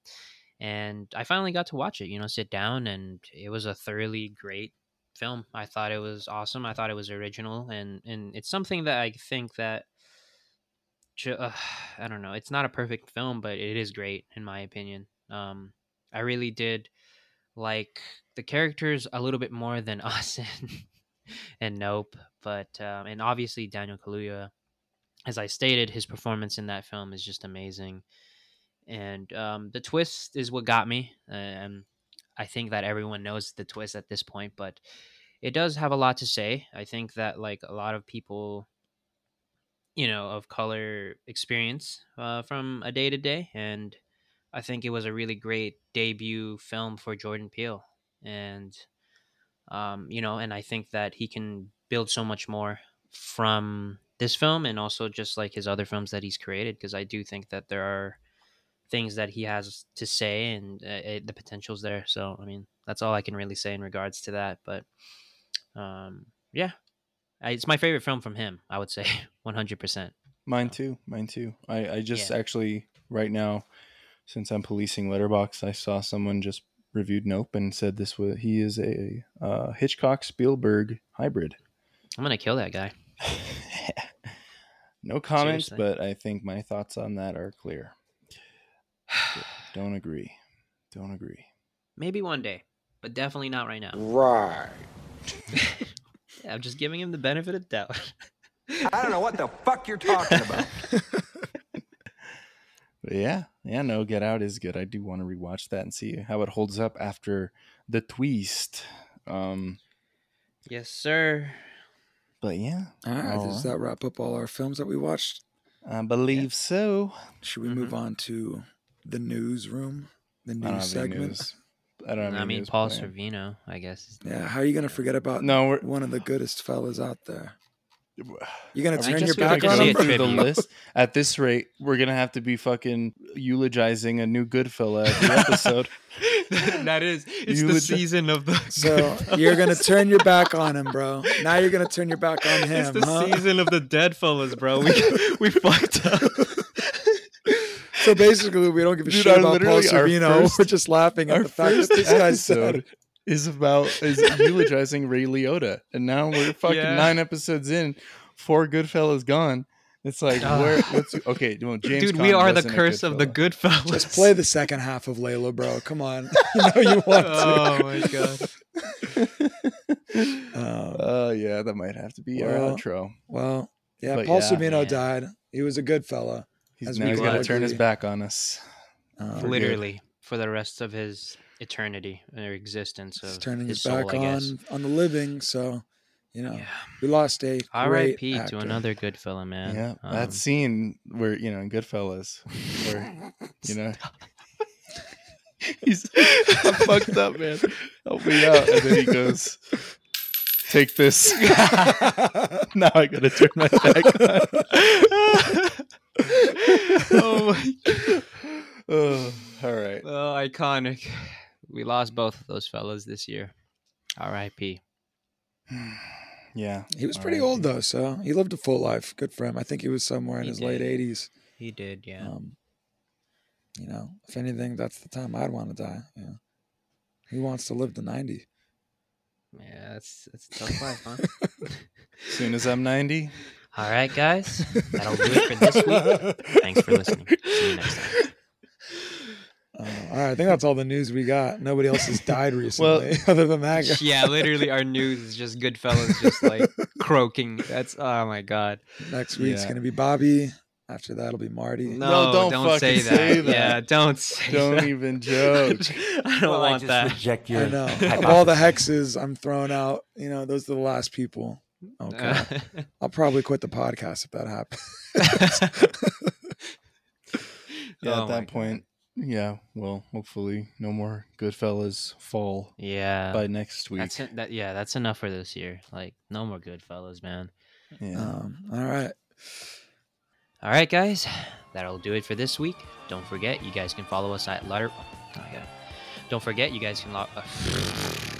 and I finally got to watch it. You know, sit down, and it was a thoroughly great film. I thought it was awesome. I thought it was original, and and it's something that I think that. Uh, I don't know. It's not a perfect film, but it is great in my opinion. Um, I really did like the characters a little bit more than us and, and Nope, but um, and obviously Daniel Kaluuya, as I stated, his performance in that film is just amazing, and um, the twist is what got me. Um, I think that everyone knows the twist at this point, but it does have a lot to say. I think that like a lot of people, you know, of color experience uh, from a day to day, and I think it was a really great debut film for Jordan Peele, and um, you know, and I think that he can build so much more from this film, and also just like his other films that he's created, because I do think that there are things that he has to say, and uh, it, the potential's there. So, I mean, that's all I can really say in regards to that. But um, yeah, it's my favorite film from him. I would say 100. percent Mine too. Mine too. I, I just Yeah. actually right now, since I'm policing Letterboxd, I saw someone just reviewed Nope and said this was he is a uh, Hitchcock Spielberg hybrid. I'm gonna kill that guy. no comments, Seriously. but I think my thoughts on that are clear. Don't agree. Don't agree. Maybe one day, but definitely not right now. Right. Yeah, I'm just giving him the benefit of doubt. I don't know what the fuck you're talking about. But yeah, yeah, no, Get Out is good. I do want to rewatch that and see how it holds up after the twist. Um, yes, sir. but yeah, All right, All does right. that wrap up all our films that we watched? I believe so. Should we move on to the newsroom, the news have segment? news. I don't know. I any mean, Paul planned. Sorvino, I guess. Yeah, how are you gonna forget about No, we're one of the goodest fellas out there? You're gonna turn your back on him? a go through the list. At this rate, we're gonna have to be fucking eulogizing a new Goodfella every episode. that is, it's You the would- season of the. So you're gonna turn your back on him, bro. Now you're gonna turn your back on him. it's him, the huh? season of the dead fellas, bro. We we fucked up. So basically, we don't give a Dude, shit about Paul literally our Sorvino. We're just laughing at Our the fact first that this guy's episode said. is about is eulogizing Ray Liotta, and now we're fucking Yeah. nine episodes in, four Goodfellas gone. It's like Ah. where? What's okay? Well, James Dude, we are the curse of the Goodfella. good fellas. Just play the second half of Layla, bro. Come on, you know you want to. Oh my god. Um, Oh yeah, that might have to be our Well, outro. well, yeah, But Paul yeah. Sorvino Yeah. died. He was a good fella. He's as now we he's can got to turn his back on us. Good. Literally for the rest of his eternity or existence he's turning his his soul, back I on on the living. So, you know, Yeah. we lost a great R.I.P. to another good fella, man. yeah, Um, that scene where you know in Goodfellas, where you know. He's I'm fucked up, man. Help me out. And then he goes, Take this. now I gotta turn my back on. oh my god. oh, all right. Oh, iconic. We lost both of those fellas this year. R.I.P. Yeah. he was pretty old though, so he lived a full life. Good for him. I think he was somewhere in He his late eighties. He did, yeah. Um, you know, if anything, that's the time I'd want to die. Yeah. He wants to live to ninety? yeah, that's that's a tough life, huh? As soon as I'm 90. All right, guys. That'll do it for this week. Thanks for listening. See you next time. Uh, all right, I think that's all the news we got. Nobody else has died recently, other than that guy. Yeah, literally, our news is just good fellas just like croaking. That's oh my god. Next week's Yeah. gonna be Bobby. After that, it'll be Marty. No, don't don't, fucking say, that. say that. Yeah, don't say Don't that. even joke. I don't Well, I want just that. reject your I know. Of all the hexes I'm throwing out, you know, those are the last people. Okay. I'll probably quit the podcast if that happens. Yeah, Oh at that point, yeah, well, hopefully no more Goodfellas fall yeah. by next week. That's it. That, yeah, that's enough for this year. Like, no more good fellas, man. Yeah. Um, all right. All right, guys, that'll do it for this week. Don't forget, you guys can follow us at Letter. Oh, yeah. Don't forget, you guys can. Lo- uh,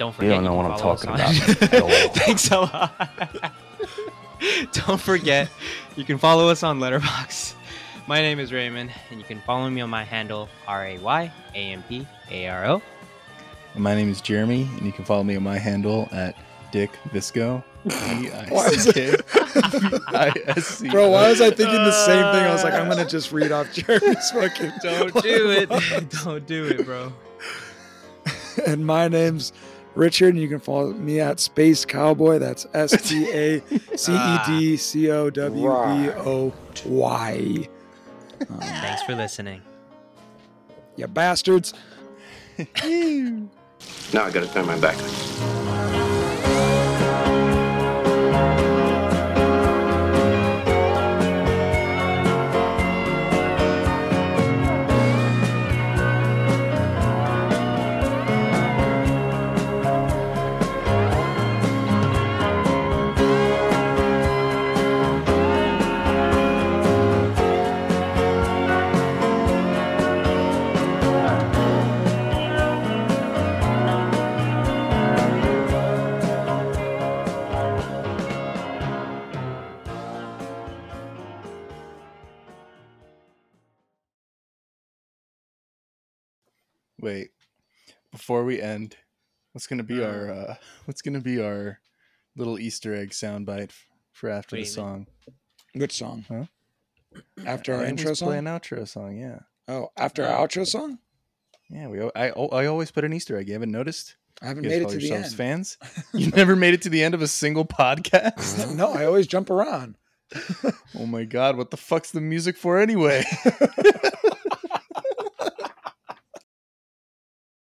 don't forget. You don't know can what I'm talking about. Thanks a lot. don't forget, you can follow us on Letterboxd. My name is Raymond, and you can follow me on my handle R A Y A M P A R O. My name is Jeremy, and you can follow me on my handle at Dick Visco. Why is it- V-I-S-C-O. Bro, why was I thinking the same thing? I was like, I'm gonna uh. just read off Jeremy's fucking. Don't do it. don't do it, bro. and my name's Richard, and you can follow me at Space Cowboy. That's S T A C E D C O W B O Y. Um, thanks for listening. You bastards. Now I gotta turn my back. Before we end, what's gonna be Uh. our uh, what's gonna be our little Easter egg soundbite f- for after the do you mean? song? Which song? Huh? After our always intro play an outro song. Yeah, Oh, after our outro song? yeah. We I I always put an Easter egg. You haven't noticed? I haven't made it to the end. fans. You never made it to the end of a single podcast. no, I always jump around. oh my god, what the fuck's the music for anyway?